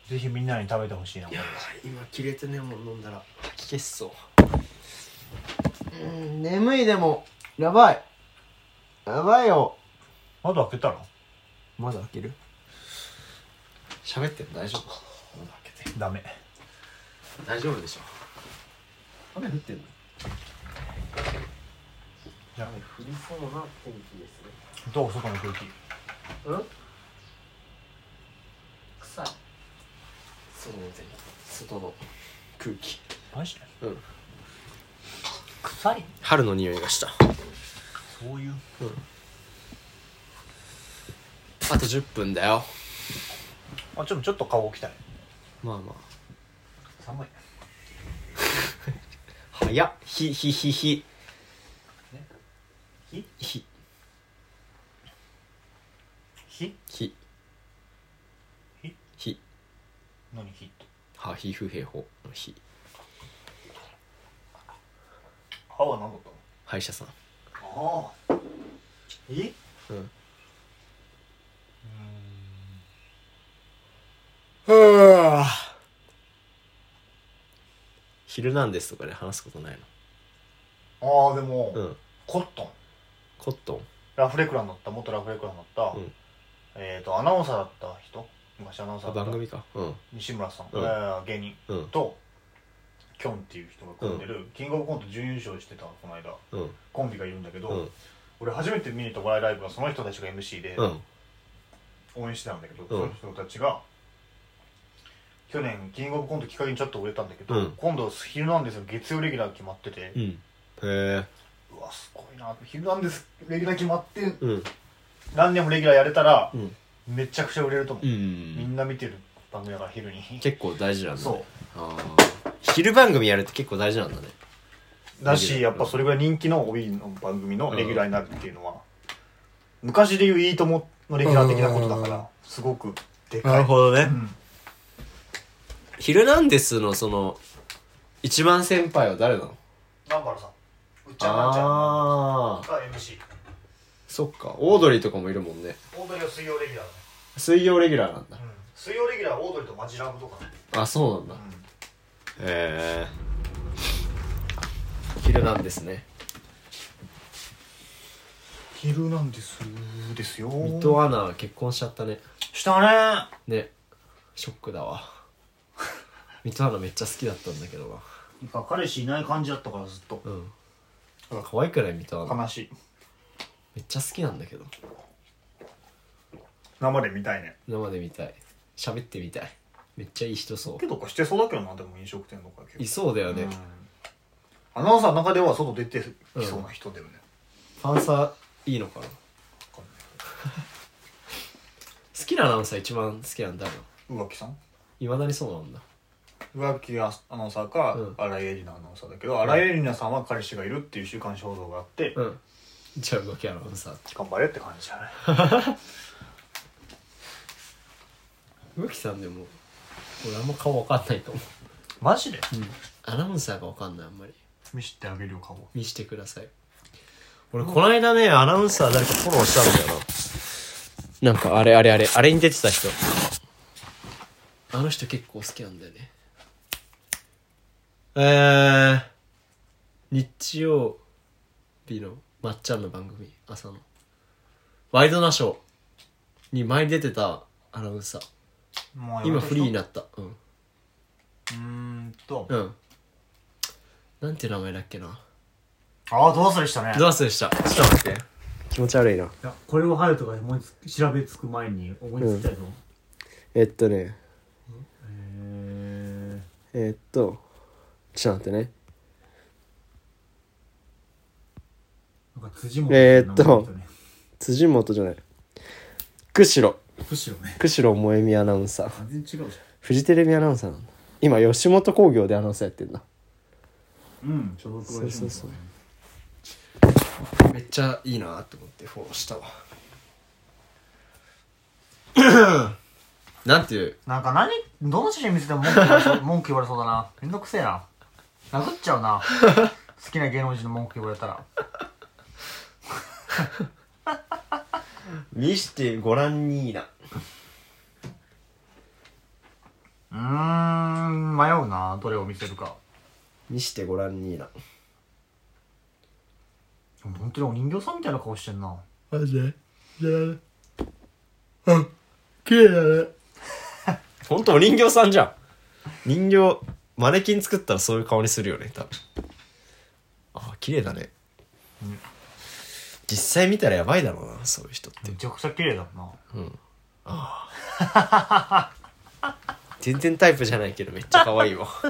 ぜひみんなに食べてほしいな今キレートレモン飲んだら吐き消しそううん眠いでもやばい。やばいよ。窓開けたらまだ開ける？喋って大丈夫？窓開けて。ダメ。大丈夫でしょ？雨降ってんの？じゃあ。雨降降りそうな天気ですね。どう？外の空気。うん？臭い。外の天気。外の空気。マジで？うん臭い。春の匂いがした。そういう？あと10分だよ。あちょっとちょっと顔置きたい。まあま寒い。あ早っ。ひひひひ。ひ？ひ。ひ？ひ。ひ？ひ。何ひは皮膚兵法のひ歯は何だったの？歯医者さん。ああ。え？うん。うん。ヒルナンデスとかで話すことないああでも、のうん。コットン。コットン？ラフレクランだった？元ラフレクランだった、うん。えっ、とアナウンサーだった人？昔アナウンサーあだった。番組か。うん。西村さん、うん。えー芸人。うん。とキョンっていう人が組んでる、キングオブコント準優勝してたこの間。うん。コンビがいるんだけど、うん。俺初めて見に行ったお笑いライブはその人たちが MC でうん。応援してたんだけど、ん。その人たちが去年キングオブコントきっかけにちょっと売れたんだけど、うん。今度「ヒルナンデス」の月曜レギュラー決まってて、うん。へえ。うわすごいな「ヒルナンデス」レギュラー決まってうん。何年もレギュラーやれたら、うん。めちゃくちゃ売れると思う、うん。みんな見てる番組だから昼に。結構大事なんだそねああ昼番組やるって結構大事なんだね。うだしやっぱそれぐらい人気の帯の番組のレギュラーになるっていうのは、昔でいう「いいとも!」のレギュラー的なことだかうん。らすごくでかい。どね。うん。ヒルナンデスのその一番先輩は誰なの？南原さん。うっちゃん。なんちゃんああが MC そっか。オードリーとかもいるもんね。オードリーは水曜レギュラーだね、水曜レギュラーなんだ。うん、水曜レギュラーはオードリーとマジラブとか、あそうなんだ。うへえヒルナンデスね。ヒルナンデスですよ。水戸アナ結婚しちゃったね。したね。ね。ショックだわ。水戸アナめっちゃ好きだったんだけどな。なんか彼氏いない感じだったからずっと。うん。可愛くない水戸アナ。悲しい。めっちゃ好きなんだけど。生で見たいね。生で見たい喋ってみたい。めっちゃいい人そけどかしてそうだけどなでも飲食店とかいそうだよね、うん。アナウンサーの中では外出てきそうな人だよね、ファンサいいのかな？好きなアナウンサー一番好きなんだろう宇垣さん。いまだにそうなんだ。宇垣アナウンサーか、うん。新井恵里奈アナウンサーだけど、新井恵里奈さんは彼氏がいるっていう週刊誌報道があって、うん。じゃあ動きアナウンサー。頑張れって感じじゃない植木さんでも俺あんま顔わかんないと思う。マジで？アナウンサーがわかんないあんまり。見してあげるよ顔。見してください。俺この間ねアナウンサー誰かフォローしたんだよな。なんかあれあれあれあれに出てた人。あの人結構好きなんだよね。えー、日曜日のまっちゃんの番組朝の。ワイドナショーに前に出てたアナウンサー今フリーになった。うん。うーんと、うん。なんて名前だっけな。ああどうするしたね。どうすでした？ちょっと待って。気持ち悪いな。いやこれを入るとか思いつ調べつく前に思いつきたいぞ、えっとね。へえーっと。ちょっと待ってね。えんか辻本えーっとって名前だね。辻元じゃない。釧路むしろね。釧路萌実アナウンサー。全然違うじフジテレビアナウンサーなんだ。今吉本興業でアナウンサーやってんだゃんうん所属そうそうそうめっちゃいいなって思ってフォローしたわ。なんていう？なんか何？どの写真見せても文句言われそう 文句言われそうだな。めんどくせえな。殴っちゃうな。好きな芸能人の文句言われたら。見してごらんにーなうーん迷うなどれを見せるか。見してごらんにーな本当にお人形さんみたいな顔してんな。マジで？じゃああ綺麗だね。ほんとお人形さんじゃん。人形マネキン作ったらそういう顔にするよね多分。あ綺麗だね、実際見たらやばいだろうなそういう人って。めちゃくちゃ綺麗だな。うん。ああ 全然タイプじゃないけどめっちゃ可愛いわ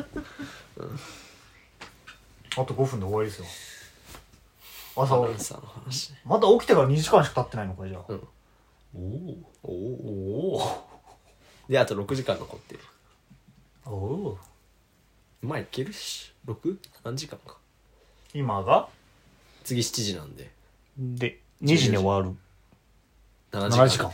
あと5分で終わりですよ。朝アナウンサーの話。ねまだ起きてから2時間しか経ってないのこれじゃあ、うん。おおおおおおであと6時間残ってる。おおまあいけるし。6? 何時間か。今が？次7時なんで。で2時に終わる7 7時間。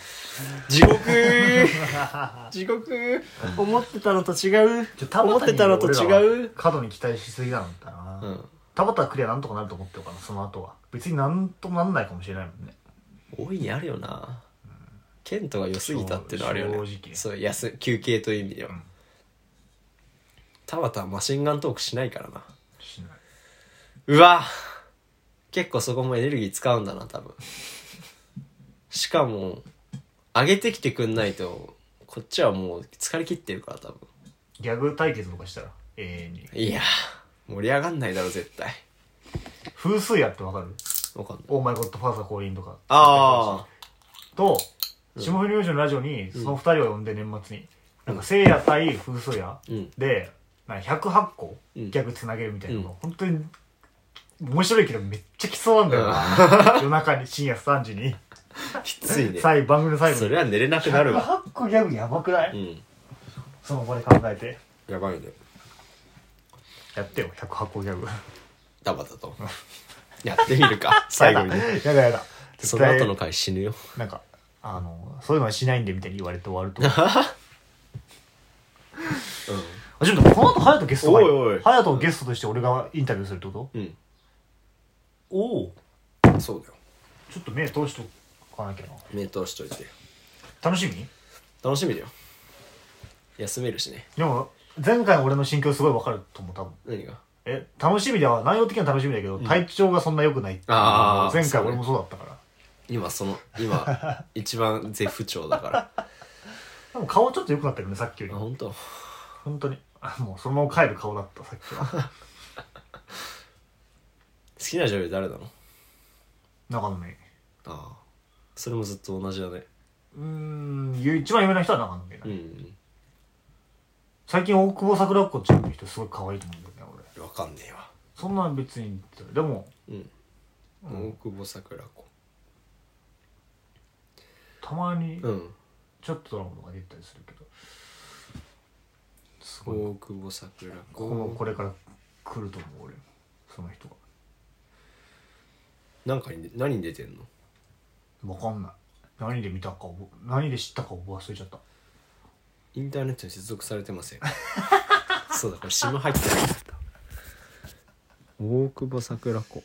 地獄。地獄。思ってたのと違う。思ってたのと違う。角に期待しすぎなんだな、うん。田畑クリアなんとかなると思ってるからその後は。別になんともなんないかもしれないもんね。大いにあるよな。ケントが良すぎたっていうのはあるよね。正直。そう休休憩という意味では、うん。田畑はマシンガントークしないからな。しなうい。うわ。結構そこもエネルギー使うんだな多分しかも上げてきてくんないとこっちはもう疲れ切ってるから多分。ギャグ対決とかしたら永遠に。いや盛り上がんないだろ絶対。風水屋ってわかる？わかんない。オーマイゴッドファーザー降臨とか。あと霜降り明星のラジオにその二人を呼んで年末に、なんか聖夜対風水屋うん。でなんか108個うん。ギャグつなげるみたいなの本当に面白いけどめっちゃ来そうなんだよな、夜中に深夜3時に きついね。最後番組の最後に。それは寝れなくなるわ。108個ギャグやばくない、うん。その場で考えて。やばいね。やってよ108個ギャグ。ダバだと。やってみるか 最後に。ねやだやだ。その後の回死ぬよ。なんかあのそういうのはしないんでみたいに言われて終わると。あちょっとこの後隼人ゲストがおいおい。隼人をゲストとして俺がインタビューするってこと？うん。おお。そうだよ。ちょっと目通しとかなきゃな。目通しといて。楽しみ？楽しみだよ。休めるしね。でも前回の俺の心境すごいわかると思う多分。何が？え楽しみでは内容的には楽しみだけど、体調がそんな良くないっていうあー前回俺もそうだったから。今その今一番絶不調だから。あ でも顔ちょっと良くなったけどねさっきより。も本当？本当に。あもうそのまま帰る顔だったさっきは。好きな女優誰なの？中野芽ああそれもずっと同じだね。うーんゆ一番有名な人は中野芽だね、うん。最近大久保桜子ちゃんの人すごい可愛いと思うんだよね俺。わかんねえわ。そんな別にでもうん。うん。大久保桜子。たまにうん。ちょっとドラマとか出たりするけど。すごい。大久保桜この子これから来ると思う俺。その人がなんかに何に出てんの？わかんない。何で見たか何で知ったか忘れちゃった。インターネットに接続されてません。そうだこれ SIM 入ってないんだった。大久保桜子。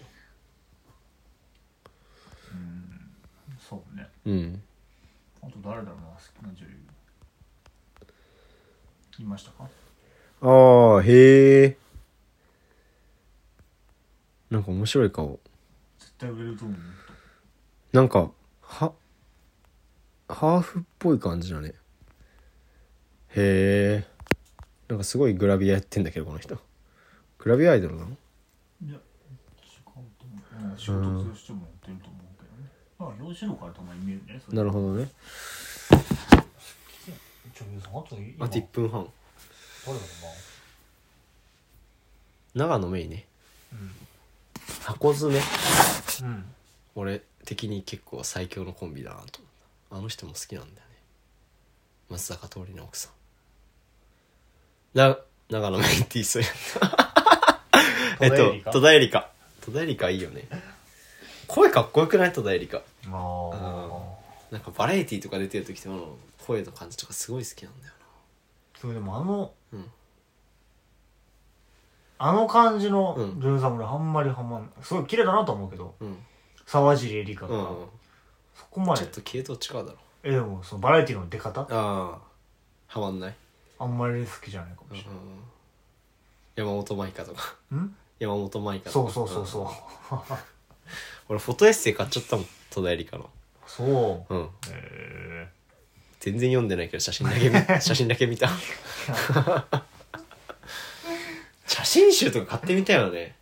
そうね。うん。あと誰だろうな好きな女優。いましたか？ああへえなんか面白い顔。絶対売れると思う。なんかはハーフっぽい感じだね。へえ。なんかすごいグラビアやってんだけどこの人。グラビアアイドルなの？いや違うと思う、うん、仕事としてもやってると思うけどね。まあ表紙のからたまに見えるねなるほどね。あと今あと1分半。誰だろ長野メイね。う箱詰め。なうん俺的に結構最強のコンビだなと思った。あの人も好きなんだよね。松坂桃李の奥さん。な長野メイって言いそうやったえっと戸田恵梨香。戸田恵梨香いいよね。声かっこよくない？戸田恵梨香。まあなんかバラエティーとか出てる時とかの声の感じとかすごい好きなんだよそれでもあの、うん。あの感じのうん。女優さん俺あんまりはまんない。すごい綺麗だなと思うけど。なうん沢尻エリカが、うん、うん、そこまで。ちょっと系統違うだろ。えでもそのバラエティの出方？ああ。はまんない、あんまり好きじゃないかもうんしれない、山本舞香とか。うん？山本舞香そうとか。そうそうそう、ん。俺フォトエッセイ買っちゃったもん戸田恵梨香の。そう。うん。え。全然読んでないけど写真だけ見 写真だけ見た。写真集とか買ってみたよね。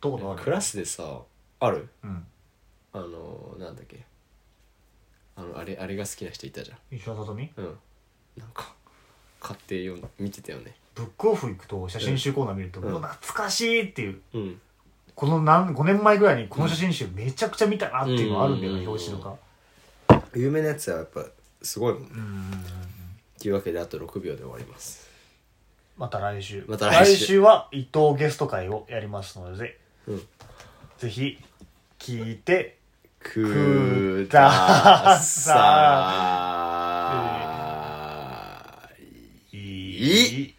クラスでさある？うん。あのなんだっけ。あのあれあれが好きな人いたじゃ石原さとみんうん。なんか買って読ん見てたよね。ブックオフ行くと写真集コーナー見ると、うん。うわ懐かしいっていう。うん。この何5年前ぐらいにこの写真集めちゃくちゃ見たなっていうのがあるんだよね、うん表紙とか。有名なやつはやっぱすごいもんね。うんうんうんうん。というわけであと6秒で終わります。また来週。また来週は伊藤ゲスト会をやりますので、うん。ぜひ聞いてくだだささい。いい